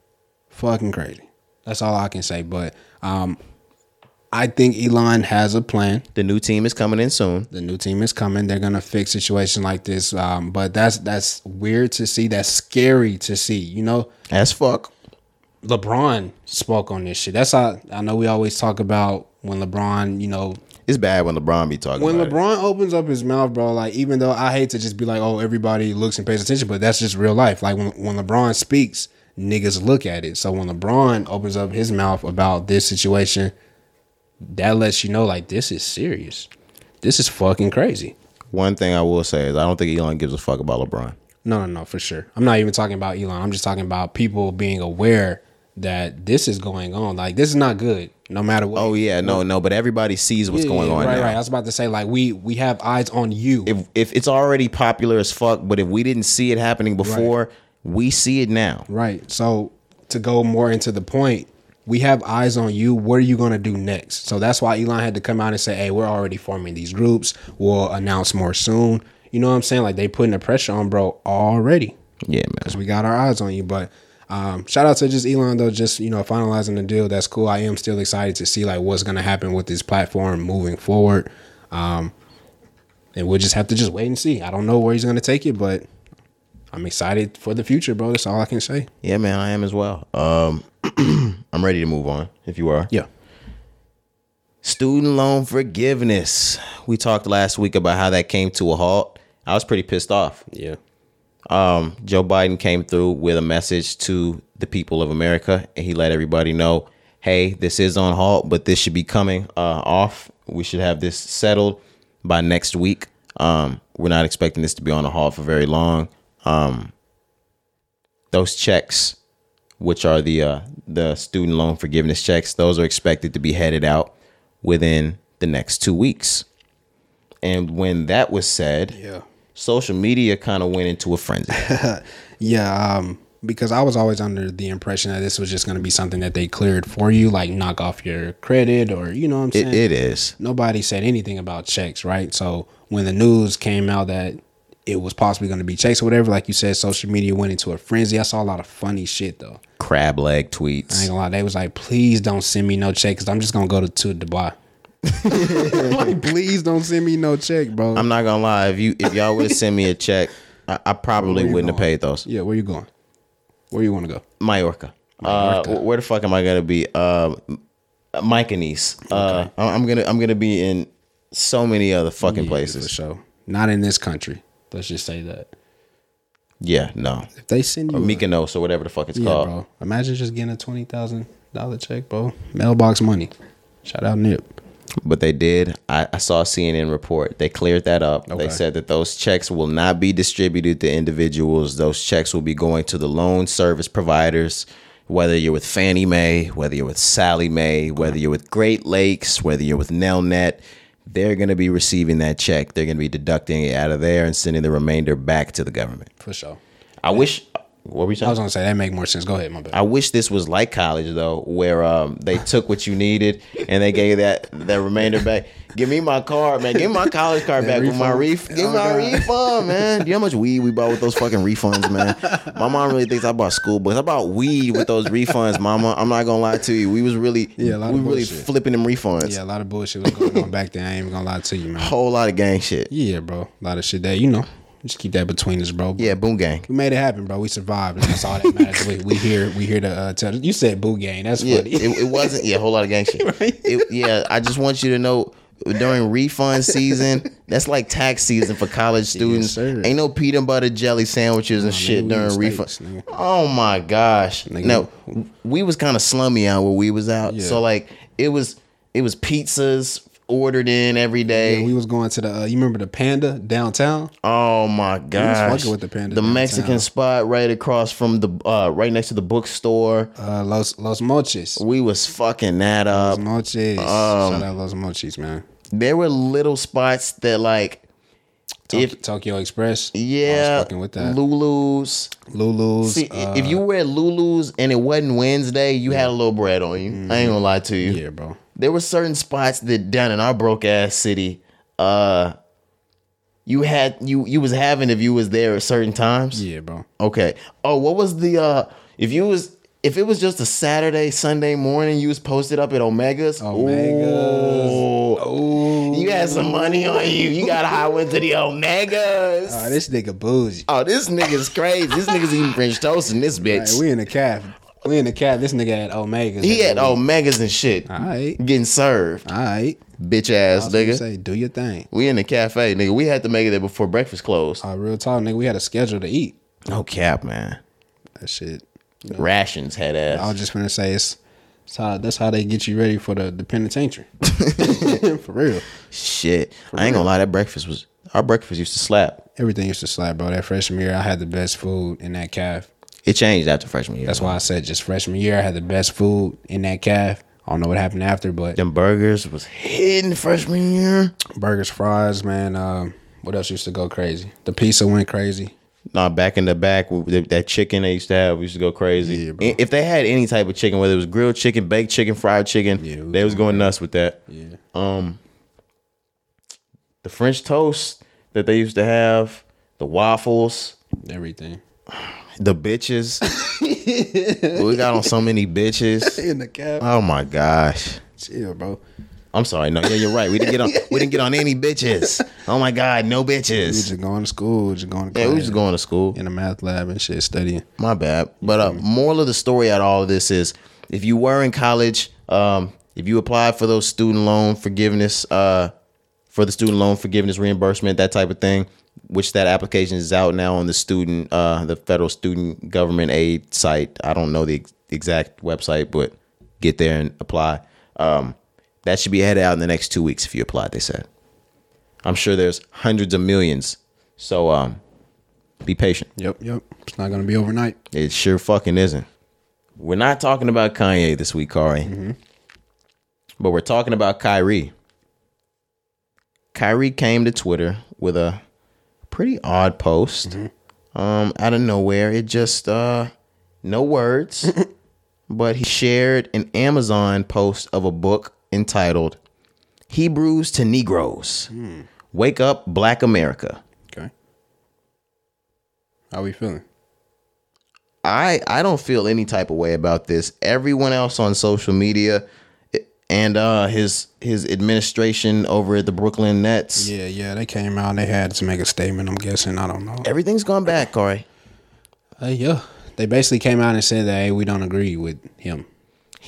Fucking crazy. That's all I can say. But um, I think Elon has a plan. The new team is coming in soon. The new team is coming. They're gonna fix situation like this. Um, but that's that's weird to see. That's scary to see. You know, As fuck. LeBron spoke on this shit. That's how I know we always talk about when LeBron, you know, It's bad when LeBron be talking when about it. LeBron opens up his mouth, bro, like even though I hate to just be like, oh, everybody looks and pays attention, but that's just real life. Like when when LeBron speaks, niggas look at it. So when LeBron opens up his mouth about this situation, that lets you know like this is serious. This is fucking crazy. One thing I will say is I don't think Elon gives a fuck about LeBron. No, no, no, for sure. I'm not even talking about Elon. I'm just talking about people being aware that this is going on. Like this is not good. No matter what. Oh yeah, no, no, but everybody sees what's Yeah, going on Right, now. right. I was about to say like we we have eyes on you. If if it's already popular as fuck, but if we didn't see it happening before, we see it now. Right. So to go more into the point, we have eyes on you. What are you going to do next? So that's why Elon had to come out and say, "Hey, we're already forming these groups. We'll announce more soon." You know what I'm saying? Like they putting the pressure on, bro, already Yeah, man. because we got our eyes on you. But um, shout out to just Elon though, just you know finalizing the deal. That's cool. I am still excited to see like what's going to happen with this platform moving forward. Um, and we'll just have to just wait and see. I don't know where he's going to take it, but I'm excited for the future, bro. That's all I can say. Yeah, man, I am as well. Um, I'm ready to move on. If you are, Yeah. student loan forgiveness. We talked last week about how that came to a halt. I was pretty pissed off. Yeah. Um, Joe Biden came through with a message to the people of America, and he let everybody know, "Hey, this is on halt, but this should be coming uh, off. We should have this settled by next week. Um, we're not expecting this to be on a halt for very long. Um, those checks, which are the uh, the student loan forgiveness checks, those are expected to be headed out within the next two weeks. And when that was said, Yeah. Social media kind of went into a frenzy. Yeah. Um, because I was always under the impression that this was just going to be something that they cleared for you, like knock off your credit or, you know what I'm saying? It, it is. Nobody said anything about checks, right? So when the news came out that it was possibly going to be checks or whatever, like you said, social media went into a frenzy. I saw a lot of funny shit though. Crab leg I tweets. ain't gonna lie. They was like, please don't send me no check because I'm just going to go to, to Dubai. like, please don't send me no check, bro. I'm not gonna lie. If you if y'all would have sent me a check, I, I probably wouldn't have paid those. yeah, where you going? Where you want to go? Mallorca. Uh, where the fuck am I gonna be? Uh, Mykonos. Uh, I- I'm gonna I'm gonna be in so many other fucking Yeah, places. for sure. Not in this country. Let's just say that. Yeah, no. If they send you Or a- Mykonos or whatever the fuck it's yeah, called. bro. Imagine just getting a twenty thousand dollar check, bro. Mailbox money. Shout out Nip. But they did. I, I saw a CNN report. They cleared that up. Okay. They said that those checks will not be distributed to individuals. Those checks will be going to the loan service providers, whether you're with Fannie Mae, whether you're with Sallie Mae, whether you're with Great Lakes, whether you're with Nelnet. They're going to be receiving that check. They're going to be deducting it out of there and sending the remainder back to the government. For sure. I wish. What were you I was gonna say that make more sense. Go ahead, my bad. I wish this was like college though, where um they took what you needed and they gave that that remainder back. Give me my card, man. Give me my college card back with my ref. refund? Give me Oh, my God. refund, man. Do you know how much weed we bought with those fucking refunds, man? My mom really thinks I bought school books. I bought weed with those refunds, mama. I'm not gonna lie to you. We was really Yeah, a lot we of really bullshit. flipping them refunds. yeah, a lot of bullshit was going on back then. I ain't even gonna lie to you, man. A whole lot of gang shit. Yeah, bro. A lot of shit that you know. Just keep that between us, bro. Yeah, boom gang. We made it happen, bro. We survived, that's all that matters. we, we here, we here to uh, tell. You said boo gang. That's Yeah, funny. it, it wasn't. Yeah, a whole lot of gang shit. It, yeah, I just want you to know during refund season, that's like tax season for college students. sir. Ain't no peanut butter jelly sandwiches and Nah, shit nigga, during refund. nigga. Oh my gosh! Nigga. No, we was kind of slummy out where we was out. Yeah. So like it was, it was pizzas ordered in every day. Yeah, we was going to the. Uh, you remember the Panda downtown? Oh my gosh! fucking with the Panda The downtown. Mexican spot right across from the, uh, right next to the bookstore. Uh, Los Los Mochis. We was fucking that up. Los Mochis. Um, Shout out Los Mochis, man. there were little spots that like Tok- if- Tokyo Express. I yeah was fucking with that. lulu's Lulu's. see uh, if you were at lulu's and it wasn't wednesday you had a little bread on you i ain't gonna lie to you yeah, bro. there were certain spots that down in our broke ass city uh you had you you was having if you was there at certain times Yeah, bro. okay oh what was the uh if you was if it was just a Saturday, Sunday morning, you was posted up at Omegas. Omegas. Ooh. Oh, You had some money on you. You got high went to the Omegas. oh, this nigga bougie. Oh, this nigga's crazy. This nigga's eating French toast in this bitch. Hey, we in the caf. We in the caf. This nigga at Omegas. he had Omegas and shit. All right. Getting served. All right. Bitch ass nigga. Say, do your thing. We in the cafe, nigga. We had to make it there before breakfast closed. Uh, real talk, nigga. We had a schedule to eat. No cap, man. That shit. Rations had ass. I was just gonna say it's, it's how that's how they get you ready for the, the penitentiary. for real. Shit. I ain't gonna lie, that breakfast was our breakfast used to slap. Everything used to slap, bro. That freshman year, I had the best food in that caf. It changed after freshman year. That's why I said just freshman year, I had the best food in that caf. I don't know what happened after, but them burgers was hitting freshman year. burgers, fries, man. Um, what else used to go crazy? The pizza went crazy. Nah, back in the back, that- that chicken they used to have, we used to go crazy. Yeah, bro. If they had any type of chicken, whether it was grilled chicken, baked chicken, fried chicken, Yeah, we they was going nuts with that. Yeah. Um, the French toast that they used to have, the waffles, Everything. the bitches. we got on so many bitches. In the cab. Oh my gosh. Chill, bro. I'm sorry. No, yeah, you're right. We didn't get on. We didn't get on any bitches. Oh my god, no bitches. We just going to school, just going to Yeah, we just going to school. in the math lab and shit, studying. My bad. But uh, moral of the story out of all of this is, if you were in college, um, if you applied for those student loan forgiveness, uh, for the student loan forgiveness reimbursement, that type of thing, which that application is out now on the student, uh, the federal student government aid site. I don't know the ex- exact website, but get there and apply. Um, that should be headed out in the next two weeks if you apply. They said. I'm sure there's hundreds of millions. So um, be patient. Yep, yep. It's not gonna be overnight. It sure fucking isn't. We're not talking about Kanye this week, Cari. But we're talking about Kyrie. Kyrie came to Twitter with a pretty odd post. Um, out of nowhere. It just uh no words. but he shared an Amazon post of a book entitled Hebrews to Negroes. Wake up Black America. Okay. How we feeling? I I don't feel any type of way about this. Everyone else on social media, and uh his his administration over at the Brooklyn Nets. Yeah, yeah, they came out they had to make a statement. I'm guessing. I don't know. Everything's gone back, Corey. Uh, yeah, they basically came out and said that hey, we don't agree with him.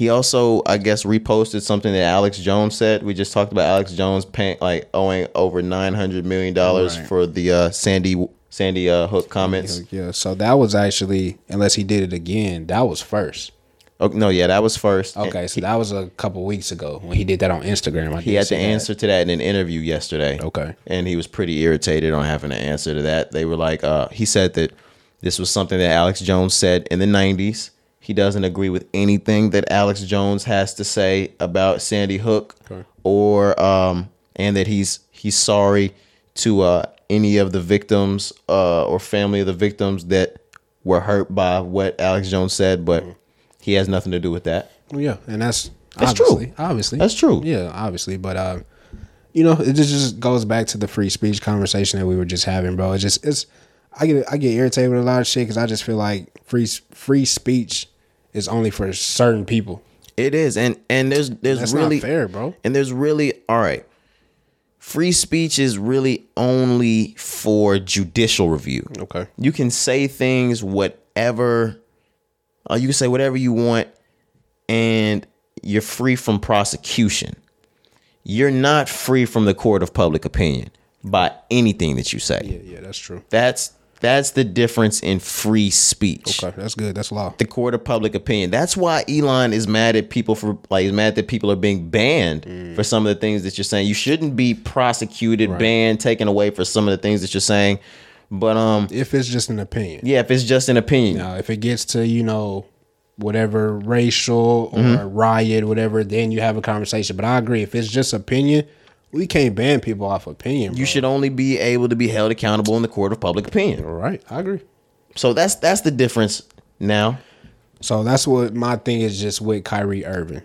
He also, I guess, reposted something that Alex Jones said. We just talked about Alex Jones paying like owing over nine hundred million dollars Right. for the uh, Sandy Sandy uh, Hook comments. Yeah, so that was actually, unless he did it again, that was first. Oh, no, yeah, that was first. Okay, so that was a couple weeks ago when he did that on Instagram. I he had to that. answer to that in an interview yesterday. Okay. and he was pretty irritated on having to answer to that. They were like, uh, he said that this was something that Alex Jones said in the '90s. He doesn't agree with anything that Alex Jones has to say about Sandy Hook, Okay. or um, and that he's he's sorry to uh, any of the victims uh, or family of the victims that were hurt by what Alex Jones said, but he has nothing to do with that. Well, yeah, and that's That's true. obviously, Obviously, That's true. Yeah, obviously, but uh, you know, it just, just goes back to the free speech conversation that we were just having, bro. It's just it's I get I get irritated with a lot of shit because I just feel like free free speech is only for certain people. It is, and and there's there's That's really not fair, bro. And there's really all right. Free speech is really only for judicial review. Okay. You can say things whatever, uh, you can say whatever you want, and you're free from prosecution. You're not free from the court of public opinion by anything that you say. Yeah, yeah, that's true. That's that's the difference in free speech Okay, that's good. That's law. the court of public opinion. That's why Elon is mad at people for like he's mad that people are being banned for some of the things that you're saying. You shouldn't be prosecuted, banned, taken away for some of the things that you're saying. But um If it's just an opinion. yeah, if it's just an opinion. Now, if it gets to you know whatever racial or Mm-hmm. riot, whatever, then you have a conversation. But I agree, if it's just opinion, we can't ban people off opinion. You should only be able to be held accountable in the court of public opinion. right. I agree. So that's that's the difference now. So that's what my thing is just with Kyrie Irving.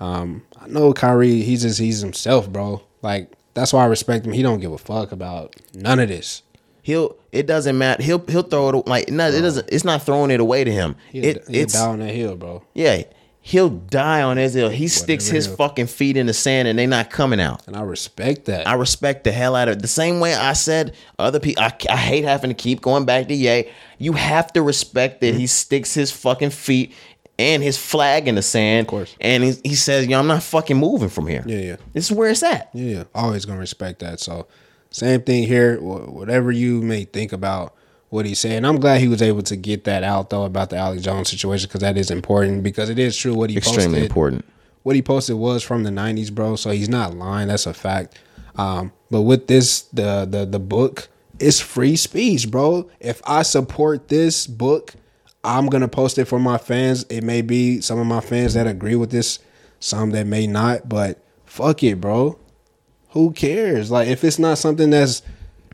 Um, I know Kyrie, he's just he's himself, bro. Like that's why I respect him. He don't give a fuck about none of this. He'll it doesn't matter. He'll he'll throw it like no, it doesn't it's not throwing it away to him. He'll, It he'll it's on that hill, bro. Yeah, he'll die on his hill. He sticks his fucking feet in the sand and they're not coming out. And I respect that. I respect the hell out of it. The same way I said other people, I, I hate having to keep going back to Ye. You have to respect that he sticks his fucking feet and his flag in the sand. Of course. And he, he says, yo, I'm not fucking moving from here. Yeah, yeah. This is where it's at. Yeah, yeah. Always gonna respect that. So, same thing here. Whatever you may think about what he's saying, I'm glad he was able to get that out though about the Alex Jones situation because that is important because it is true what he Extremely posted. important. What he posted was from the '90s, bro. So he's not lying. That's a fact. Um, but with this, the the the book, it's free speech, bro. If I support this book, I'm gonna post it for my fans. It may be some of my fans that agree with this, some that may not, but fuck it, bro. Who cares? Like if it's not something that's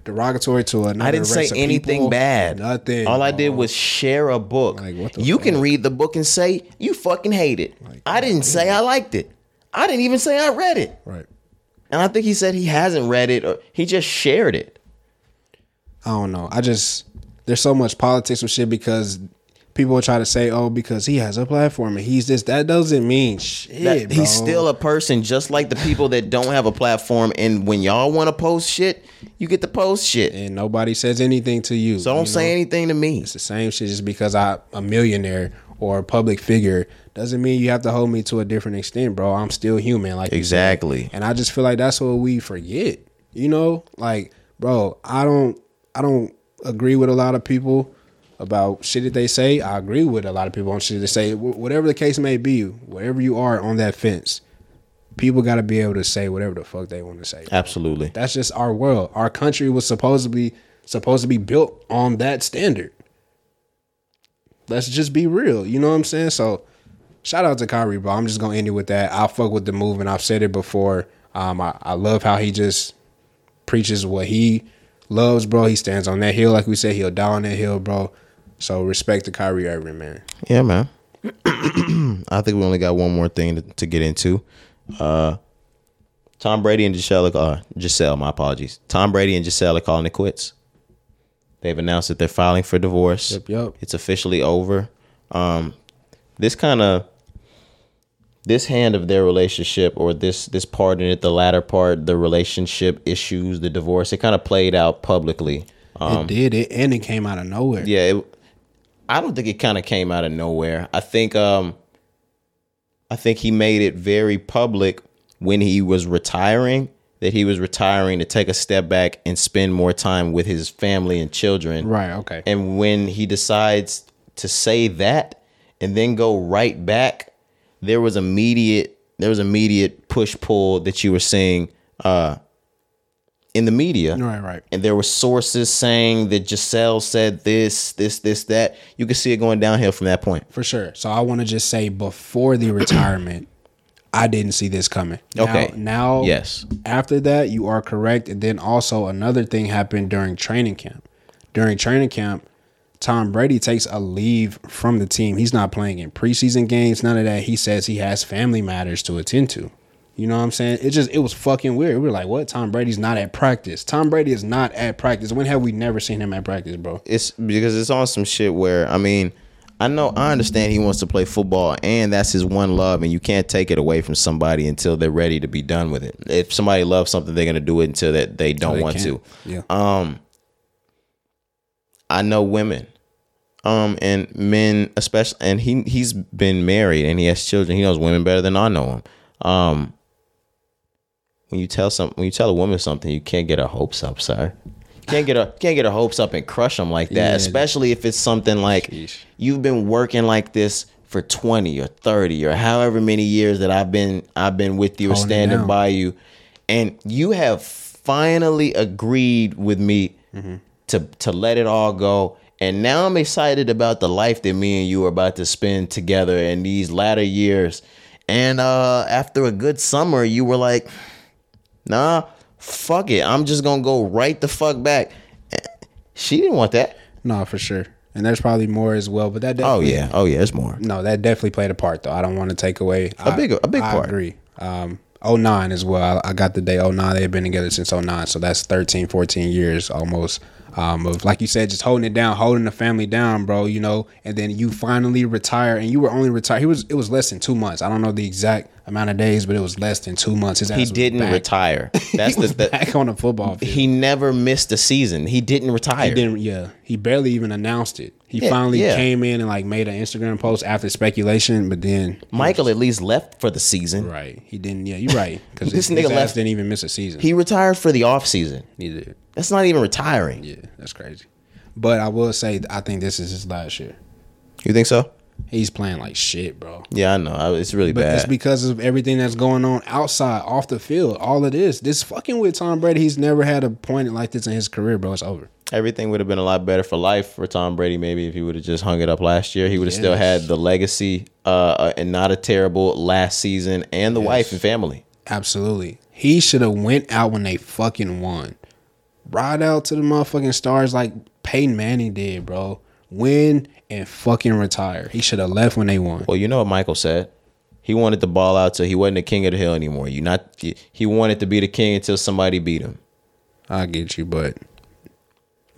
derogatory to another I didn't say anything people, bad. Nothing. All I did was share a book. Like, what the you can read the book and say you fucking hate it. I didn't say I liked it. I didn't even say I read it. right. And I think he said he hasn't read it or he just shared it. I don't know. I just there's so much politics with shit because people will try to say, oh, because he has a platform and he's this. That doesn't mean shit. That- he's still a person just like the people that don't have a platform and when y'all want to post shit, you get to post shit. and nobody says anything to you. So don't you say know? anything to me. It's the same shit just because I'm a millionaire or a public figure doesn't mean you have to hold me to a different extent, bro. I'm still human, like. Exactly. And I just feel like that's what we forget. You know, like, bro, I don't, I don't agree with a lot of people about shit that they say. I agree with a lot of people on shit they say. Whatever the case may be, wherever you are on that fence, people got to be able to say whatever the fuck they want to say. Absolutely. That's just our world. Our country was supposedly supposed to be built on that standard. Let's just be real. You know what I'm saying? So shout out to Kyrie, bro. I'm just gonna end it with that. I fuck with the movement. I've said it before. Um, I, I love how he just preaches what he loves, bro. He stands on that hill, like we said, he'll die on that hill, bro. So respect to Kyrie Irving, man. Yeah, man. I think we only got one more thing to, to get into. Uh, Tom Brady and Giselle, uh, Giselle, my apologies. Tom Brady and Giselle are calling it quits. They've announced that they're filing for divorce. Yep, yep. It's officially over. Um, this kind of this hand of their relationship or this this part in it, the latter part, the relationship issues, the divorce, it kind of played out publicly. it did it, and it came out of nowhere. Um, Yeah, it, I don't think it kind of came out of nowhere. I think um I think he made it very public when he was retiring that he was retiring to take a step back and spend more time with his family and children. Right. Okay. And when he decides to say that and then go right back, there was immediate there was immediate push pull that you were seeing uh in the media. right. Right. And there were sources saying that Giselle said this, this, this, that. You could see it going downhill from that point. For sure. So I want to just say before the retirement, I didn't see this coming. Now- Okay. Now, Yes. After that, you are correct. And then also another thing happened during training camp. During training camp, Tom Brady takes a leave from the team. He's not playing in preseason games. None of that. He says he has family matters to attend to. You know what I'm saying? It just it was fucking weird. We were like, what? Tom Brady's not at practice. Tom Brady is not at practice. When have we never seen him at practice, bro? It's because it's on some shit where I mean, I know I understand he wants to play football and that's his one love and you can't take it away from somebody until they're ready to be done with it. If somebody loves something, they're gonna do it until that they don't They want can't. to. Yeah. Um I know women. Um and men especially and he he's been married and he has children. He knows women better than I know him. Um when you tell some when you tell a woman something, you can't get her hopes up, sir. You can't get her can't get her hopes up and crush them like that, Yeah. especially if it's something like Sheesh. you've been working like this for 20 or 30 or however many years that I've been I've been with you or standing by you and you have finally agreed with me Mm-hmm. to to let it all go and now I'm excited about the life that me and you are about to spend together in these latter years and uh after a good summer you were like nah fuck it I'm just gonna go right the fuck back she didn't want that No, for sure. And there's probably more as well, but that oh yeah oh yeah it's more No, that definitely played a part though. I don't want to take away A big- a big I part. agree. Um 09 as well. I, I got the day 09. They've been together since 09. So that's 13, 14 years almost. Um, of like you said, just holding it down, holding the family down, bro. You know, and then you finally retire, and you were only retired. He was it was less than two months. I don't know the exact amount of days, but it was less than two months. His he didn't back. retire that's he the, the back on the football field. he never missed a season he didn't retire He didn't. Yeah, he barely even announced it. He Yeah, finally yeah. came in and like made an Instagram post after speculation, but then Michael at least left for the season right, he didn't. Yeah, you're right because This this nigga nigga left- didn't even miss a season. he retired for the off season he did. that's not even retiring Yeah, that's crazy. But I will say, I think this is his last year. you think so He's playing like shit, bro. yeah i know it's really But it's because of everything that's going on outside, off the field. All of this, this fucking with Tom Brady. He's never had a point like this in his career, bro. It's over. Everything would have been a lot better for life for tom brady maybe if he would have just hung it up last year he would have still had the legacy uh, and not a terrible last season and the wife and family Absolutely. He should have went out when they fucking won. Ride out to the motherfucking stars like Peyton Manning did, bro. Win and fucking retire. He should have left when they won. well you know what michael said he wanted the ball out till he wasn't the king of the hill anymore you not he wanted to be the king until somebody beat him I get you, but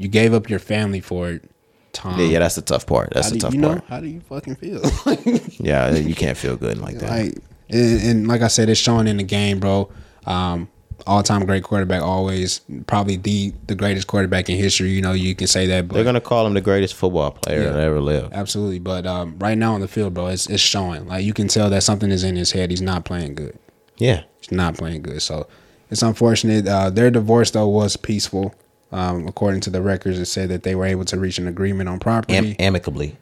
you gave up your family for it, Tom. yeah, yeah that's the tough part that's How the do tough you know? part How do you fucking feel? yeah you can't feel good like that like, and, and like I said, it's showing in the game, bro. Um, all time great quarterback, always probably the the greatest quarterback in history. You know, you can say that, but They're gonna call him the greatest football player Yeah. that ever lived. Absolutely, but um, right now on the field, bro, it's it's showing. Like you can tell that something is in his head. He's not playing good. Yeah, He's not playing good. So it's unfortunate. Uh, their divorce though was peaceful. Um, according to the records, it said that they were able to reach an agreement on property, Am- amicably.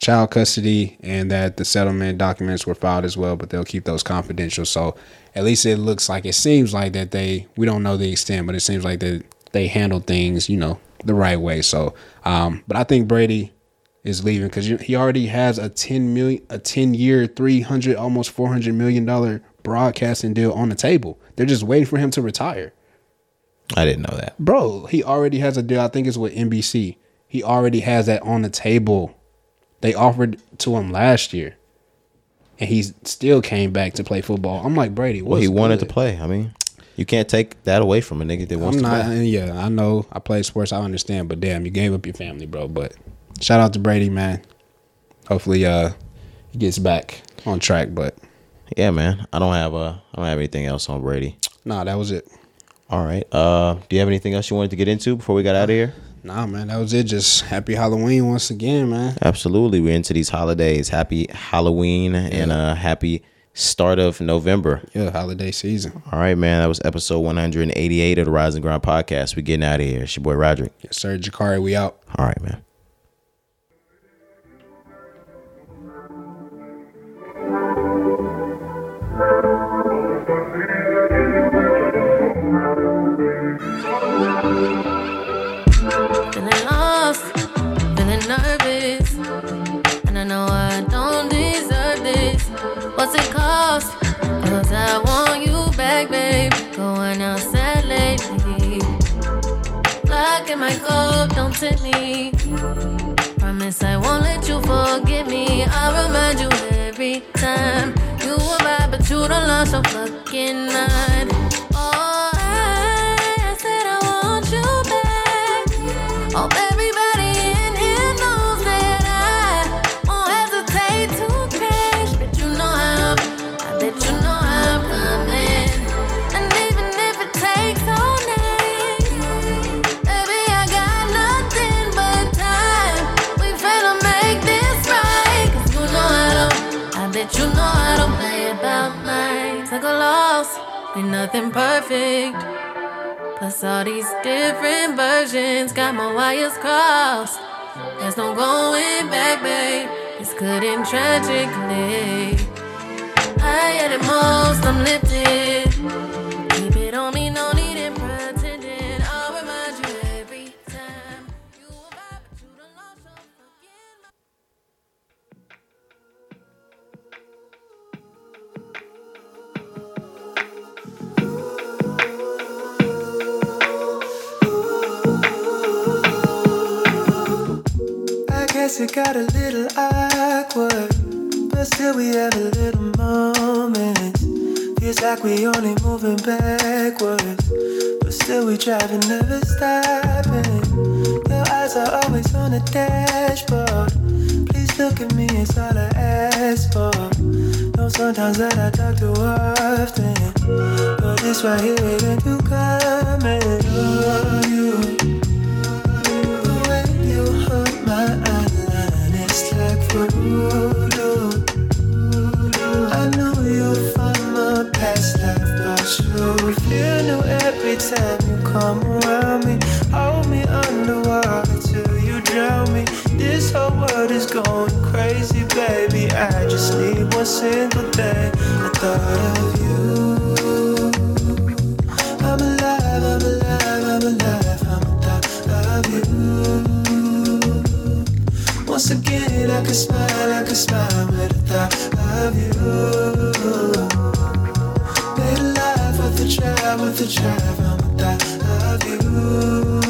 child custody, and that the settlement documents were filed as well. But they'll keep those confidential. So at least it looks like it seems like that they we don't know the extent, but it seems like that they handled things, you know, the right way. So, um, but I think Brady is leaving because he already has a ten million, a ten year, three hundred, almost four hundred million dollar broadcasting deal on the table. They're just waiting for him to retire, I didn't know that. bro. He already has a deal. I think it's with NBC. He already has that on the table. They offered to him last year, and he still came back to play football. I'm like Brady. Well, he what's wanted to play. I mean, you can't take that away from a nigga that wants I'm to not. play. Yeah, I know. I play sports. I understand. But damn, you gave up your family, bro. But shout out to Brady, man. Hopefully, uh, he gets back on track. But yeah, man. I don't have uh, I don't have anything else on Brady. Nah, that was it. All right. Uh, do you have anything else you wanted to get into before we got out of here? Nah, man, that was it. Just happy Halloween once again, man. Absolutely. We're into these holidays. Happy Halloween and a happy start of November. Yeah, holiday season. All right, man. That was episode 188 of the Rise & Grind podcast. We're getting out of here. It's your boy Roderick. Yes, sir. Jakari, we out. All right, man. Me. Promise I won't let you forget me. I'll remind you every time. You arrive, but you don't lost your fucking mind. Oh, I, I said I want you back. Hope everybody ain't nothing perfect. Plus all these different versions got my wires crossed. There's no going back, babe. It's good and tragically. I at it most, I'm lifted. Guess it got a little awkward, but still we have a little moment. Feels like we only moving backwards, but still we driving, never stopping. Your eyes are always on the dashboard. Please look at me, it's all I ask for. Know sometimes that I talk too often, but this right here ain't you coming. Oh, you. The way you I know you're from a past life, but you feel new every time you come around me. Hold me underwater till you drown me. This whole world is going crazy, baby. I just need one single thing. I thought of you. Once again, I could smile, I could smile with the thought of you. Made a life worth a try, worth a try, I'm with the thought of you.